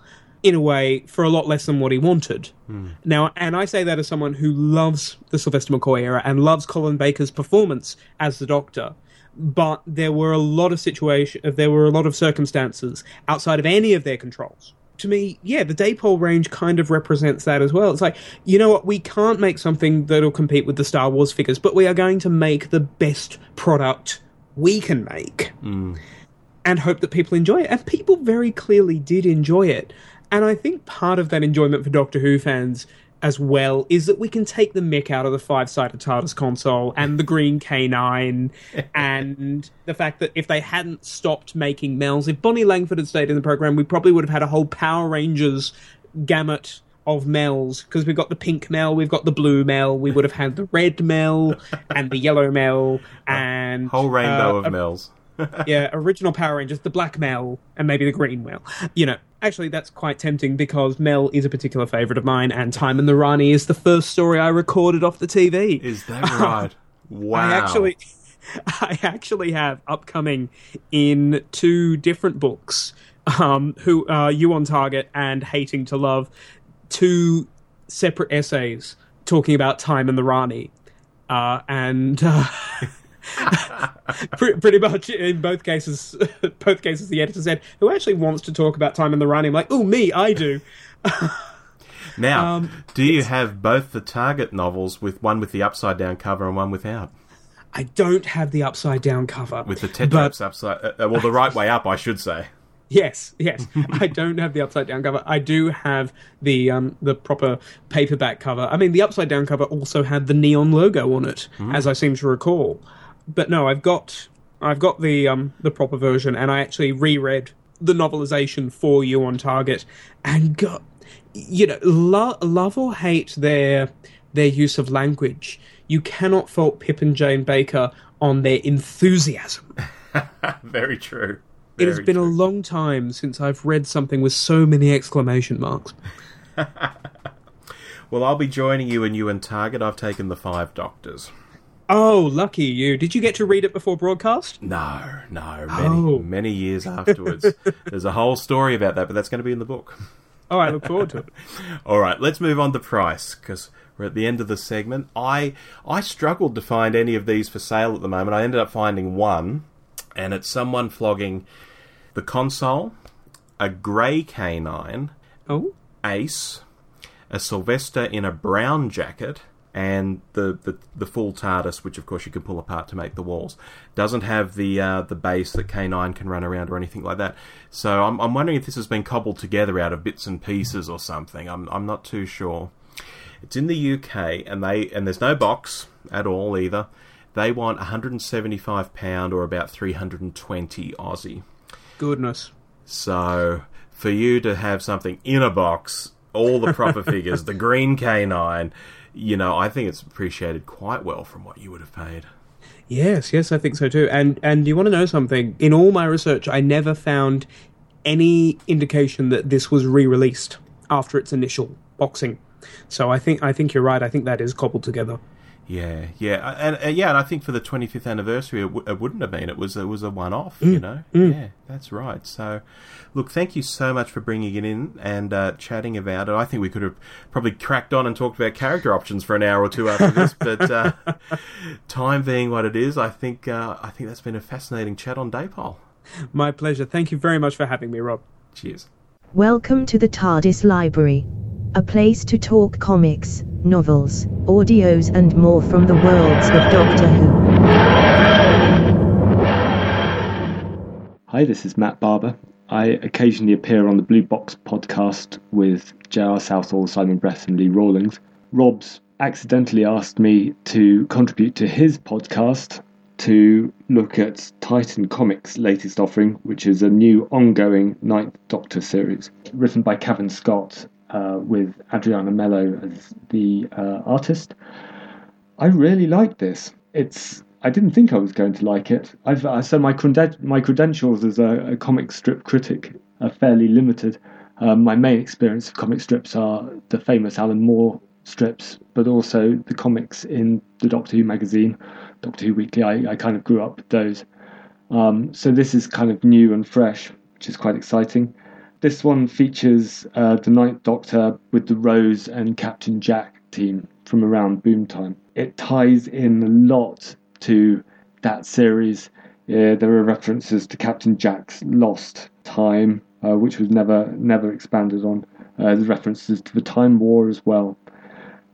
in a way for a lot less than what he wanted. Hmm. Now, and I say that as someone who loves the Sylvester McCoy era and loves Colin Baker's performance as the Doctor. But there were a lot of situation, there were a lot of circumstances outside of any of their controls. To me, yeah, the Dapol range kind of represents that as well. It's like, you know what, we can't make something that'll compete with the Star Wars figures, but we are going to make the best product we can make mm. and hope that people enjoy it. And people very clearly did enjoy it. And I think part of that enjoyment for Doctor Who fans as well is that we can take the mick out of the five sided TARDIS console and the green K9 and the fact that if they hadn't stopped making Mel's, if Bonnie Langford had stayed in the program, we probably would have had a whole Power Rangers gamut of Mel's because we've got the pink Mel, we've got the blue Mel, we would have had the red Mel and the yellow Mel and Whole rainbow uh, of Mel's. Yeah, original Power Rangers, the black Mel, and maybe the green Mel. You know, actually, that's quite tempting because Mel is a particular favourite of mine, and Time and the Rani is the first story I recorded off the TV. Is that right? Wow. I actually, I actually have upcoming in two different books um, who are you on target and hating to love, two separate essays talking about time and the Rani, uh, and. Uh, pretty much in both cases, both cases, the editor said, "Who actually wants to talk about time in the Rani?" I'm like, "Oh, me, I do." Now, Um, do you have both the Target novels with one with the upside down cover and one without? I don't have the upside down cover With the but- tetraps upside, uh, uh, well, the right way up, I should say. Yes, yes. I don't have the upside down cover. I do have the um, the proper paperback cover. I mean, the upside down cover also had the neon logo on it, as I seem to recall. But no, I've got I've got the um, the proper version, and I actually reread the novelization for you on Target, and got you know lo- love or hate their their use of language. You cannot fault Pip and Jane Baker on their enthusiasm. Very true. It has Very been a long time since I've read something with so many exclamation marks. Well, I'll be joining you and you and Target. I've taken the Five Doctors. Oh, lucky you. Did you get to read it before broadcast? No, no, many, Oh. many years afterwards. There's a whole story about that, but that's going to be in the book. Oh, I look forward to it. All right, let's move on to price because we're at the end of the segment. I I struggled to find any of these for sale at the moment. I ended up finding one, and it's someone flogging the console, a grey canine, Oh, Ace, a Sylvester in a brown jacket, and the, the, the full TARDIS, which of course you can pull apart to make the walls. Doesn't have the uh, the base that K9 can run around or anything like that. So I'm, I'm wondering if this has been cobbled together out of bits and pieces or something. I'm I'm not too sure. It's in the UK, and they and there's no box at all either. They want 175 pound or about 320 Aussie. goodness. So for you to have something in a box, all the proper figures, the green K9, you know, I think it's appreciated quite well from what you would have paid. Yes, yes, I think so too. And and you want to know something? In all my research, I never found any indication that this was re-released after its initial boxing. So I think I think you're right. I think that is cobbled together. Yeah, yeah, and, and yeah, and I think for the 25th anniversary, it, w- it wouldn't have been. It was it was a one-off, you know. Yeah, that's right. So, look, thank you so much for bringing it in and uh, chatting about it. I think we could have probably cracked on and talked about character options for an hour or two after this, but uh, time being what it is, I think uh, I think that's been a fascinating chat on Dapol. My pleasure. Thank you very much for having me, Rob. Cheers. Welcome to the TARDIS Library, a place to talk comics, novels, audios, and more from the worlds of Doctor Who. Hi, this is Matt Barber. I occasionally appear on the Blue Box podcast with J.R. Southall, Simon Brett, and Lee Rawlings. Rob's accidentally asked me to contribute to his podcast to look at Titan Comics' latest offering, which is a new ongoing Ninth Doctor series written by Cavan Scott uh, with Adriana Melo as the uh, artist. I really like this. It's I didn't think I was going to like it. I've uh, so my my credentials as a, a comic strip critic are fairly limited. Um, my main experience of comic strips are the famous Alan Moore strips, but also the comics in the Doctor Who magazine, Doctor Who Weekly. I, I kind of grew up with those. Um, so this is kind of new and fresh, which is quite exciting. This one features uh, the Ninth Doctor with the Rose and Captain Jack team from around Boom Town. It ties in a lot to that series. There are references to Captain Jack's lost time, uh, which was never never expanded on. Uh, there's references to the Time War as well.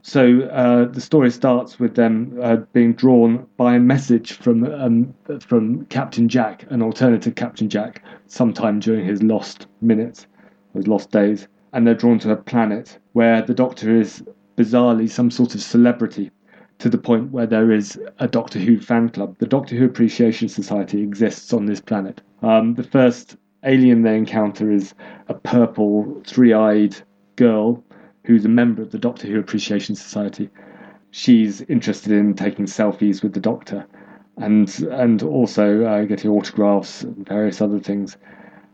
So uh, the story starts with them uh, being drawn by a message from um, from Captain Jack, an alternative Captain Jack, sometime during his lost minutes, his lost days, and they're drawn to a planet where the Doctor is bizarrely some sort of celebrity, to the point where there is a Doctor Who fan club. The Doctor Who Appreciation Society exists on this planet. Um, the first alien they encounter is a purple, three-eyed girl who's a member of the Doctor Who Appreciation Society. She's interested in taking selfies with the Doctor, and and also uh, getting autographs and various other things.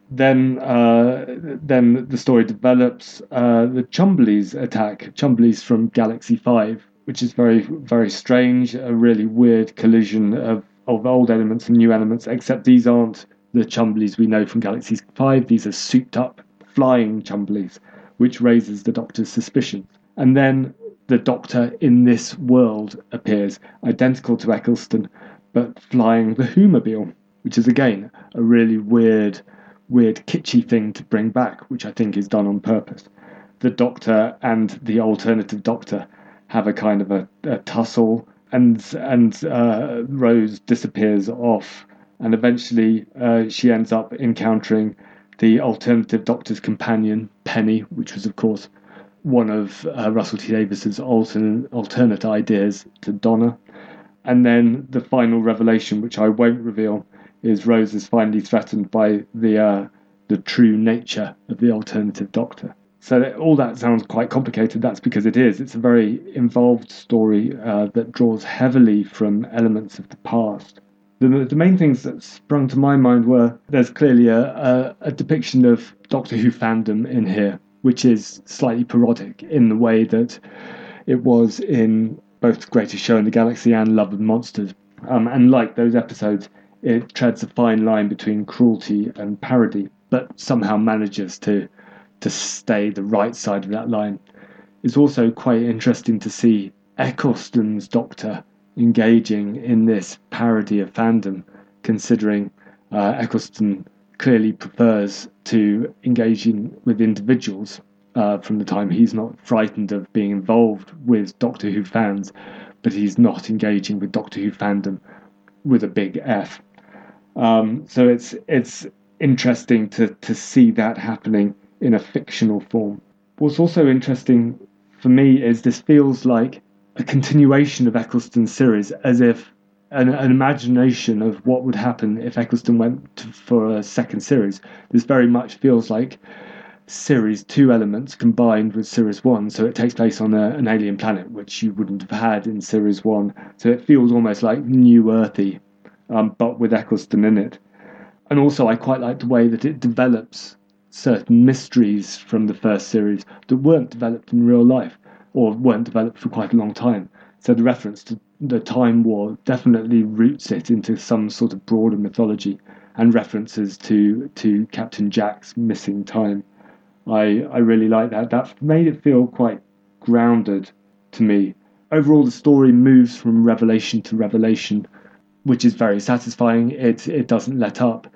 Then uh, then the story develops. Uh, the Chumblies attack. Chumblies from Galaxy Five, which is very very strange. A really weird collision of of old elements and new elements. Except these aren't the Chumblies we know from Galaxy 5. These are souped up, flying Chumblies, which raises the Doctor's suspicion. And then the Doctor in this world appears, identical to Eccleston, but flying the Whomobile, which is again a really weird, weird, kitschy thing to bring back, which I think is done on purpose. The Doctor and the alternative Doctor have a kind of a, a tussle, and and uh, Rose disappears off, and eventually uh, she ends up encountering the alternative Doctor's companion, Penny, which was of course one of uh, Russell T Davies's alternate, alternate ideas to Donna. And then the final revelation, which I won't reveal, is Rose is finally threatened by the uh, the true nature of the alternative Doctor. So that, all that sounds quite complicated. That's because it is. It's a very involved story uh, that draws heavily from elements of the past. The, the main things that sprung to my mind were there's clearly a, a, a depiction of Doctor Who fandom in here, which is slightly parodic in the way that it was in both Greatest Show in the Galaxy and Love and Monsters. Um, and like those episodes, it treads a fine line between cruelty and parody, but somehow manages to to stay the right side of that line. It's also quite interesting to see Eccleston's Doctor engaging in this parody of fandom, considering uh, Eccleston clearly prefers to engage in, with individuals uh, from the time he's not frightened of being involved with Doctor Who fans, but he's not engaging with Doctor Who fandom with a big F. Um, so it's it's interesting to to see that happening in a fictional form. What's also interesting for me is this feels like a continuation of Eccleston's series, as if an, an, imagination of what would happen if Eccleston went to, for a second series. This very much feels like series two elements combined with series one. So it takes place on a, an alien planet, which you wouldn't have had in series one. So it feels almost like new earthy, um, but with Eccleston in it. And also, I quite like the way that it develops certain mysteries from the first series that weren't developed in real life or weren't developed for quite a long time. So the reference to the Time War definitely roots it into some sort of broader mythology and references to to Captain Jack's missing time. I I really like that. That made it feel quite grounded to me. Overall, the story moves from revelation to revelation, which is very satisfying. It it doesn't let up.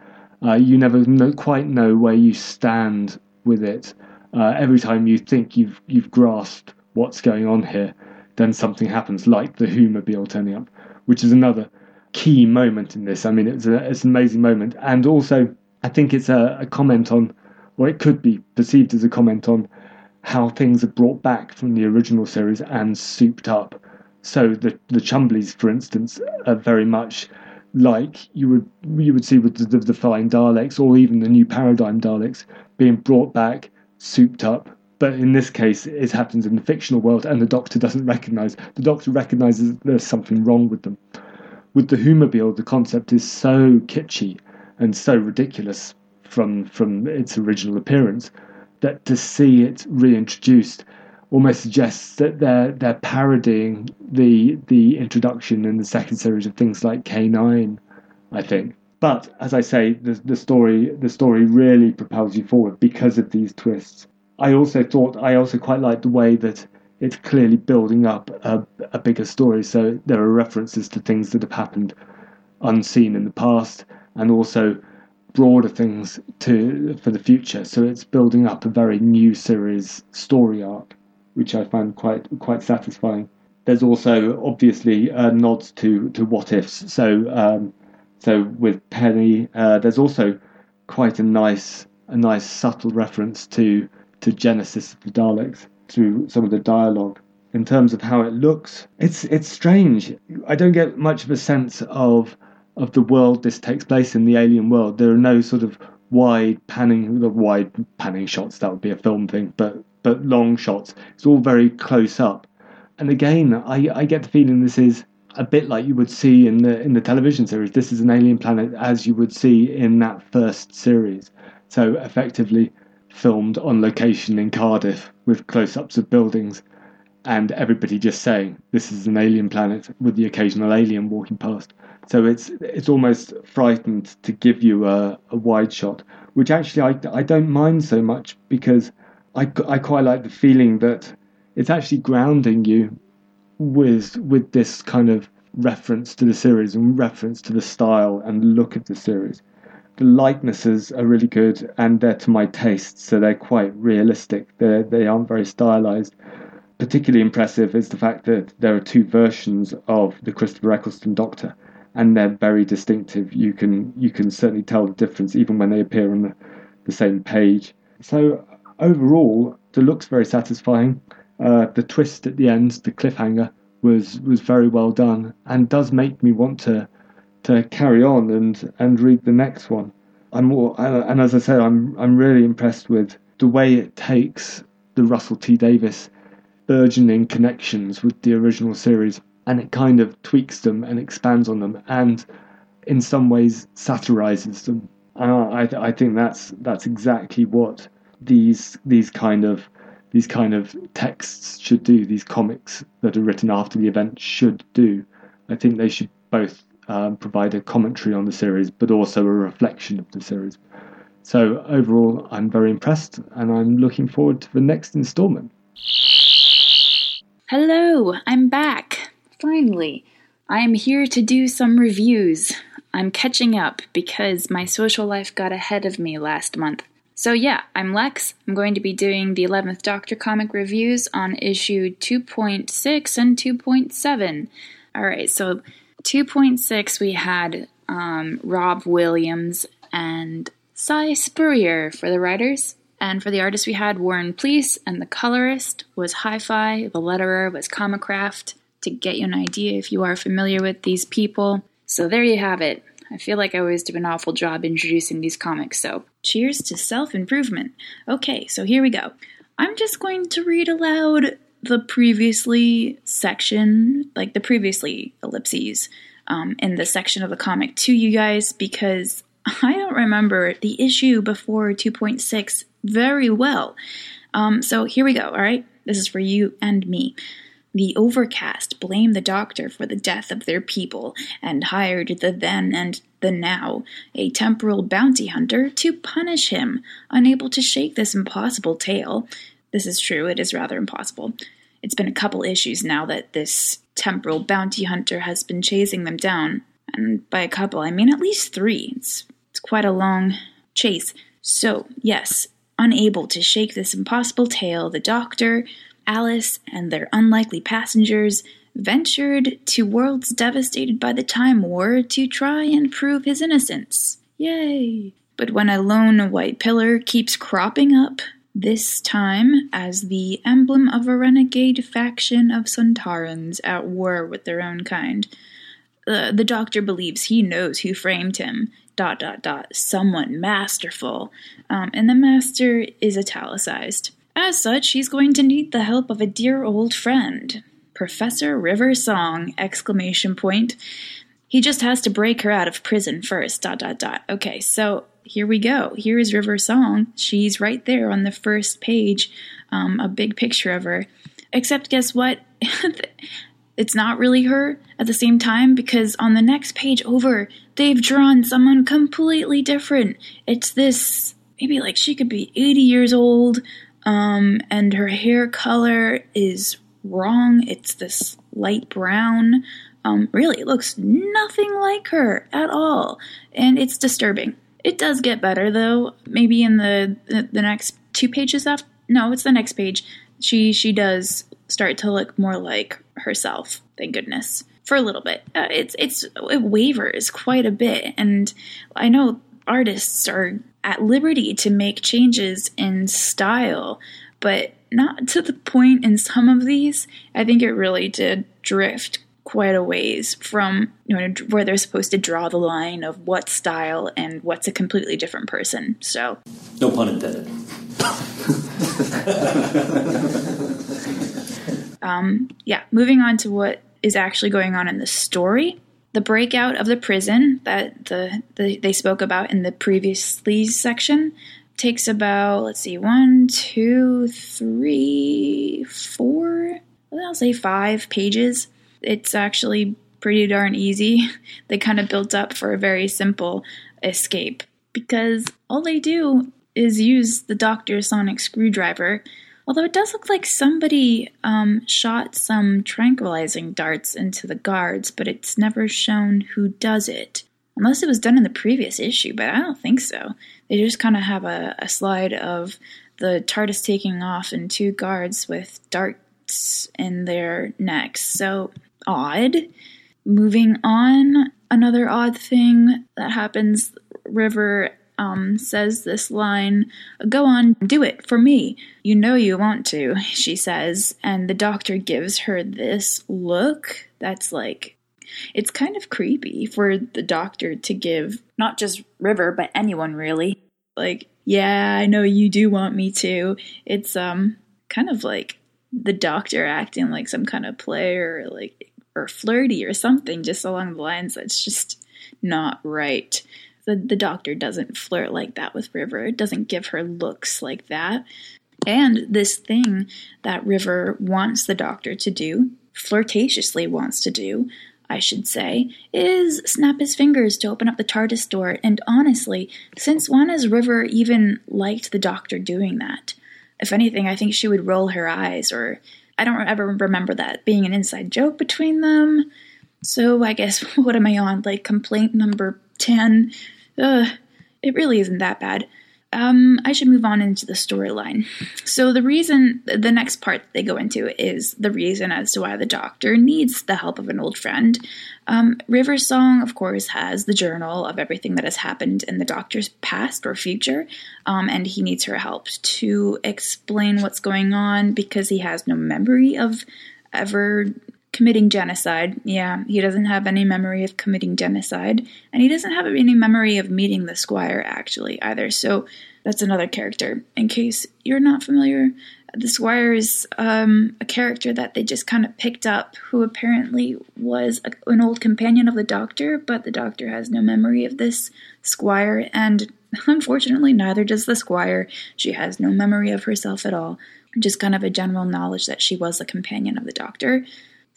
Uh, you never know, quite know where you stand with it. Uh, every time you think you've you've grasped what's going on here, then something happens, like the Whomobile turning up, which is another key moment in this. I mean, it's, a, it's an amazing moment. And also, I think it's a, a comment on, or it could be perceived as a comment on, how things are brought back from the original series and souped up. So the the Chumblies, for instance, are very much like you would you would see with the, the, the Flying Daleks or even the New Paradigm Daleks being brought back, souped up, but in this case, it happens in the fictional world, and the Doctor doesn't recognize. The Doctor recognizes there's something wrong with them. With the Whomobile, the concept is so kitschy and so ridiculous from from its original appearance that to see it reintroduced almost suggests that they're they're parodying the the introduction in the second series of things like K9, I think. But as I say, the the story the story really propels you forward because of these twists. I also thought I also quite liked the way that it's clearly building up a, a bigger story. So there are references to things that have happened unseen in the past, and also broader things to for the future. So it's building up a very new series story arc, which I find quite quite satisfying. There's also obviously uh, nods to to what ifs. So um, so with Penny, uh, there's also quite a nice a nice subtle reference to to Genesis of the Daleks through some of the dialogue. In terms of how it looks, it's it's strange. I don't get much of a sense of of the world this takes place in the alien world. There are no sort of wide panning, the wide panning shots. That would be a film thing, but but long shots. It's all very close up. And again, I, I get the feeling this is a bit like you would see in the in the television series. This is an alien planet as you would see in that first series. So effectively, filmed on location in Cardiff with close ups of buildings and everybody just saying this is an alien planet with the occasional alien walking past. So it's it's almost frightened to give you a, a wide shot, which actually I, I don't mind so much because I, I quite like the feeling that it's actually grounding you with with this kind of reference to the series and reference to the style and look of the series. The likenesses are really good and they're to my taste, so they're quite realistic. They they aren't very stylized. Particularly impressive is the fact that there are two versions of the Christopher Eccleston Doctor, and they're very distinctive. You can you can certainly tell the difference even when they appear on the, the same page. So overall, the look's very satisfying. Uh, the twist at the end, the cliffhanger, was was very well done and does make me want to to carry on and and read the next one. I'm and as I said, I'm I'm really impressed with the way it takes the Russell T Davies burgeoning connections with the original series, and it kind of tweaks them and expands on them, and in some ways satirizes them. And I I think that's that's exactly what these these kind of these kind of texts should do, these comics that are written after the event should do. I think they should both um, provide a commentary on the series, but also a reflection of the series. So overall, I'm very impressed, and I'm looking forward to the next instalment. Hello, I'm back. Finally, I am here to do some reviews. I'm catching up because my social life got ahead of me last month. So, yeah, I'm Lex. I'm going to be doing the 11th Doctor comic reviews on issue 2.6 and 2.7. Alright, so 2.6 we had um, Rob Williams and Si Spurrier for the writers. And for the artists, we had Warren Pleece, and the colorist was Hi Fi, the letterer was Comicraft, to get you an idea if you are familiar with these people. So there you have it. I feel like I always do an awful job introducing these comics, so cheers to self improvement. Okay, so here we go. I'm just going to read aloud the previously section, like the previously ellipses, um, in the section of the comic to you guys because I don't remember the issue before 2.6 very well. Um, so here we go, alright? This is for you and me. The overcast blame the doctor for the death of their people and hired the then and the now, a temporal bounty hunter, to punish him, unable to shake this impossible tail. This is true, it is rather impossible. It's been a couple issues now that this temporal bounty hunter has been chasing them down. And by a couple, I mean at least three. It's, it's quite a long chase. So, yes, unable to shake this impossible tail, the doctor, Alice and their unlikely passengers ventured to worlds devastated by the Time War to try and prove his innocence. Yay! But when a lone white pillar keeps cropping up, this time as the emblem of a renegade faction of Sontarans at war with their own kind, uh, the doctor believes he knows who framed him. Dot dot dot. Someone masterful. Um, and the master is italicized. As such, he's going to need the help of a dear old friend, Professor River Song! Exclamation point. He just has to break her out of prison first. Dot dot dot. Okay, so here we go. Here is River Song. She's right there on the first page, um, a big picture of her. Except, guess what? it's not really her at the same time because on the next page over, they've drawn someone completely different. It's this maybe like she could be 80 years old um, and her hair color is wrong. It's this light brown. Um, really, it looks nothing like her at all, and it's disturbing. It does get better though. Maybe in the the, the next two pages after. No, it's the next page. She she does start to look more like herself. Thank goodness for a little bit. Uh, it's it's it wavers quite a bit, and I know artists are at liberty to make changes in style, but not to the point in some of these. I think it really did drift quite a ways from you know where they're supposed to draw the line of what style and what's a completely different person. So, no pun intended. um, yeah, moving on to what is actually going on in the story the breakout of the prison that the, the they spoke about in the previously section takes about let's see one two three four i'll say five pages it's actually pretty darn easy. They kind of built up for a very simple escape because all they do is use the doctor's sonic screwdriver. Although it does look like somebody um, shot some tranquilizing darts into the guards, but it's never shown who does it. Unless it was done in the previous issue, but I don't think so. They just kind of have a, a slide of the TARDIS taking off and two guards with darts in their necks. So odd. Moving on, another odd thing that happens River um, says this line Go on, do it for me. You know you want to, she says. And the doctor gives her this look that's like, it's kind of creepy for the doctor to give not just River, but anyone really. Like, yeah, I know you do want me to. It's um kind of like the doctor acting like some kind of player, like or flirty or something, just along the lines that's just not right. The the doctor doesn't flirt like that with River. Doesn't give her looks like that. And this thing that River wants the doctor to do, flirtatiously wants to do, I should say, is snap his fingers to open up the TARDIS door. And honestly, since when has River even liked the Doctor doing that? If anything, I think she would roll her eyes, or I don't ever remember that being an inside joke between them. So I guess, what am I on? Like, complaint number 10? Ugh, it really isn't that bad um, I should move on into the storyline. So, the reason, the next part they go into is the reason as to why the doctor needs the help of an old friend. Um, River's Song, of course, has the journal of everything that has happened in the doctor's past or future, um, and he needs her help to explain what's going on because he has no memory of ever committing genocide. Yeah, he doesn't have any memory of committing genocide, and he doesn't have any memory of meeting the squire actually either. So that's another character. In case you're not familiar, the squire is um, a character that they just kind of picked up, who apparently was a, an old companion of the doctor, but the doctor has no memory of this squire, and unfortunately, neither does the squire. She has no memory of herself at all just kind of a general knowledge that she was a companion of the doctor.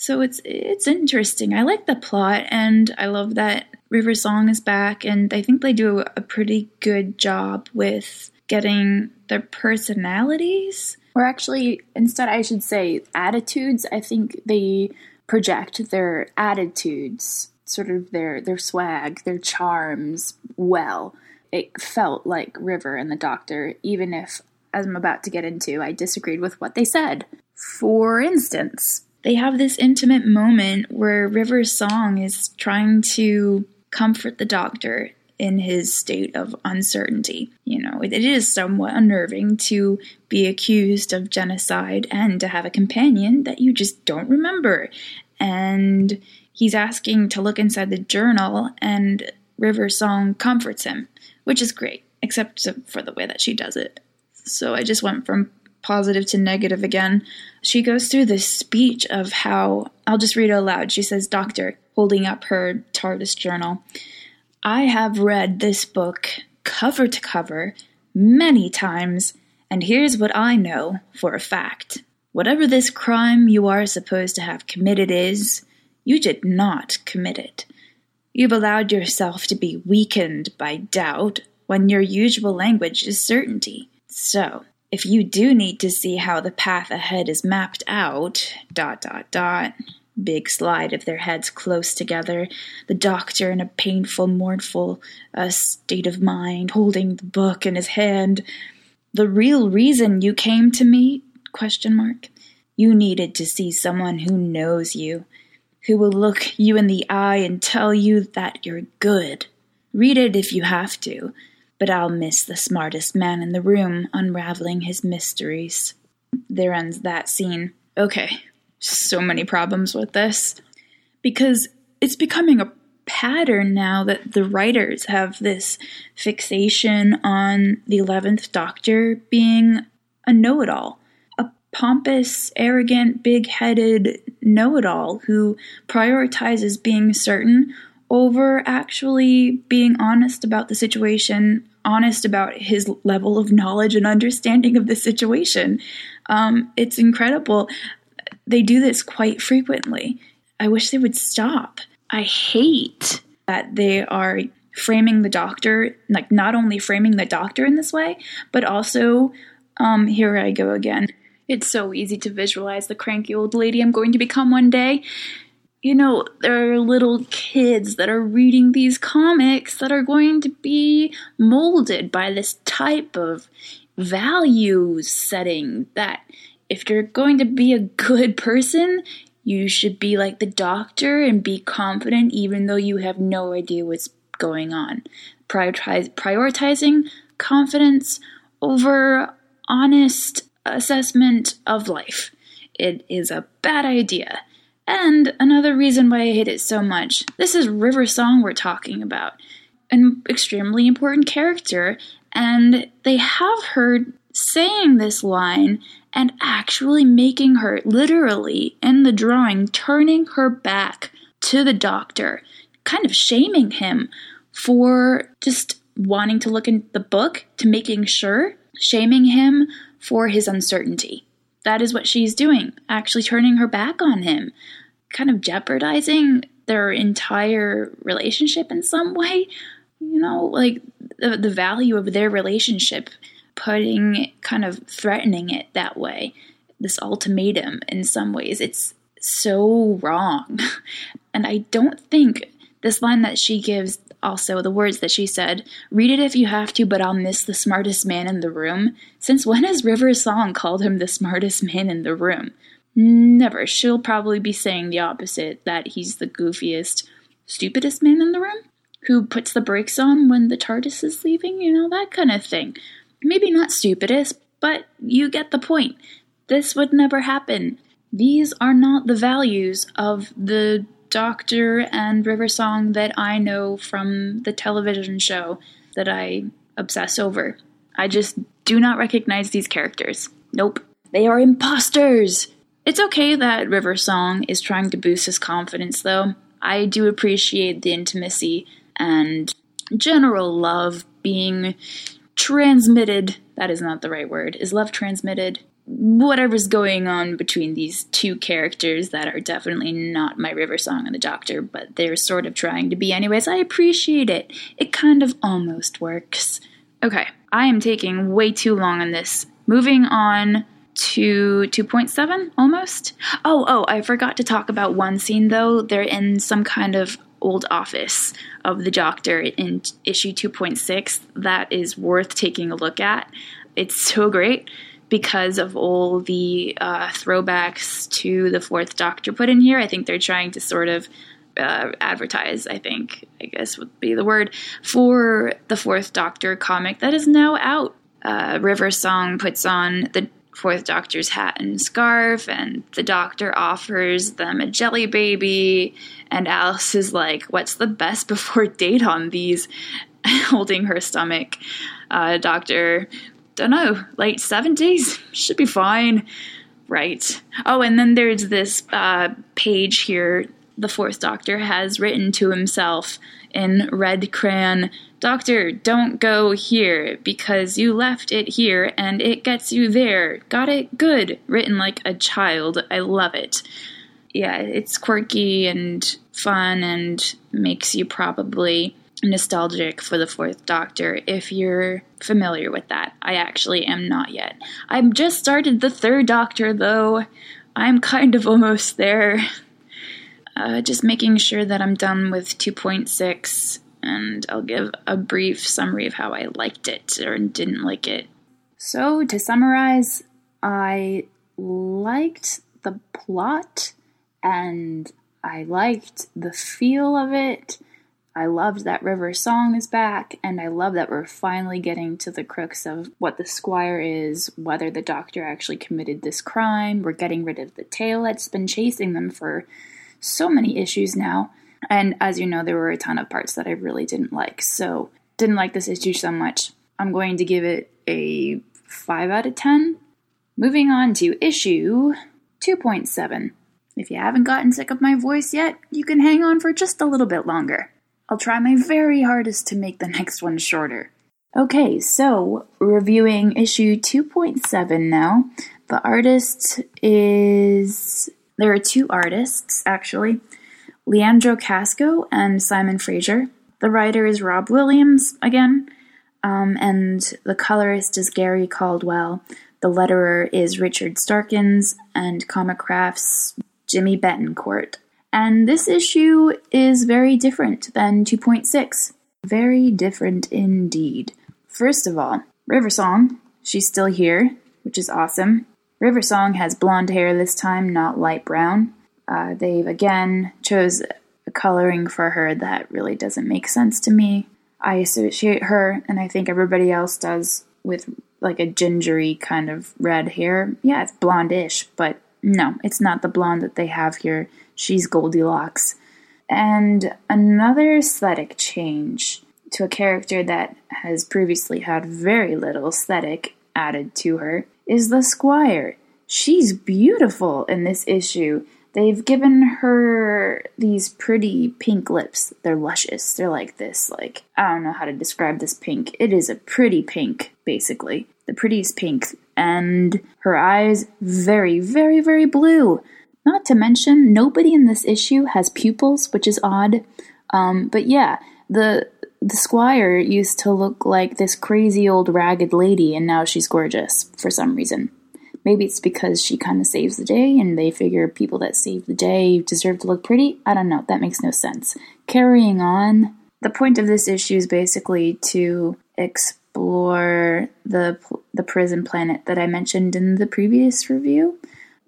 So it's it's interesting. I like the plot, and I love that River Song is back, and I think they do a pretty good job with getting their personalities, or actually, instead, I should say attitudes. I think they project their attitudes, sort of their their swag, their charms well. It felt like River and the Doctor, even if, as I'm about to get into, I disagreed with what they said. For instance, they have this intimate moment where River's song is trying to comfort the doctor in his state of uncertainty. You know, it, is somewhat unnerving to be accused of genocide and to have a companion that you just don't remember. And he's asking to look inside the journal, and River's song comforts him, which is great, except for the way that she does it. So I just went from positive to negative again. She goes through this speech of how, I'll just read it aloud. She says, Doctor, holding up her TARDIS journal, I have read this book cover to cover many times, and here's what I know for a fact. Whatever this crime you are supposed to have committed is, you did not commit it. You've allowed yourself to be weakened by doubt when your usual language is certainty. So, if you do need to see how the path ahead is mapped out, dot dot dot, big slide of their heads close together, the doctor in a painful, mournful uh, state of mind, holding the book in his hand. The real reason you came to me? Question mark. You needed to see someone who knows you, who will look you in the eye and tell you that you're good. Read it if you have to but I'll miss the smartest man in the room unraveling his mysteries. There ends that scene. Okay, so many problems with this. Because it's becoming a pattern now that the writers have this fixation on the 11th Doctor being a know it all. A pompous, arrogant, big headed know it all who prioritizes being certain over actually being honest about the situation honest about his level of knowledge and understanding of the situation. Um, it's incredible. They do this quite frequently. I wish they would stop. I hate that they are framing the doctor, like not only framing the doctor in this way, but also, um, here I go again. It's so easy to visualize the cranky old lady I'm going to become one day. You know, there are little kids that are reading these comics that are going to be molded by this type of values setting that if you're going to be a good person, you should be like the doctor and be confident even though you have no idea what's going on. Prioritize, prioritizing confidence over honest assessment of life. It is a bad idea. And another reason why I hate it so much this is River Song we're talking about, an extremely important character, and they have her saying this line and actually making her literally in the drawing turning her back to the doctor, kind of shaming him for just wanting to look in the book to making sure, shaming him for his uncertainty. That is what she's doing, actually turning her back on him, kind of jeopardizing their entire relationship in some way. You know, like the, the value of their relationship putting kind of threatening it that way this ultimatum in some ways. It's so wrong. And i don't think this line that she gives also the words that she said read it if you have to but i'll miss the smartest man in the room. Since when has river song called him the smartest man in the room never she'll probably be saying the opposite that he's the goofiest stupidest man in the room who puts the brakes on when the tardis is leaving you know that kind of thing Maybe not stupidest, but you get the point. This would never happen. These are not the values of the Doctor and River Song that I know from the television show that I obsess over. I just do not recognize these characters. Nope. They are imposters! It's okay that River Song is trying to boost his confidence, though. I do appreciate the intimacy and general love being transmitted. That is not the right word. Is love transmitted? Whatever's going on between these two characters that are definitely not my river song and the doctor but they're sort of trying to be anyways. I appreciate it. It kind of almost works. Okay i am taking way too long on this. Moving on to 2.7 almost oh oh i forgot to talk about one scene though they're in some kind of old office of the Doctor in issue 2.6 that is worth taking a look at. It's so great because of all the uh, throwbacks to the fourth Doctor put in here. I think they're trying to sort of uh, advertise, I think, I guess would be the word, for the fourth Doctor comic that is now out. Uh, River Song puts on the Fourth Doctor's hat and scarf, and the Doctor offers them a jelly baby, and Alice is like, What's the best before date on these? holding her stomach. Uh, doctor, don't know, late 70s? Should be fine. Right. Oh, and then there's this uh, page here the fourth doctor has written to himself in red crayon Doctor, don't go here because you left it here and it gets you there. Got it? Good. Written like a child. I love it. Yeah, it's quirky and fun and makes you probably nostalgic for the fourth doctor if you're familiar with that. I actually am not yet. I've just started the third doctor though. I'm kind of almost there. Uh, just making sure that I'm done with 2.6 and I'll give a brief summary of how I liked it or didn't like it. So, to summarize, I liked the plot and I liked the feel of it. I loved that River Song is back, and I love that we're finally getting to the crux of what the Squire is, whether the doctor actually committed this crime. We're getting rid of the tail that's been chasing them for so many issues now. And as you know, there were a ton of parts that I really didn't like. So, didn't like this issue so much. I'm going to give it a 5 out of 10. Moving on to issue 2.7. If you haven't gotten sick of my voice yet, you can hang on for just a little bit longer. I'll try my very hardest to make the next one shorter. Okay, so reviewing issue 2.7 now. The artist is. There are two artists, actually. Leandro Casco and Simon Fraser. The writer is Rob Williams again, um, and the colorist is Gary Caldwell. The letterer is Richard Starkings, and Comicraft's Jimmy Betancourt. And this issue is very different than 2.6. Very different indeed. First of all, River Song, she's still here, which is awesome. River Song has blonde hair this time, not light brown. Uh, they've again chose a coloring for her that really doesn't make sense to me. I associate her, and I think everybody else does, with like a gingery kind of red hair. Yeah, it's blondish, but no, it's not the blonde that they have here. She's Goldilocks. And another aesthetic change to a character that has previously had very little aesthetic added to her is the Squire. She's beautiful in this issue. They've given her these pretty pink lips. They're luscious. They're like this, like, I don't know how to describe this pink. It is a pretty pink, basically. The prettiest pink. And her eyes, very, very, very blue. Not to mention, nobody in this issue has pupils, which is odd. Um, but yeah, the the squire used to look like this crazy old ragged lady, and now she's gorgeous for some reason. Maybe it's because she kind of saves the day, and they figure people that save the day deserve to look pretty. I don't know. That makes no sense. Carrying on, the point of this issue is basically to explore the the prison planet that I mentioned in the previous review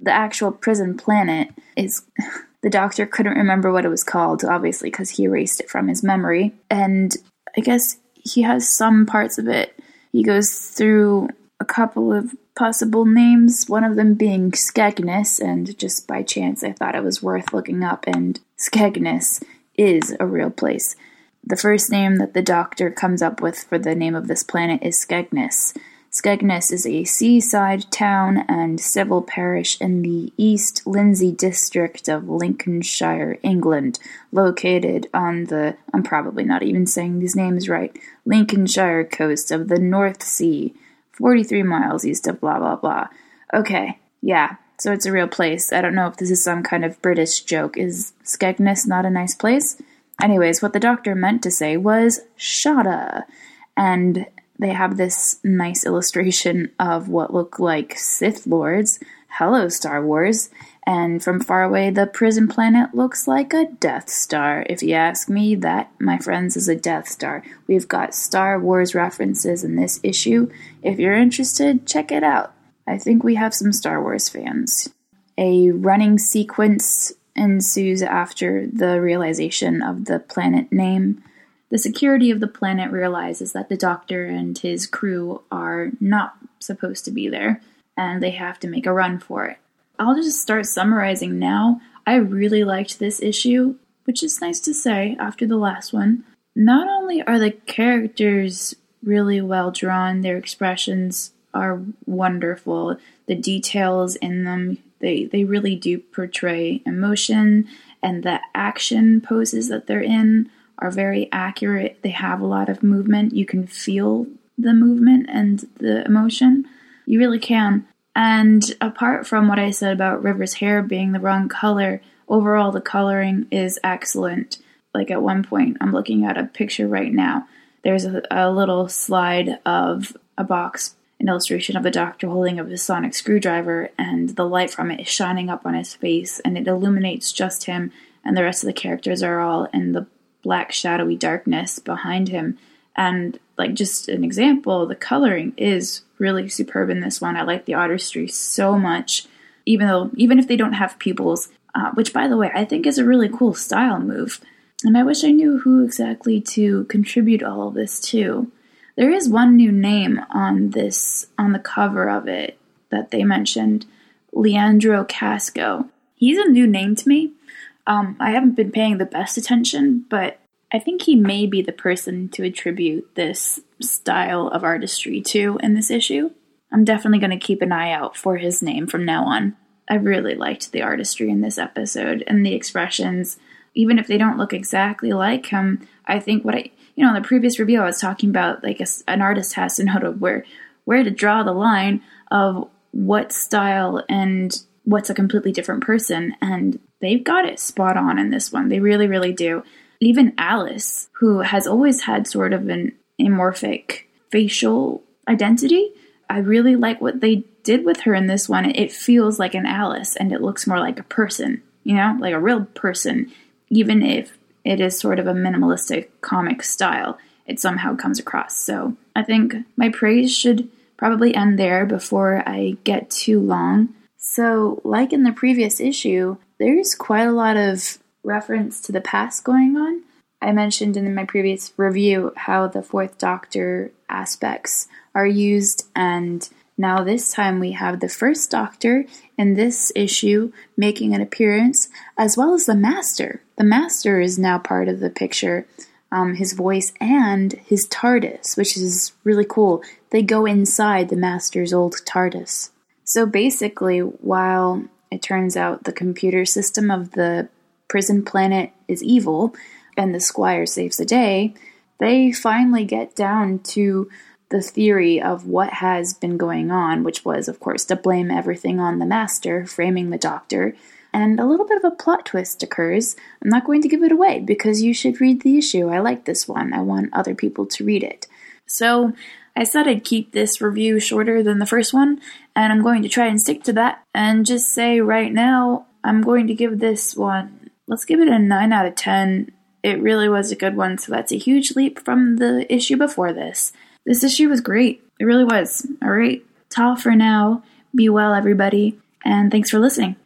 the actual prison planet is the doctor couldn't remember what it was called obviously because he erased it from his memory and i guess he has some parts of it he goes through a couple of possible names one of them being skegness and just by chance i thought it was worth looking up and skegness is a real place. The first name that the doctor comes up with for the name of this planet is skegness. Skegness is a seaside town and civil parish in the East Lindsey district of Lincolnshire, England, located on the, I'm probably not even saying these names right, Lincolnshire coast of the North Sea, 43 miles east of blah blah blah. Okay, yeah, so it's a real place. I don't know if this is some kind of British joke. Is Skegness not a nice place? Anyways, what the doctor meant to say was Shada. And they have this nice illustration of what look like Sith Lords. Hello, Star Wars. And from far away, the prison planet looks like a Death Star. If you ask me, that, my friends, is a Death Star. We've got Star Wars references in this issue. If you're interested, check it out. I think we have some Star Wars fans. A running sequence ensues after the realization of the planet name. The security of the planet realizes that the Doctor and his crew are not supposed to be there, and they have to make a run for it. I'll just start summarizing now. I really liked this issue, which is nice to say after the last one. Not only are the characters really well drawn, their expressions are wonderful. The details in them, they, they really do portray emotion, and the action poses that they're in are very accurate. They have a lot of movement. You can feel the movement and the emotion. You really can. And apart from what I said about River's hair being the wrong color, overall the coloring is excellent. Like at one point, I'm looking at a picture right now. There's a, a little slide of a box, an illustration of the doctor holding up a sonic screwdriver, and the light from it is shining up on his face, and it illuminates just him, and the rest of the characters are all in the black shadowy darkness behind him. And like just an example, the coloring is really superb in this one. I like the artistry so much, even though even if they don't have pupils, uh, which by the way I think is a really cool style move. And I wish I knew who exactly to contribute all of this to. There is one new name on this on the cover of it that they mentioned, Leandro Casco. He's a new name to me. Um, I haven't been paying the best attention, but I think he may be the person to attribute this style of artistry too in this issue. I'm definitely going to keep an eye out for his name from now on. I really liked the artistry in this episode and the expressions. Even if they don't look exactly like him, I think what I, you know, in the previous review, I was talking about like a, an artist has to know to where where to draw the line of what style and what's a completely different person. And they've got it spot on in this one. They really, really do. Even Alice, who has always had sort of an amorphic facial identity, I really like what they did with her in this one. It feels like an Alice and it looks more like a person, you know, like a real person, even if it is sort of a minimalistic comic style. It somehow comes across. So I think my praise should probably end there before I get too long. So, like in the previous issue, there's quite a lot of reference to the past going on. I mentioned in my previous review how the Fourth Doctor aspects are used, and now this time we have the First Doctor in this issue making an appearance, as well as the Master. The Master is now part of the picture, um, his voice and his TARDIS, which is really cool. They go inside the Master's old TARDIS. So basically, while it turns out the computer system of the prison planet is evil and the Squire saves the day, they finally get down to the theory of what has been going on, which was, of course, to blame everything on the Master, framing the Doctor, and a little bit of a plot twist occurs. I'm not going to give it away because you should read the issue. I like this one. I want other people to read it. So I said I'd keep this review shorter than the first one, and I'm going to try and stick to that and just say right now I'm going to give this one, let's give it a 9 out of 10. It really was a good one, so that's a huge leap from the issue before this. This issue was great. It really was. All right. Ta for now. Be well, everybody, and thanks for listening.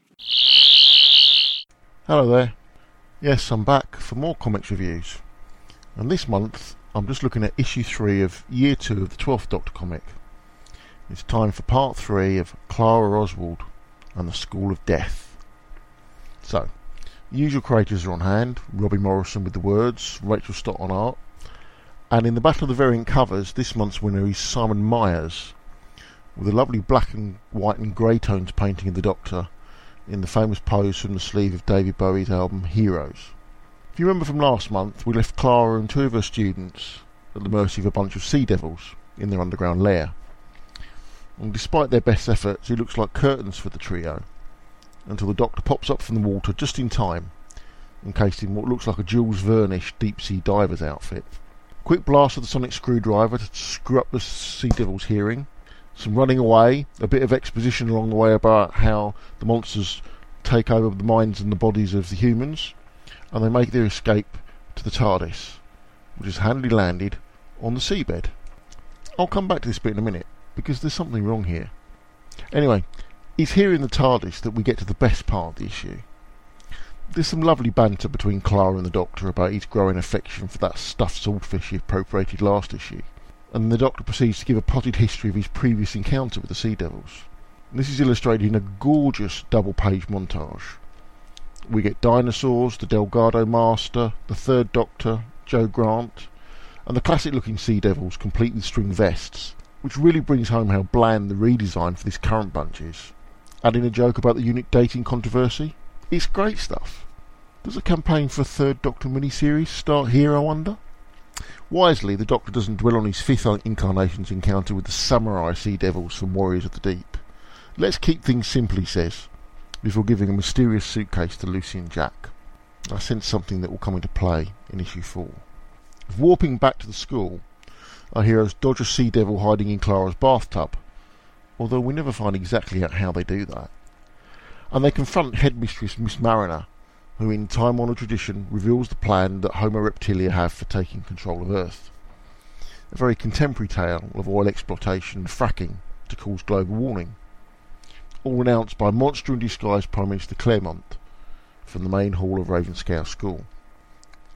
Hello there. Yes, I'm back for more comics reviews. And this month, I'm just looking at issue 3 of year 2 of the 12th Doctor comic. It's time for part 3 of Clara Oswald and the School of Death. So, usual creators are on hand Robbie Morrison with the words, Rachel Stott on art. And in the Battle of the Variant covers, this month's winner is Simon Myers, with a lovely black and white and grey tones painting of the Doctor in the famous pose from the sleeve of David Bowie's album Heroes. If you remember from last month, we left Clara and two of her students at the mercy of a bunch of sea devils in their underground lair. And despite their best efforts, it looks like curtains for the trio until the Doctor pops up from the water just in time, encased in what looks like a Jules Verne-ish deep sea diver's outfit. Quick blast of the sonic screwdriver to screw up the sea devil's hearing, some running away, a bit of exposition along the way about how the monsters take over the minds and the bodies of the humans, and they make their escape to the TARDIS, which is handily landed on the seabed. I'll come back to this bit in a minute, because there's something wrong here. Anyway, it's here in the TARDIS that we get to the best part of the issue. There's some lovely banter between Clara and the Doctor about his growing affection for that stuffed swordfish he appropriated last issue and the Doctor proceeds to give a potted history of his previous encounter with the Sea Devils. This is illustrated in a gorgeous double page montage. We get dinosaurs, the Delgado Master, the Third Doctor, Jo Grant, and the classic looking Sea Devils complete with string vests, which really brings home how bland the redesign for this current bunch is. Adding a joke about the unit dating controversy, it's great stuff. Does a campaign for a Third Doctor miniseries start here, I wonder? Wisely, the Doctor doesn't dwell on his fifth incarnation's encounter with the samurai sea devils from Warriors of the Deep. Let's keep things simple, he says, before giving a mysterious suitcase to Lucy and Jack. I sense something that will come into play in issue 4. Warping back to the school, our heroes dodge a sea devil hiding in Clara's bathtub, although we never find exactly how they do that. And they confront headmistress Miss Mariner, who in time-honoured tradition reveals the plan that Homo Reptilia have for taking control of Earth. A very contemporary tale of oil exploitation and fracking to cause global warming. All announced by monster in disguise Prime Minister Claremont from the main hall of Ravenscow School.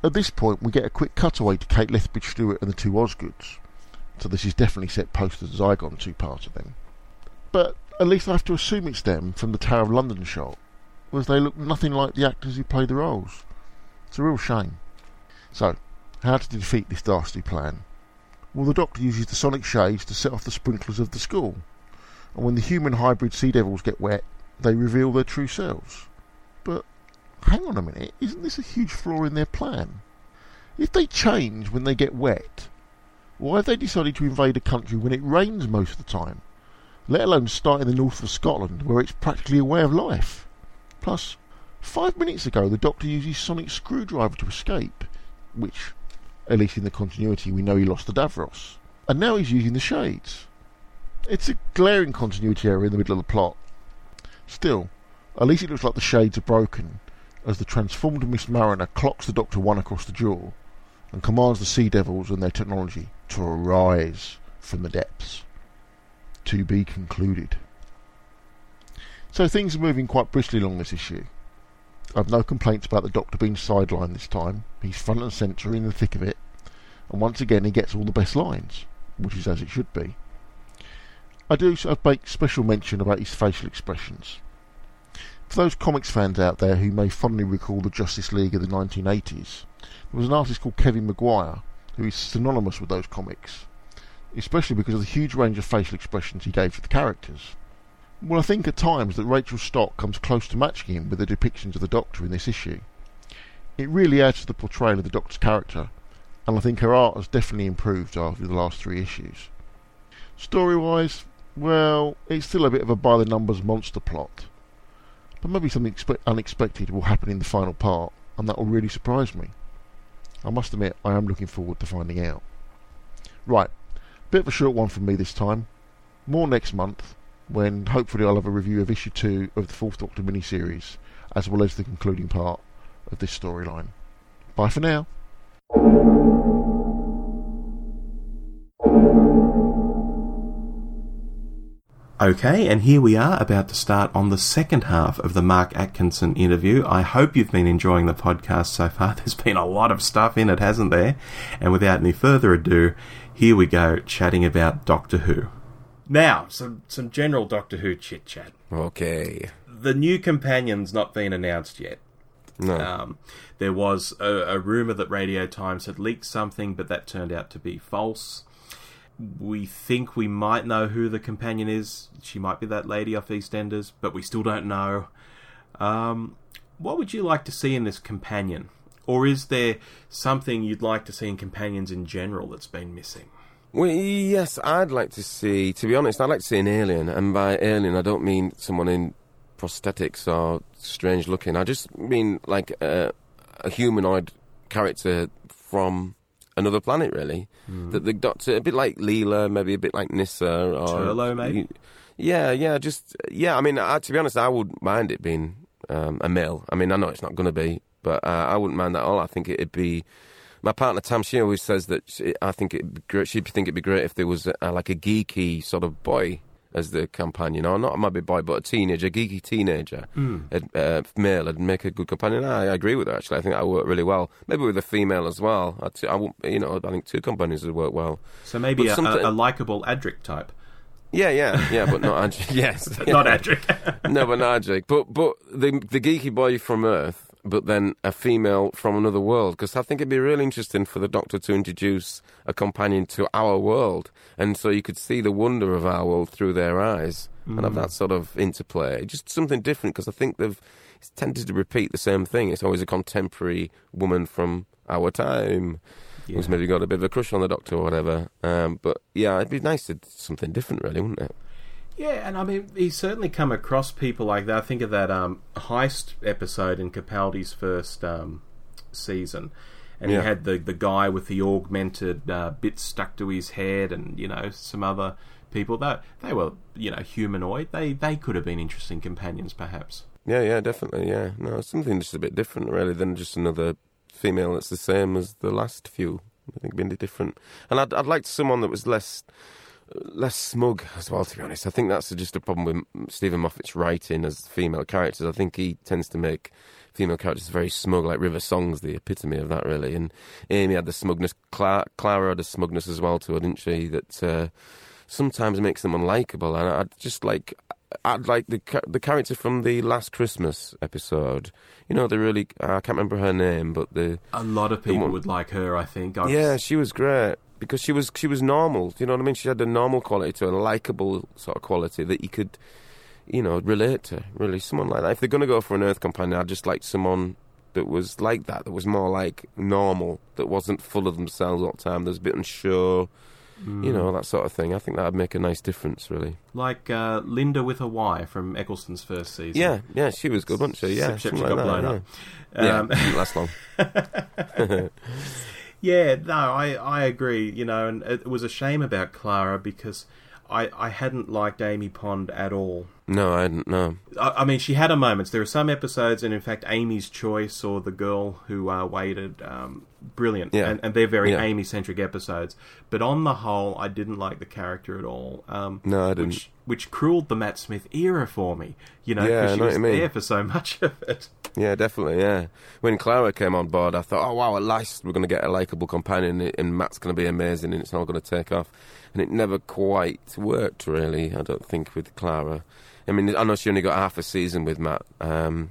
At this point, we get a quick cutaway to Kate Lethbridge Stewart and the two Osgoods, so this is definitely set post the Zygon two-parter then. But at least I have to assume it's them from the Tower of London shot, was they look nothing like the actors who played the roles. It's a real shame. So, how to defeat this dastardly plan? Well, the Doctor uses the sonic shades to set off the sprinklers of the school, and when the human hybrid sea devils get wet, they reveal their true selves. But, hang on a minute, isn't this a huge flaw in their plan? If they change when they get wet, why have they decided to invade a country when it rains most of the time? Let alone start in the north of Scotland where it's practically a way of life. Plus, five minutes ago the Doctor used his sonic screwdriver to escape, which, at least in the continuity, we know he lost to Davros. And now he's using the shades. It's a glaring continuity error in the middle of the plot. Still, at least it looks like the shades are broken, as the transformed Miss Mariner clocks the Doctor one across the jaw and commands the Sea Devils and their technology to arise from the depths. To be concluded. So things are moving quite briskly along this issue. I've no complaints about the Doctor being sidelined this time. He's front and centre in the thick of it, and once again he gets all the best lines, which is as it should be. I do make special mention about his facial expressions. For those comics fans out there who may fondly recall the Justice League of the 1980s, there was an artist called Kevin Maguire who is synonymous with those comics, especially because of the huge range of facial expressions he gave to the characters. Well, I think at times that Rachel Stott comes close to matching him with the depictions of the Doctor in this issue. It really adds to the portrayal of the Doctor's character, and I think her art has definitely improved after the last three issues. Story wise, well, it's still a bit of a by the numbers monster plot, but maybe something unexpected will happen in the final part, and that will really surprise me. I must admit, I am looking forward to finding out. Right, bit of a short one from me this time. More next month, when hopefully I'll have a review of issue 2 of the Fourth Doctor miniseries, as well as the concluding part of this storyline. Bye for now. Okay, and here we are about to start on the second half of the Mark Atkinson interview. I hope you've been enjoying the podcast so far. There's been a lot of stuff in it, hasn't there? And without any further ado, here we go chatting about Doctor Who. Now, some some general Doctor Who chit chat. Okay. The new companion's not been announced yet. No. Um, there was a, a rumor that Radio Times had leaked something, but that turned out to be false. We think we might know who the companion is. She might be that lady off EastEnders, but we still don't know. Um, what would you like to see in this companion? Or is there something you'd like to see in companions in general that's been missing? Well, yes, I'd like to see, to be honest, I'd like to see an alien. And by alien, I don't mean someone in prosthetics or strange looking. I just mean like a, a humanoid character from another planet, really. Hmm. That the Doctor, a bit like Leela, maybe a bit like Nyssa, or Turlough, maybe? Yeah, yeah, just yeah. I mean, I, to be honest, I would mind it being um, a male. I mean, I know it's not going to be, but uh, I wouldn't mind that at all. I think it'd be. My partner Tam, she always says that she, I think it'd be great. She'd think it'd be great if there was a, like a geeky sort of boy as the companion, or not maybe boy, but a teenager, a geeky teenager, Mm. uh, male, would make a good companion. I, I agree with her. Actually, I think that would work really well. Maybe with a female as well. I'd, I won't- you know, I think two companions would work well. So maybe But a, a, a likable Adric type. Yeah, yeah, yeah, but not Adric. yes, Not Adric. no, but not Adric. But but the the geeky boy from Earth, but then a female from another world. Because I think it'd be really interesting for the Doctor to introduce a companion to our world, and so you could see the wonder of our world through their eyes, and have Mm. that sort of interplay. Just something different. Because I think they've it's tended to repeat the same thing. It's always a contemporary woman from our time. Who's maybe got a bit of a crush on the doctor or whatever. Um, but yeah, it'd be nice to something different, really, wouldn't it? Yeah, and I mean, he's certainly come across people like that. I think of that um, heist episode in Capaldi's first um, season, and Yeah. he had the the guy with the augmented uh, bits stuck to his head, and you know some other people that they were you know humanoid. They they could have been interesting companions, perhaps. Yeah, yeah, definitely. Yeah, no, something just a bit different, really, than just another female that's the same as the last few. I think it'd be different, and I'd I'd like someone that was less less smug as well. To be honest, I think that's just a problem with Steven Moffat's writing as female characters. I think he tends to make female characters very smug, like River Song's the epitome of that, really. And Amy had the smugness. Cla- Clara had a smugness as well to her, didn't she? That uh, sometimes makes them unlikable. And I'd just like. I'd like the the character from the last Christmas episode. You know, the really I can't remember her name, but the A lot of people would like her. I think. I've- yeah, she was great because she was she was normal. You know what I mean? She had a normal quality to her, a likable sort of quality that you could, you know, relate to. Really, someone like that. If they're going to go for an Earth companion, I'd just like someone that was like that, that was more like normal, that wasn't full of themselves all the time. That was a bit unsure. you know that sort of thing. I think that'd make a nice difference, really. Like uh, Linda with a Y from Eccleston's first season. Yeah, yeah, she was good, wasn't she? Yeah, she got blown up. Yeah, Um, yeah didn't last long. Yeah, no, I, I agree. You know, and it was a shame about Clara because I, I hadn't liked Amy Pond at all. No, I didn't know. I, I mean, she had her moments. There were some episodes, and in fact, Amy's Choice or the girl who uh, waited, um, brilliant. Yeah. And, and they're very Yeah. Amy centric episodes. But on the whole, I didn't like the character at all. Um, No, I didn't. Which, which cruelled the Matt Smith era for me. You know, Yeah, because she know what was mean. there for so much of it. Yeah, definitely. Yeah, when Clara came on board, I thought, oh wow, at last we're going to get a likable companion, and Matt's going to be amazing, and it's all going to take off. And it never quite worked, really. I don't think with Clara. I mean, I know she only got half a season with Matt, um,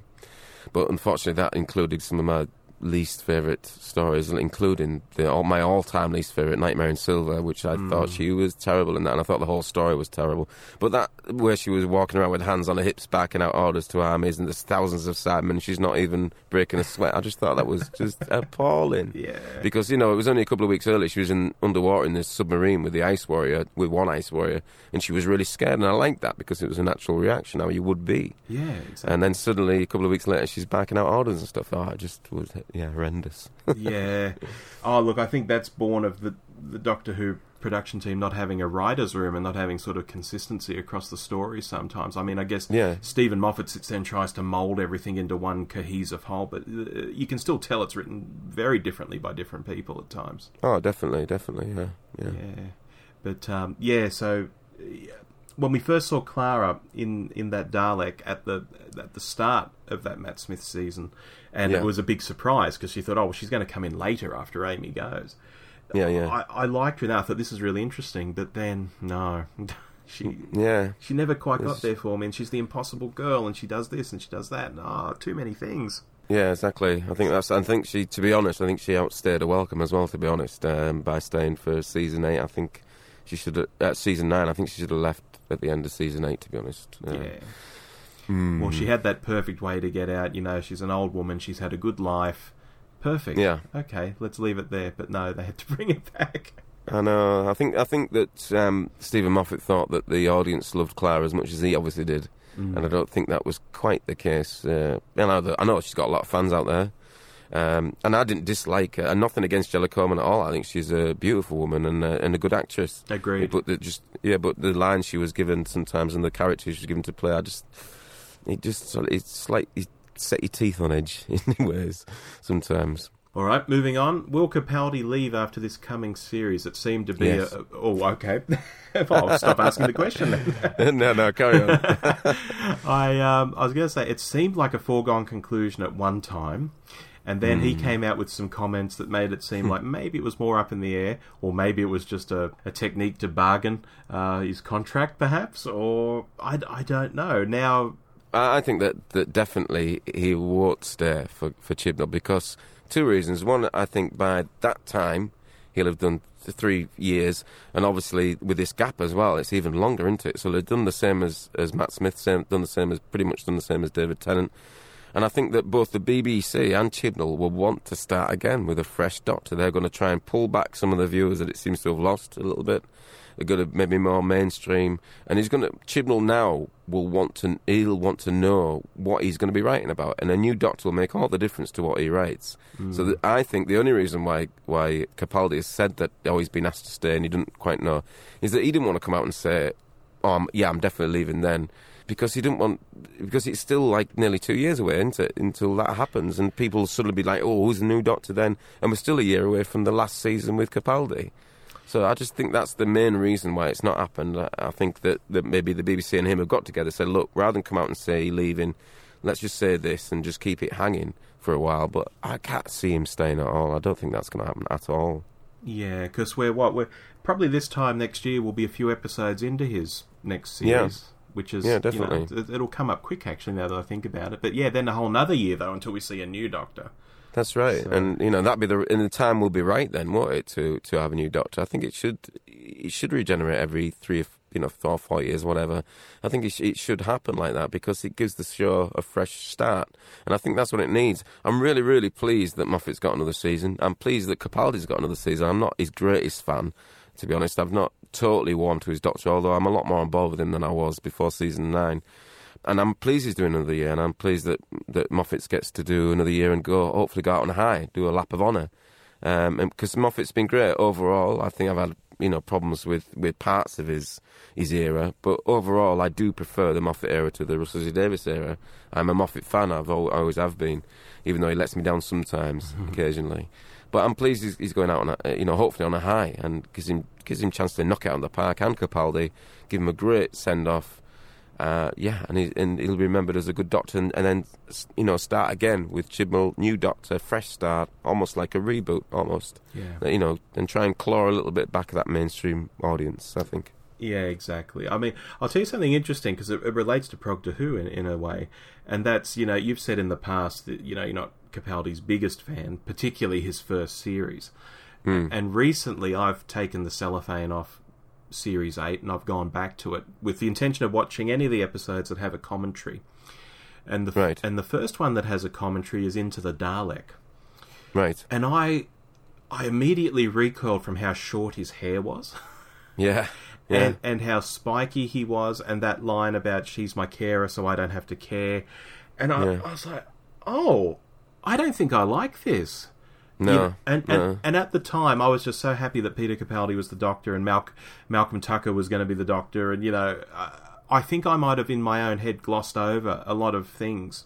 but unfortunately, that included some of my least favourite stories, including the all, my all-time least favourite, Nightmare in Silver, which I thought mm. she was terrible in that, and I thought the whole story was terrible. But that where she was walking around with hands on her hips, backing out orders to armies, and there's thousands of Cybermen, and she's not even breaking a sweat. I just thought that was just appalling. Yeah. Because you know it was only a couple of weeks earlier. She was in underwater in this submarine with the Ice Warrior, with one Ice Warrior, and she was really scared. And I liked that because it was a natural reaction, how you would be. Yeah, exactly. And then suddenly, a couple of weeks later, she's backing out orders and stuff. Oh, it just was, yeah, horrendous. yeah. Oh, look, I think that's born of the the Doctor Who production team not having a writer's room and not having sort of consistency across the story sometimes. I mean, I guess Yeah. Steven Moffat sits there and tries to mould everything into one cohesive whole, but uh, you can still tell it's written very differently by different people at times. oh, definitely, definitely, yeah, yeah. Yeah. But, um, yeah, so... yeah, When we first saw Clara in, in that Dalek at the at the start of that Matt Smith season, and Yeah. it was a big surprise because she thought, oh, well, she's going to come in later after Amy goes. Yeah, yeah. I, I liked her and I thought this is really interesting, but then no, she Yeah, she never quite got there for me. And she's the impossible girl, and she does this and she does that. And, oh, too many things. yeah, exactly. I think that's. I think she, to be honest, I think she outstayed her welcome as well. To be honest, um, by staying for season eight, I think she should have at season nine. I think she should have left at the end of season eight. To be honest, Uh, Yeah. Mm. Well, she had that perfect way to get out. You know, she's an old woman. She's had a good life. Perfect. Yeah. Okay, let's leave it there. But no, they had to bring it back. I know. I think I think that um, Steven Moffat thought that the audience loved Clara as much as he obviously did, Mm. and I don't think that was quite the case. Uh, I know that, I know she's got a lot of fans out there, um, and I didn't dislike her. And nothing against Jenna Coleman at all. I think she's a beautiful woman and uh, and a good actress. Agreed. But the, just yeah, but the lines she was given sometimes and the characters she was given to play, I just it just it's like you set your teeth on edge in ways sometimes. All right, moving on. Will Capaldi leave after this coming series? It seemed to be Yes. a. Oh, okay. well, I'll stop asking the question then. no, no, carry on. I um, I was going to say it seemed like a foregone conclusion at one time, and then Hmm. he came out with some comments that made it seem like maybe it was more up in the air, or maybe it was just a, a technique to bargain uh, his contract, perhaps, or I, I don't know. Now, I think that, that definitely he won't stay for, for Chibnall because two reasons. One, I think by that time he'll have done th- three years, and obviously with this gap as well, it's even longer, isn't it? So they've done the same as, as Matt Smith, same, done the same as pretty much done the same as David Tennant. And I think that both the BBC and Chibnall will want to start again with a fresh Doctor. They're going to try and pull back some of the viewers that it seems to have lost a little bit. They're going to maybe more mainstream, and he's going to Chibnall now will want to he'll want to know what he's going to be writing about, and a new Doctor will make all the difference to what he writes. Hmm. So that I think the only reason why why Capaldi has said that oh he's been asked to stay and he didn't quite know is that he didn't want to come out and say oh I'm, yeah I'm definitely leaving then. Because he didn't want because it's still like nearly two years away isn't it, until that happens. And people suddenly be like oh who's the new doctor then? And we're still a year away from the last season with Capaldi so I just think that's the main reason why it's not happened I, think that, that maybe the BBC and him have got together said look rather than come out and say leaving let's just say this and just keep it hanging for a while but I can't see him staying at all I don't think that's going to happen at all yeah, because we're what we're probably this time next year we'll be a few episodes into his next series. Yeah. Which is, Yeah, you know, definitely. it- it'll come up quick actually now that I think about it. But yeah, then a whole another year though until we see a new Doctor. That's right, So- and you know that'd be the and the time will be right then, won't it? To to have a new doctor, I think it should it should regenerate every three, you know, four, four years, whatever. I think it, sh- it should happen like that because it gives the show a fresh start, and I think that's what it needs. I'm really, really pleased that Moffat's got another season. I'm pleased that Capaldi's got another season. I'm not his greatest fan. To be honest, I've not totally warmed to his Doctor, although I'm a lot more on board with him than I was before season nine. And I'm pleased he's doing another year, and I'm pleased that that Moffat's gets to do another year and go, hopefully, go out on a high, do a lap of honour. Because um, Moffat's been great overall. I think I've had you know problems with, with parts of his his era, but overall, I do prefer the Moffat era to the Russell T Davies era. I'm a Moffat fan. I've always have been, even though he lets me down sometimes, occasionally. But I'm pleased he's, he's, going out on a, you know hopefully on a high and gives him gives him a chance to knock it out in the park and Capaldi, give him a great send off. Uh, yeah, and, he, and he'll be remembered as a good doctor, and, and, then you know start again with Chibnall, new doctor, fresh start, almost like a reboot, almost. Yeah. You know, and try and claw a little bit back of that mainstream audience. I think. Yeah, exactly. I mean, I'll tell you something interesting because it, it, relates to Progtor Who in, in a way, and that's you know you've said in the past that you know you're not Capaldi's biggest fan, particularly his first series, mm. and recently I've taken the cellophane off Series 8 and I've gone back to it with the intention of watching any of the episodes that have a commentary. And the right. and the first one that has a commentary is Into the Dalek. Right. And I I immediately recoiled from how short his hair was. Yeah. Yeah. And and how spiky he was and that line about she's my carer so I don't have to care. And I, Yeah. I was like, "Oh, I don't think I like this." No. You know, and, no. and and at the time, I was just so happy that Peter Capaldi was the Doctor and Mal- Malcolm Tucker was going to be the Doctor, and you know, I think I might have in my own head glossed over a lot of things.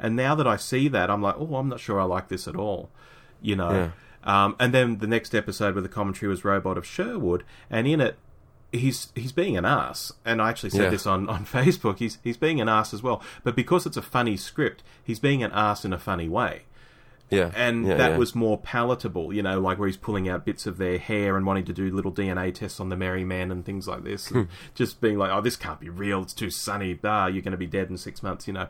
And now that I see that, I'm like, oh, I'm not sure I like this at all. You know. Yeah. Um, and then the next episode where the commentary was Robot of Sherwood, and in it, he's he's being an ass. And I actually said Yeah. this on, on Facebook. He's he's being an ass as well. But because it's a funny script, he's being an ass in a funny way yeah. and yeah, that yeah. was more palatable, you know, like where he's pulling out bits of their hair and wanting to do little DNA tests on the Merry Man and things like this, and just being like, "Oh, this can't be real. It's too sunny. Ah, you're going to be dead in six months." You know,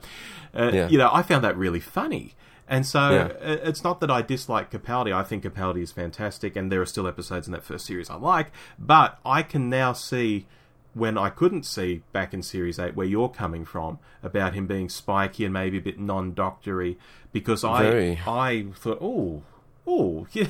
uh, Yeah. you know, I found that really funny. And so Yeah. uh, it's not that I dislike Capaldi. I think Capaldi is fantastic, and there are still episodes in that first series I like. But I can now see when I couldn't see back in Series 8 where you're coming from about him being spiky and maybe a bit non-doctory because I Very. I thought, oh, oh, yeah.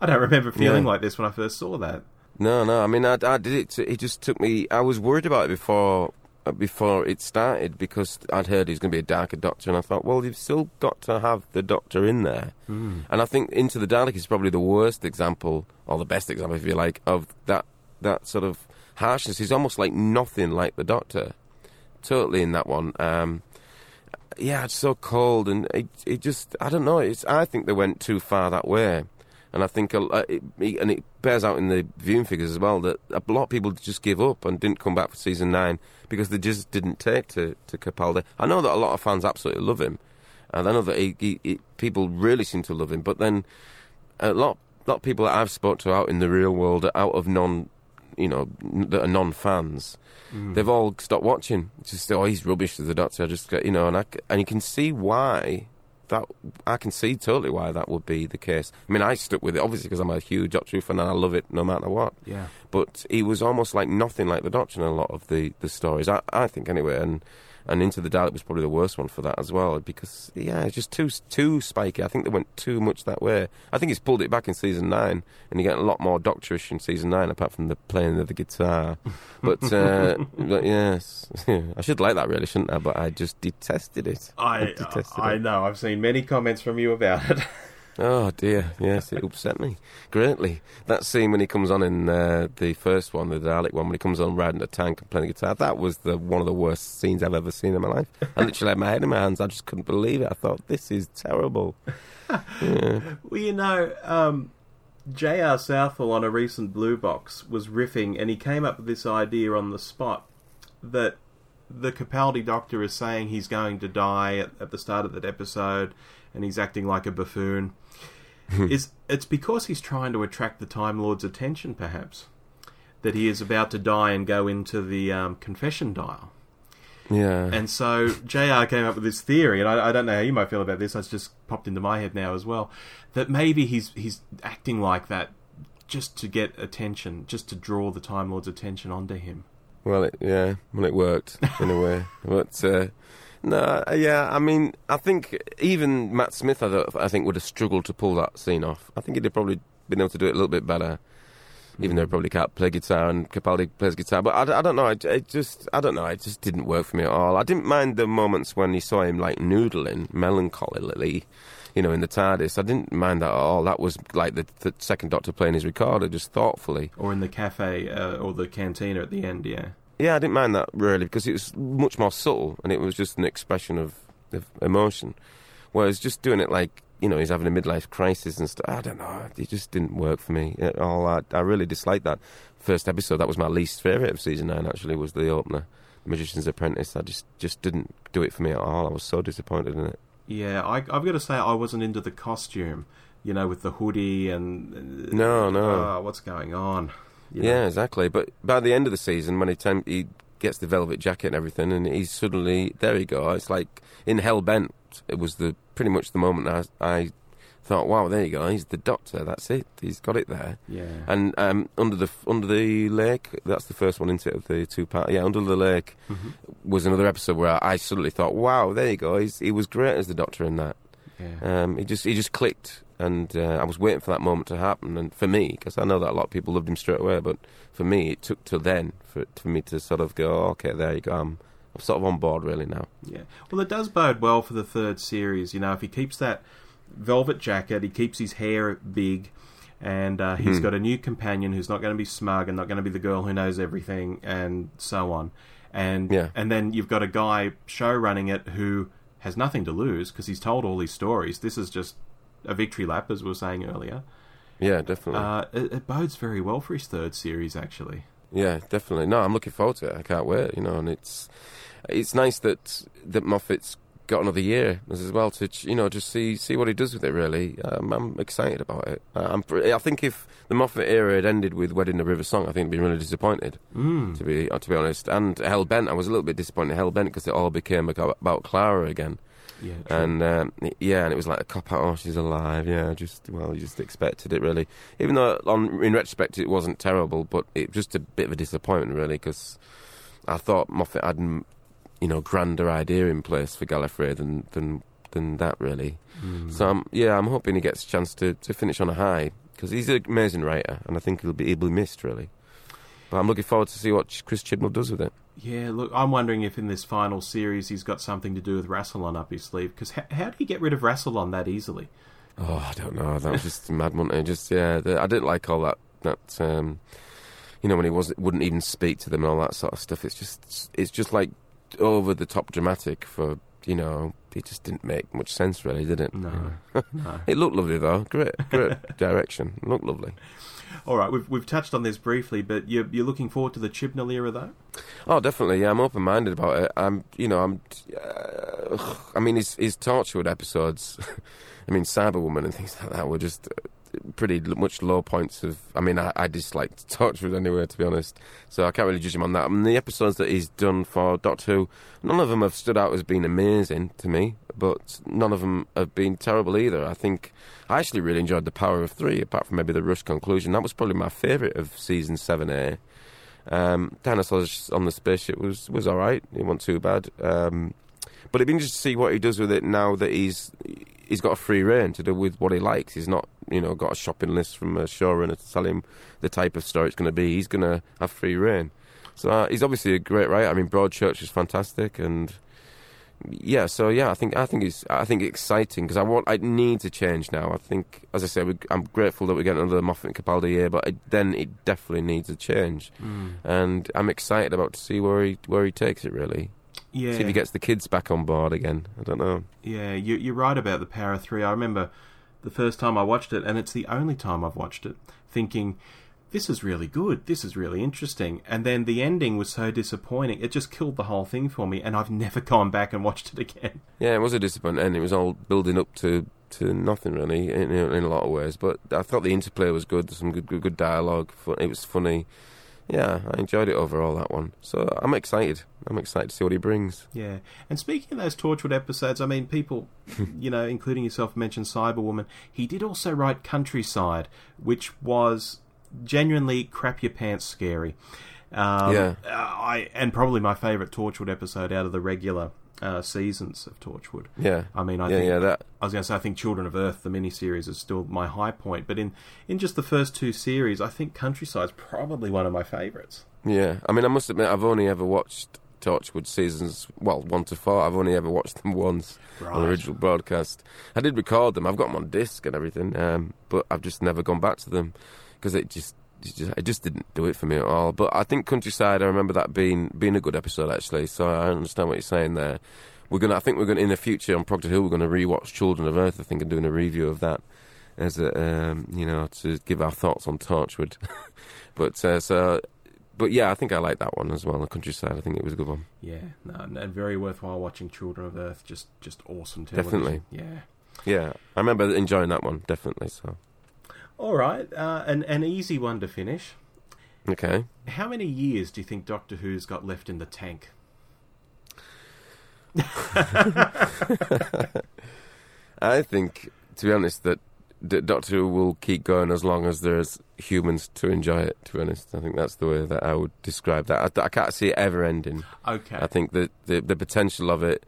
I don't remember feeling Yeah. like this when I first saw that. No, no. I mean, I, I did it. It just took me. I was worried about it before uh, before it started because I'd heard he was going to be a darker Doctor, and I thought, well, you've still got to have the Doctor in there. And I think Into the Dalek is probably the worst example, or the best example, if you like, of that that sort of harshness. He's almost like nothing like the Doctor, totally in that one. Um, yeah, it's so cold, and it, it just, I don't know. It's, I think they went too far that way, and I think, a, it- and it bears out in the viewing figures as well that a lot of people just give up and didn't come back for season nine because they just didn't take to to Capaldi. I know that a lot of fans absolutely love him, and I know that he, he, he, people really seem to love him, but then a lot, lot of people that I've spoke to out in the real world, out of non, you know, that are non-fans, mm. they've all stopped watching. Just oh, he's rubbish as the Doctor. I just you know, and I and you can see why that. I can see totally why that would be the case. I mean, I stuck with it obviously because I'm a huge Doctor Who fan and I love it no matter what. Yeah. But he was almost like nothing like the Doctor in a lot of the, the stories. I, I think anyway, and. And Into the Dalek was probably the worst one for that as well, because yeah, it's just too too spiky. I think they went too much that way. I think he's pulled it back in season nine, and you get a lot more Doctorish in season nine, apart from the playing of the guitar. But, uh, but yes, I should like that really, shouldn't I? But I just detested it. I detested I it. know. I've seen many comments from you about it. Oh dear, yes, it upset me greatly. That scene when he comes on in uh, the first one, the Dalek one, when he comes on riding a tank and playing guitar, that was the one of the worst scenes I've ever seen in my life. I literally had my head in my hands. I just couldn't believe it. I thought this is terrible. Yeah. Well, you know, um, J.R. Southall on a recent Blue Box was riffing, and he came up with this idea on the spot that the Capaldi Doctor is saying he's going to die at, at the start of that episode, and he's acting like a buffoon. is it's because he's trying to attract the Time Lord's attention, perhaps, that he is about to die and go into the um, confession dial. Yeah. And so JR came up with this theory, and I, I don't know how you might feel about this. It's just popped into my head now as well. That maybe he's he's acting like that just to get attention, just to draw the Time Lord's attention onto him. Well, it, yeah, well, it worked in a way, but uh, no, yeah. I mean, I think even Matt Smith, I, I think, would have struggled to pull that scene off. I think he'd have probably been able to do it a little bit better. even though he probably can't play guitar and Capaldi plays guitar. But I, I don't know. I, d- it just I don't know. It just didn't work for me at all. I didn't mind the moments when you saw him like noodling melancholily, you know, in the TARDIS. I didn't mind that at all. That was like the, the second Doctor playing his recorder just thoughtfully. Or in the cafe uh, or the cantina at the end, yeah. Yeah, I didn't mind that really because it was much more subtle and it was just an expression of, of emotion. Whereas just doing it like you know he's having a midlife crisis and stuff, I don't know. It just didn't work for me at all. I, I really disliked that first episode. That was my least favourite of season nine. Actually, was the opener, Magician's Apprentice. I just just didn't do it for me at all. I was so disappointed in it. Yeah, I, I've got to say I wasn't into the costume. You know, with the hoodie and uh, No, no. oh, what's going on? You know? Yeah, exactly. But by the end of the season, when he tem- he gets the velvet jacket and everything, and he's suddenly there. You go. It's like in Hell Bent. It was the pretty much the moment I, I thought, wow, there you go. He's the Doctor. That's it. He's got it there. Yeah. And um, under the under the lake, that's the first one into it of the two part. Yeah, under the lake Mm-hmm. was another episode where I suddenly thought, wow, there you go. He's, he was great as the Doctor in that. Yeah. Um, he just he just clicked, and uh, I was waiting for that moment to happen. And for me, because I know that a lot of people loved him straight away, but for me, it took till then for for me to sort of go, okay, there you go. I'm, I'm sort of on board really now. Yeah. Well, it does bode well for the third series. You know, if he keeps that velvet jacket, he keeps his hair big, and uh, he's Hmm. got a new companion who's not going to be smug and not going to be the girl who knows everything, and so on. And Yeah. and then you've got a guy show running it who has nothing to lose because he's told all these stories. This is just a victory lap, as we were saying earlier. Yeah, definitely. Uh, it, it bodes very well for his third series, actually. Yeah, definitely. No, I'm looking forward to it. I can't wait. You know, and it's it's nice that that Moffat's got another year as well to you know just see see what he does with it. Really, um, I'm excited about it. Uh, I'm I think if the Moffat era had ended with Wedding the River Song, I think I'd been really disappointed. Mm. To be uh, to be honest, and Hell Bent, I was a little bit disappointed. Hell Bent because it all became about Clara again. Yeah. true. And um, yeah, and it was like a cop out. Oh, she's alive. Yeah, just well, you just expected it really. Even though on in retrospect it wasn't terrible, but it was just a bit of a disappointment really because I thought Moffat had mm, you know grander idea in place for Gallifrey than than than that really. Mm. So um, yeah, I'm hoping he gets a chance to, to finish on a high because he's an amazing writer, and I think he'll be he'll be missed really. But I'm looking forward to see what Chris Chibnall does with it. Yeah, look, I'm wondering if in this final series he's got something to do with Rassilon up his sleeve. Because how, how do you get rid of Rassilon that easily? Oh, I don't know. That was just mad, wasn't it? Just yeah, the, I didn't like all that. That um, you know when he was wouldn't even speak to them and all that sort of stuff. It's just it's just like over the top dramatic for you know. It just didn't make much sense, really, did it? No, no. It looked lovely though. Great, great direction. It looked lovely. All right, we've we've touched on this briefly, but you're you're looking forward to the Chibnall era, though. Oh, definitely. Yeah, I'm open-minded about it. I'm, you know, I'm. Uh, I mean, his his Torchwood episodes. I mean, Cyberwoman and things like that were just pretty much low points of. I mean, I, I disliked Torchwood anyway, to be honest. So I can't really judge him on that. I mean, the episodes that he's done for Doctor Who, none of them have stood out as being amazing to me, but none of them have been terrible either. I think I actually really enjoyed the Power of Three, apart from maybe the rush conclusion. That was probably my favourite of season seven A. Um, Dinosaurs on the spaceship was was all right. It wasn't too bad. Um, but it'd be interesting to see what he does with it now that he's he's got a free reign to do with what he likes. He's not you know got a shopping list from a showrunner to tell him the type of story it's going to be. He's going to have free reign. So uh, he's obviously a great writer. I mean, Broadchurch is fantastic, and yeah. So yeah, I think I think it's I think it's exciting because I want I need to change now. I think, as I say, we, I'm grateful that we're getting another Moffat and Capaldi year, but it, then it definitely needs a change, and I'm excited about to see where he where he takes it. Really, Yeah, see if he gets the kids back on board again. I don't know. yeah. You, you're right about the Power of Three. I remember the first time I watched it, and it's the only time I've watched it, thinking. This is really good. This is really interesting. And then the ending was so disappointing. It just killed the whole thing for me, and I've never gone back and watched it again. Yeah, it was a disappointment, and it was all building up to, to nothing really in, in, in a lot of ways. But I thought the interplay was good. Some good good, good dialogue. It was funny. Yeah, I enjoyed it overall that one. So I'm excited. I'm excited to see what he brings. Yeah. And speaking of those Torchwood episodes, I mean, people, you know, including yourself, mentioned Cyberwoman. He did also write Countryside, which was genuinely crap your pants scary. Um, Yeah. I and probably my favourite Torchwood episode out of the regular uh, seasons of Torchwood. Yeah. I mean, I yeah, think yeah, that. I was going to say I think Children of Earth, the miniseries, is still my high point. But in in just the first two series, I think Countryside's probably one of my favourites. Yeah, I mean, I must admit, I've only ever watched Torchwood seasons, well, one to four. I've only ever watched them once on the original broadcast. I did record them. I've got them on disc and everything, um, but I've just never gone back to them because it just. It just, it just didn't do it for me at all. But I think Countryside, I remember that being being a good episode actually. So I understand what you're saying there. We're gonna, I think we're gonna in the future on Proctor Hill, we're gonna rewatch Children of Earth. I think and doing a review of that as a, um, you know to give our thoughts on Torchwood. but uh, so but yeah, I think I like that one as well. The countryside, I think it was a good one. Yeah, no, and and very worthwhile watching Children of Earth. Just just awesome television. Definitely. Yeah. Yeah, I remember enjoying that one definitely. So All right, uh, an an easy one to finish. okay, How many years do you think Doctor Who's got left in the tank? I think to be honest that D- Doctor Who will keep going as long as there's humans to enjoy it. To be honest, I think that's the way that I would describe that. I, I can't see it ever ending. Okay. I think that the the potential of it,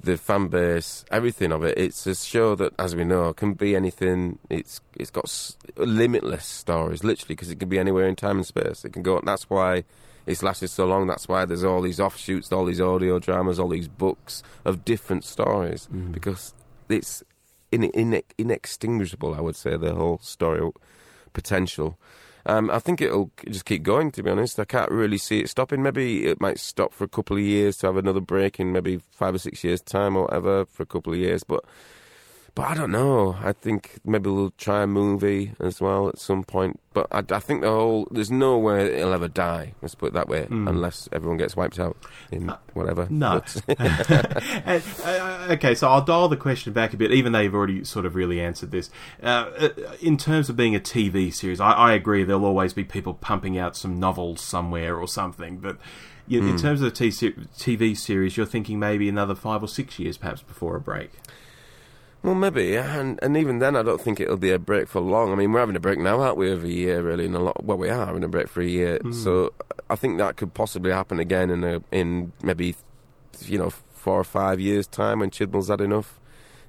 the fan base, everything of it. It's a show that, as we know, can be anything. It's it's got s- limitless stories, literally, because it can be anywhere in time and space. It can go. That's why it's lasted so long. That's why there's all these offshoots, all these audio dramas, all these books of different stories, mm. because it's in, in, inextinguishable. I would say the whole story potential. Um, I think it'll just keep going. To be honest, I can't really see it stopping. Maybe it might stop for a couple of years to have another break in maybe five or six years' time or whatever for a couple of years. But but I don't know. I think maybe we'll try a movie as well at some point. But I, I think the whole there's no way it'll ever die. Let's put it that way, unless everyone gets wiped out in whatever. No. And, uh, okay, so I'll dial the question back a bit, even though you've already sort of really answered this. Uh, uh, in terms of being a TV series, I, I agree there'll always be people pumping out some novels somewhere or something, but in terms of the TV series, you're thinking maybe another five or six years perhaps before a break. Well, maybe, and and even then, I don't think it'll be a break for long. I mean, we're having a break now, aren't we? Every year, really, in a lot. Well, we are having a break for a year, hmm. so I think that could possibly happen again in a in maybe you know four or five years' time when Chibnall's had enough.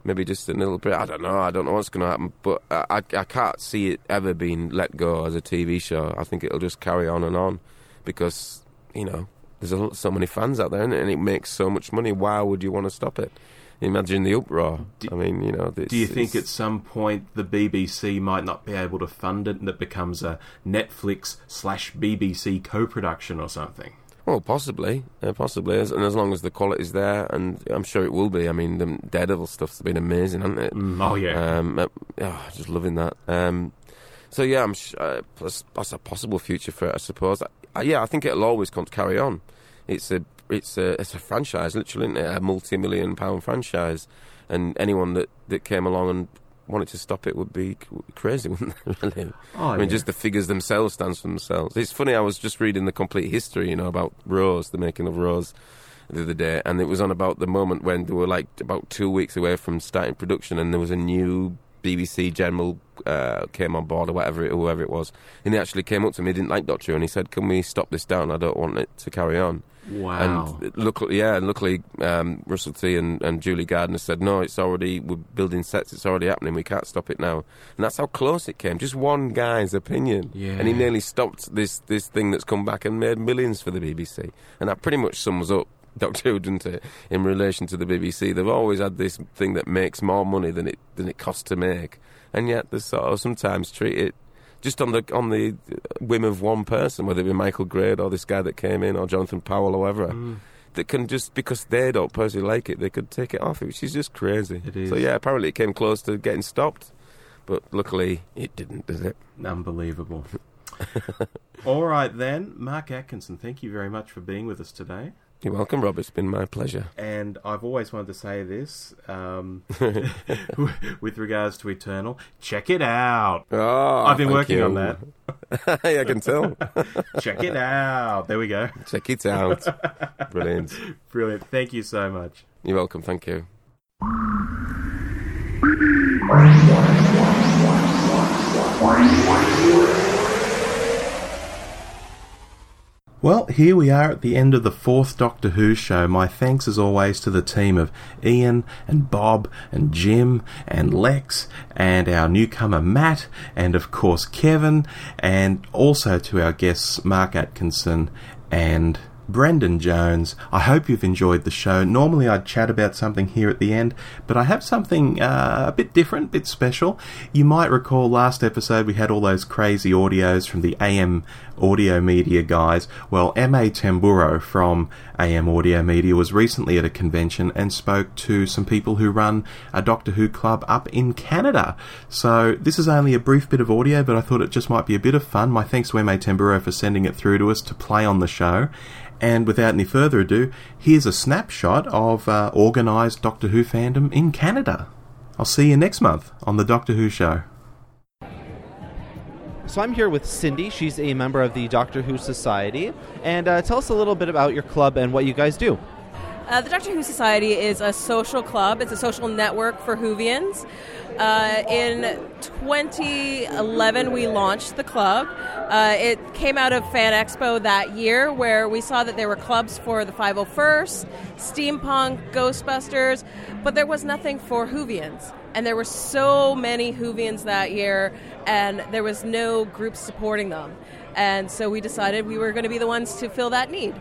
Maybe just a little bit. I don't know. I don't know what's going to happen, but I, I I can't see it ever being let go as a TV show. I think it'll just carry on and on because you know there's a, so many fans out there, and it makes so much money. Why would you want to stop it? Imagine the uproar. I mean, you know. Do you think at some point the BBC might not be able to fund it and it becomes a Netflix slash BBC co production or something? Well, possibly, uh, possibly, as, and as long as the quality's there, and I'm sure it will be. I mean, the Daredevil stuff's been amazing, hasn't it? Oh, yeah. Um, uh, oh, just loving that. Um, so yeah, I'm sh- uh, that's, that's a possible future for it, I suppose. Uh, yeah, I think it'll always come to carry on. It's a it's a it's a franchise, literally, isn't it? a multi-million pound franchise, and anyone that, that came along and wanted to stop it would be crazy, wouldn't they? Really? Oh, I mean, yeah. just the figures themselves stands for themselves. It's funny. I was just reading the complete history, you know, about Rose, the making of Rose, the other day, and it was on about the moment when they were like about two weeks away from starting production, and there was a new BBC general uh, came on board or whatever, it, whoever it was, and he actually came up to me. He didn't like Doctor Who, and he said, "Can we stop this down? I don't want it to carry on." Wow. And luckily, yeah, and luckily, um, Russell T and, and Julie Gardner said, "No, it's already we're building sets. It's already happening. We can't stop it now." And that's how close it came. Just one guy's opinion, Yeah. and he nearly stopped this this thing that's come back and made millions for the BBC. And that pretty much sums up Doctor Who, doesn't it? In relation to the BBC, they've always had this thing that makes more money than it than it costs to make, and yet they sort of sometimes treat it just on the on the whim of one person, whether it be Michael Grade or this guy that came in or Jonathan Powell or whoever, Mm. that can just because they don't personally like it, they could take it off, which is just crazy. It is. So yeah, apparently it came close to getting stopped, but luckily it didn't, did it? Unbelievable. All right, then. Mark Atkinson, thank you very much for being with us today. You're welcome, Rob. It's been my pleasure. And I've always wanted to say this um, with regards to Eternal. Check it out. Oh, I've been working you. on that. yeah, I can tell. Check it out. There we go. Check it out. Brilliant. Brilliant. Thank you so much. You're welcome. Thank you. Well, here we are at the end of the fourth Doctor Who show. My thanks as always to the team of Iain and Bob and Jim and Lex and our newcomer Matt and of course Kevin and also to our guests Mark Atkinson and Brendan Jones. I hope you've enjoyed the show. Normally I'd chat about something here at the end, but I have something uh, a bit different, a bit special. You might recall last episode we had all those crazy audios from the AM Audio Media guys. Well, M.A. Tamburro from AM Audio Media was recently at a convention and spoke to some people who run a Doctor Who club up in Canada. So this is only a brief bit of audio, but I thought it just might be a bit of fun. My thanks to M.A. Tamburro for sending it through to us to play on the show. And without any further ado, here's a snapshot of uh, organised Doctor Who fandom in Canada. I'll see you next month on The Doctor Who Show. So I'm here with Cindy. She's a member of the Doctor Who Society. And uh, tell us a little bit about your club and what you guys do. Uh, the Doctor Who Society is a social club. It's a social network for Whovians. Uh, in 2011, we launched the club. Uh, it came out of Fan Expo that year, where we saw that there were clubs for the 501st, Steampunk, Ghostbusters, but there was nothing for Whovians. And there were so many Whovians that year, and there was no group supporting them. And so we decided we were going to be the ones to fill that need.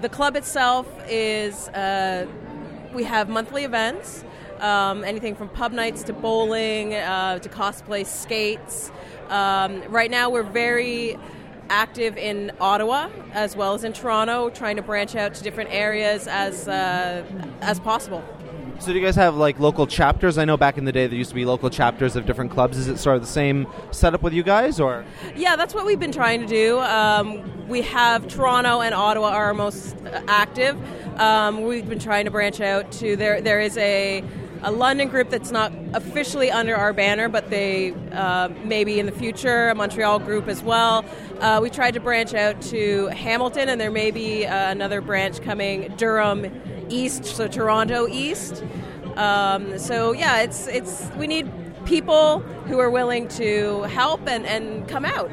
The club itself is, uh, we have monthly events, um, anything from pub nights to bowling uh, to cosplay skates. Um, right now, we're very active in Ottawa as well as in Toronto, trying to branch out to different areas as uh, as possible. So, do you guys have like local chapters? I know back in the day there used to be local chapters of different clubs. Is it sort of the same setup with you guys, or? Yeah, that's what we've been trying to do. Um, we have Toronto and Ottawa are our most active. Um, we've been trying to branch out to there. There is a a London group that's not officially under our banner, but they uh, maybe in the future, a Montreal group as well. Uh, we tried to branch out to Hamilton, and there may be uh, another branch coming Durham East, so Toronto East. Um, so yeah, it's it's we need people who are willing to help and, and come out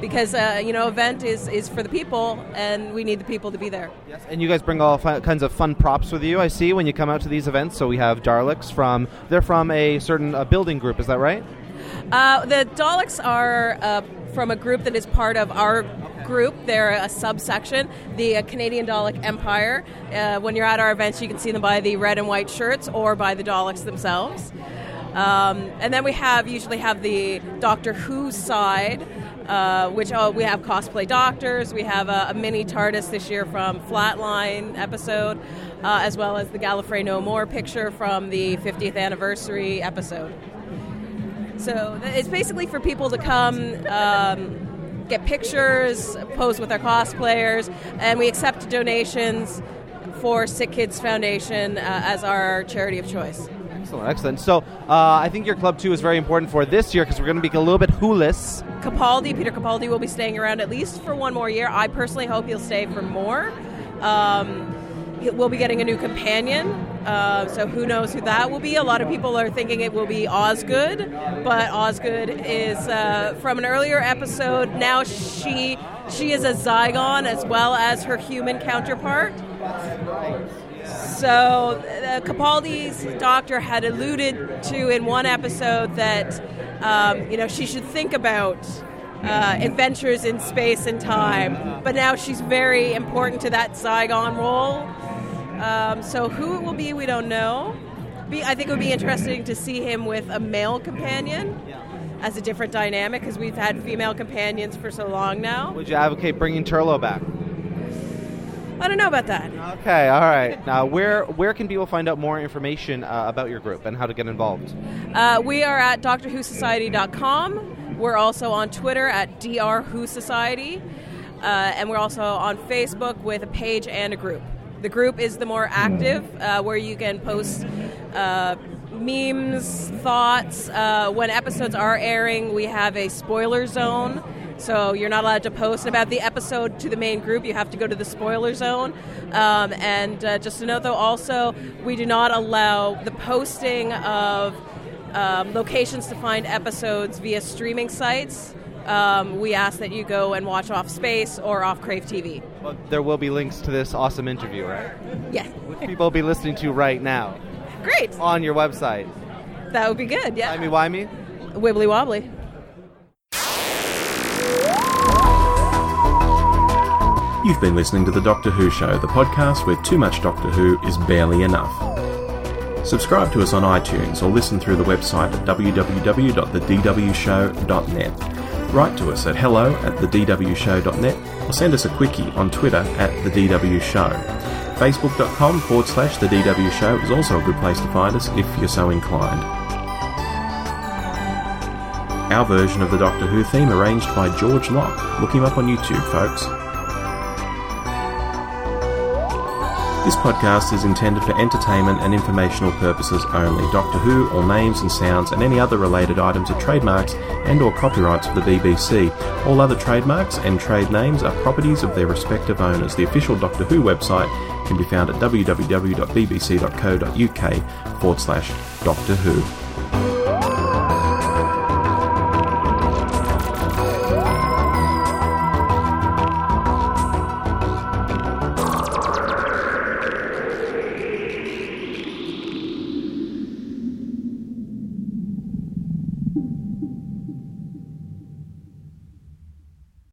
because uh, you know event is, is for the people and we need the people to be there. Yes and you guys bring all fi- kinds of fun props with you i see when you come out to these events. So we have daleks from they're from a certain uh, building group is that right? Uh, the daleks are uh, from a group that is part of our group. They're a subsection, the uh, Canadian Dalek Empire. Uh, when you're at our events, you can see them by the red and white shirts or by the Daleks themselves. Um, and then we have usually have the Doctor Who side, uh, which oh, we have cosplay doctors. We have a, a, mini TARDIS this year from Flatline episode, uh, as well as the Gallifrey No More picture from the 50th anniversary episode. So it's basically for people to come. Um, get pictures, pose with our cosplayers, and we accept donations for Sick Kids Foundation uh, as our charity of choice. Excellent, excellent. So uh, I think your club too is very important for this year because we're going to be a little bit wholess. Capaldi, Peter Capaldi, will be staying around at least for one more year. I personally hope he'll stay for more. Um, we'll be getting a new companion, uh, so who knows who that will be. A lot of people are thinking it will be Osgood, but Osgood is uh, from an earlier episode. Now she she is a Zygon as well as her human counterpart. So uh, Capaldi's doctor had alluded to in one episode that um, you know she should think about uh, adventures in space and time, but now she's very important to that Zygon role. Um, so who it will be, we don't know. Be, I think it would be interesting to see him with a male companion as a different dynamic because we've had female companions for so long now. Would you advocate bringing Turlough back? I don't know about that. Okay, all right. Now, where where can people find out more information uh, about your group and how to get involved? Uh, we are at DoctorWhoSociety.com. We're also on Twitter at DrWhoSociety. Uh, and we're also on Facebook with a page and a group. The group is the more active, uh, where you can post uh, memes, thoughts. Uh, when episodes are airing, we have a spoiler zone so you're not allowed to post about the episode to the main group. You have to go to the spoiler zone. Um, and uh, just to note, though, also we do not allow the posting of um, locations to find episodes via streaming sites. Um, we ask that you go and watch off Space or off Crave TV. Well, there will be links to this awesome interview, right? Yes. Which people will be listening to right now Great. on your website. That would be good. Yeah. Timey wimey. Wibbly wobbly. You've been listening to The Doctor Who Show, the podcast where too much Doctor Who is barely enough. Subscribe to us on iTunes or listen through the website at www.thedwshow.net. Write to us at hello at thedwshow.net or send us a quickie on Twitter at The DW Show. Facebook.com forward slash The DW Show is also a good place to find us if you're so inclined. Our version of the Doctor Who theme arranged by George Locke. Look him up on YouTube, folks. This podcast is intended for entertainment and informational purposes only. Doctor Who, all names and sounds, and any other related items are trademarks and or copyrights of the BBC. All other trademarks and trade names are properties of their respective owners. The official Doctor Who website can be found at www.bbc.co.uk forward slash Doctor Who.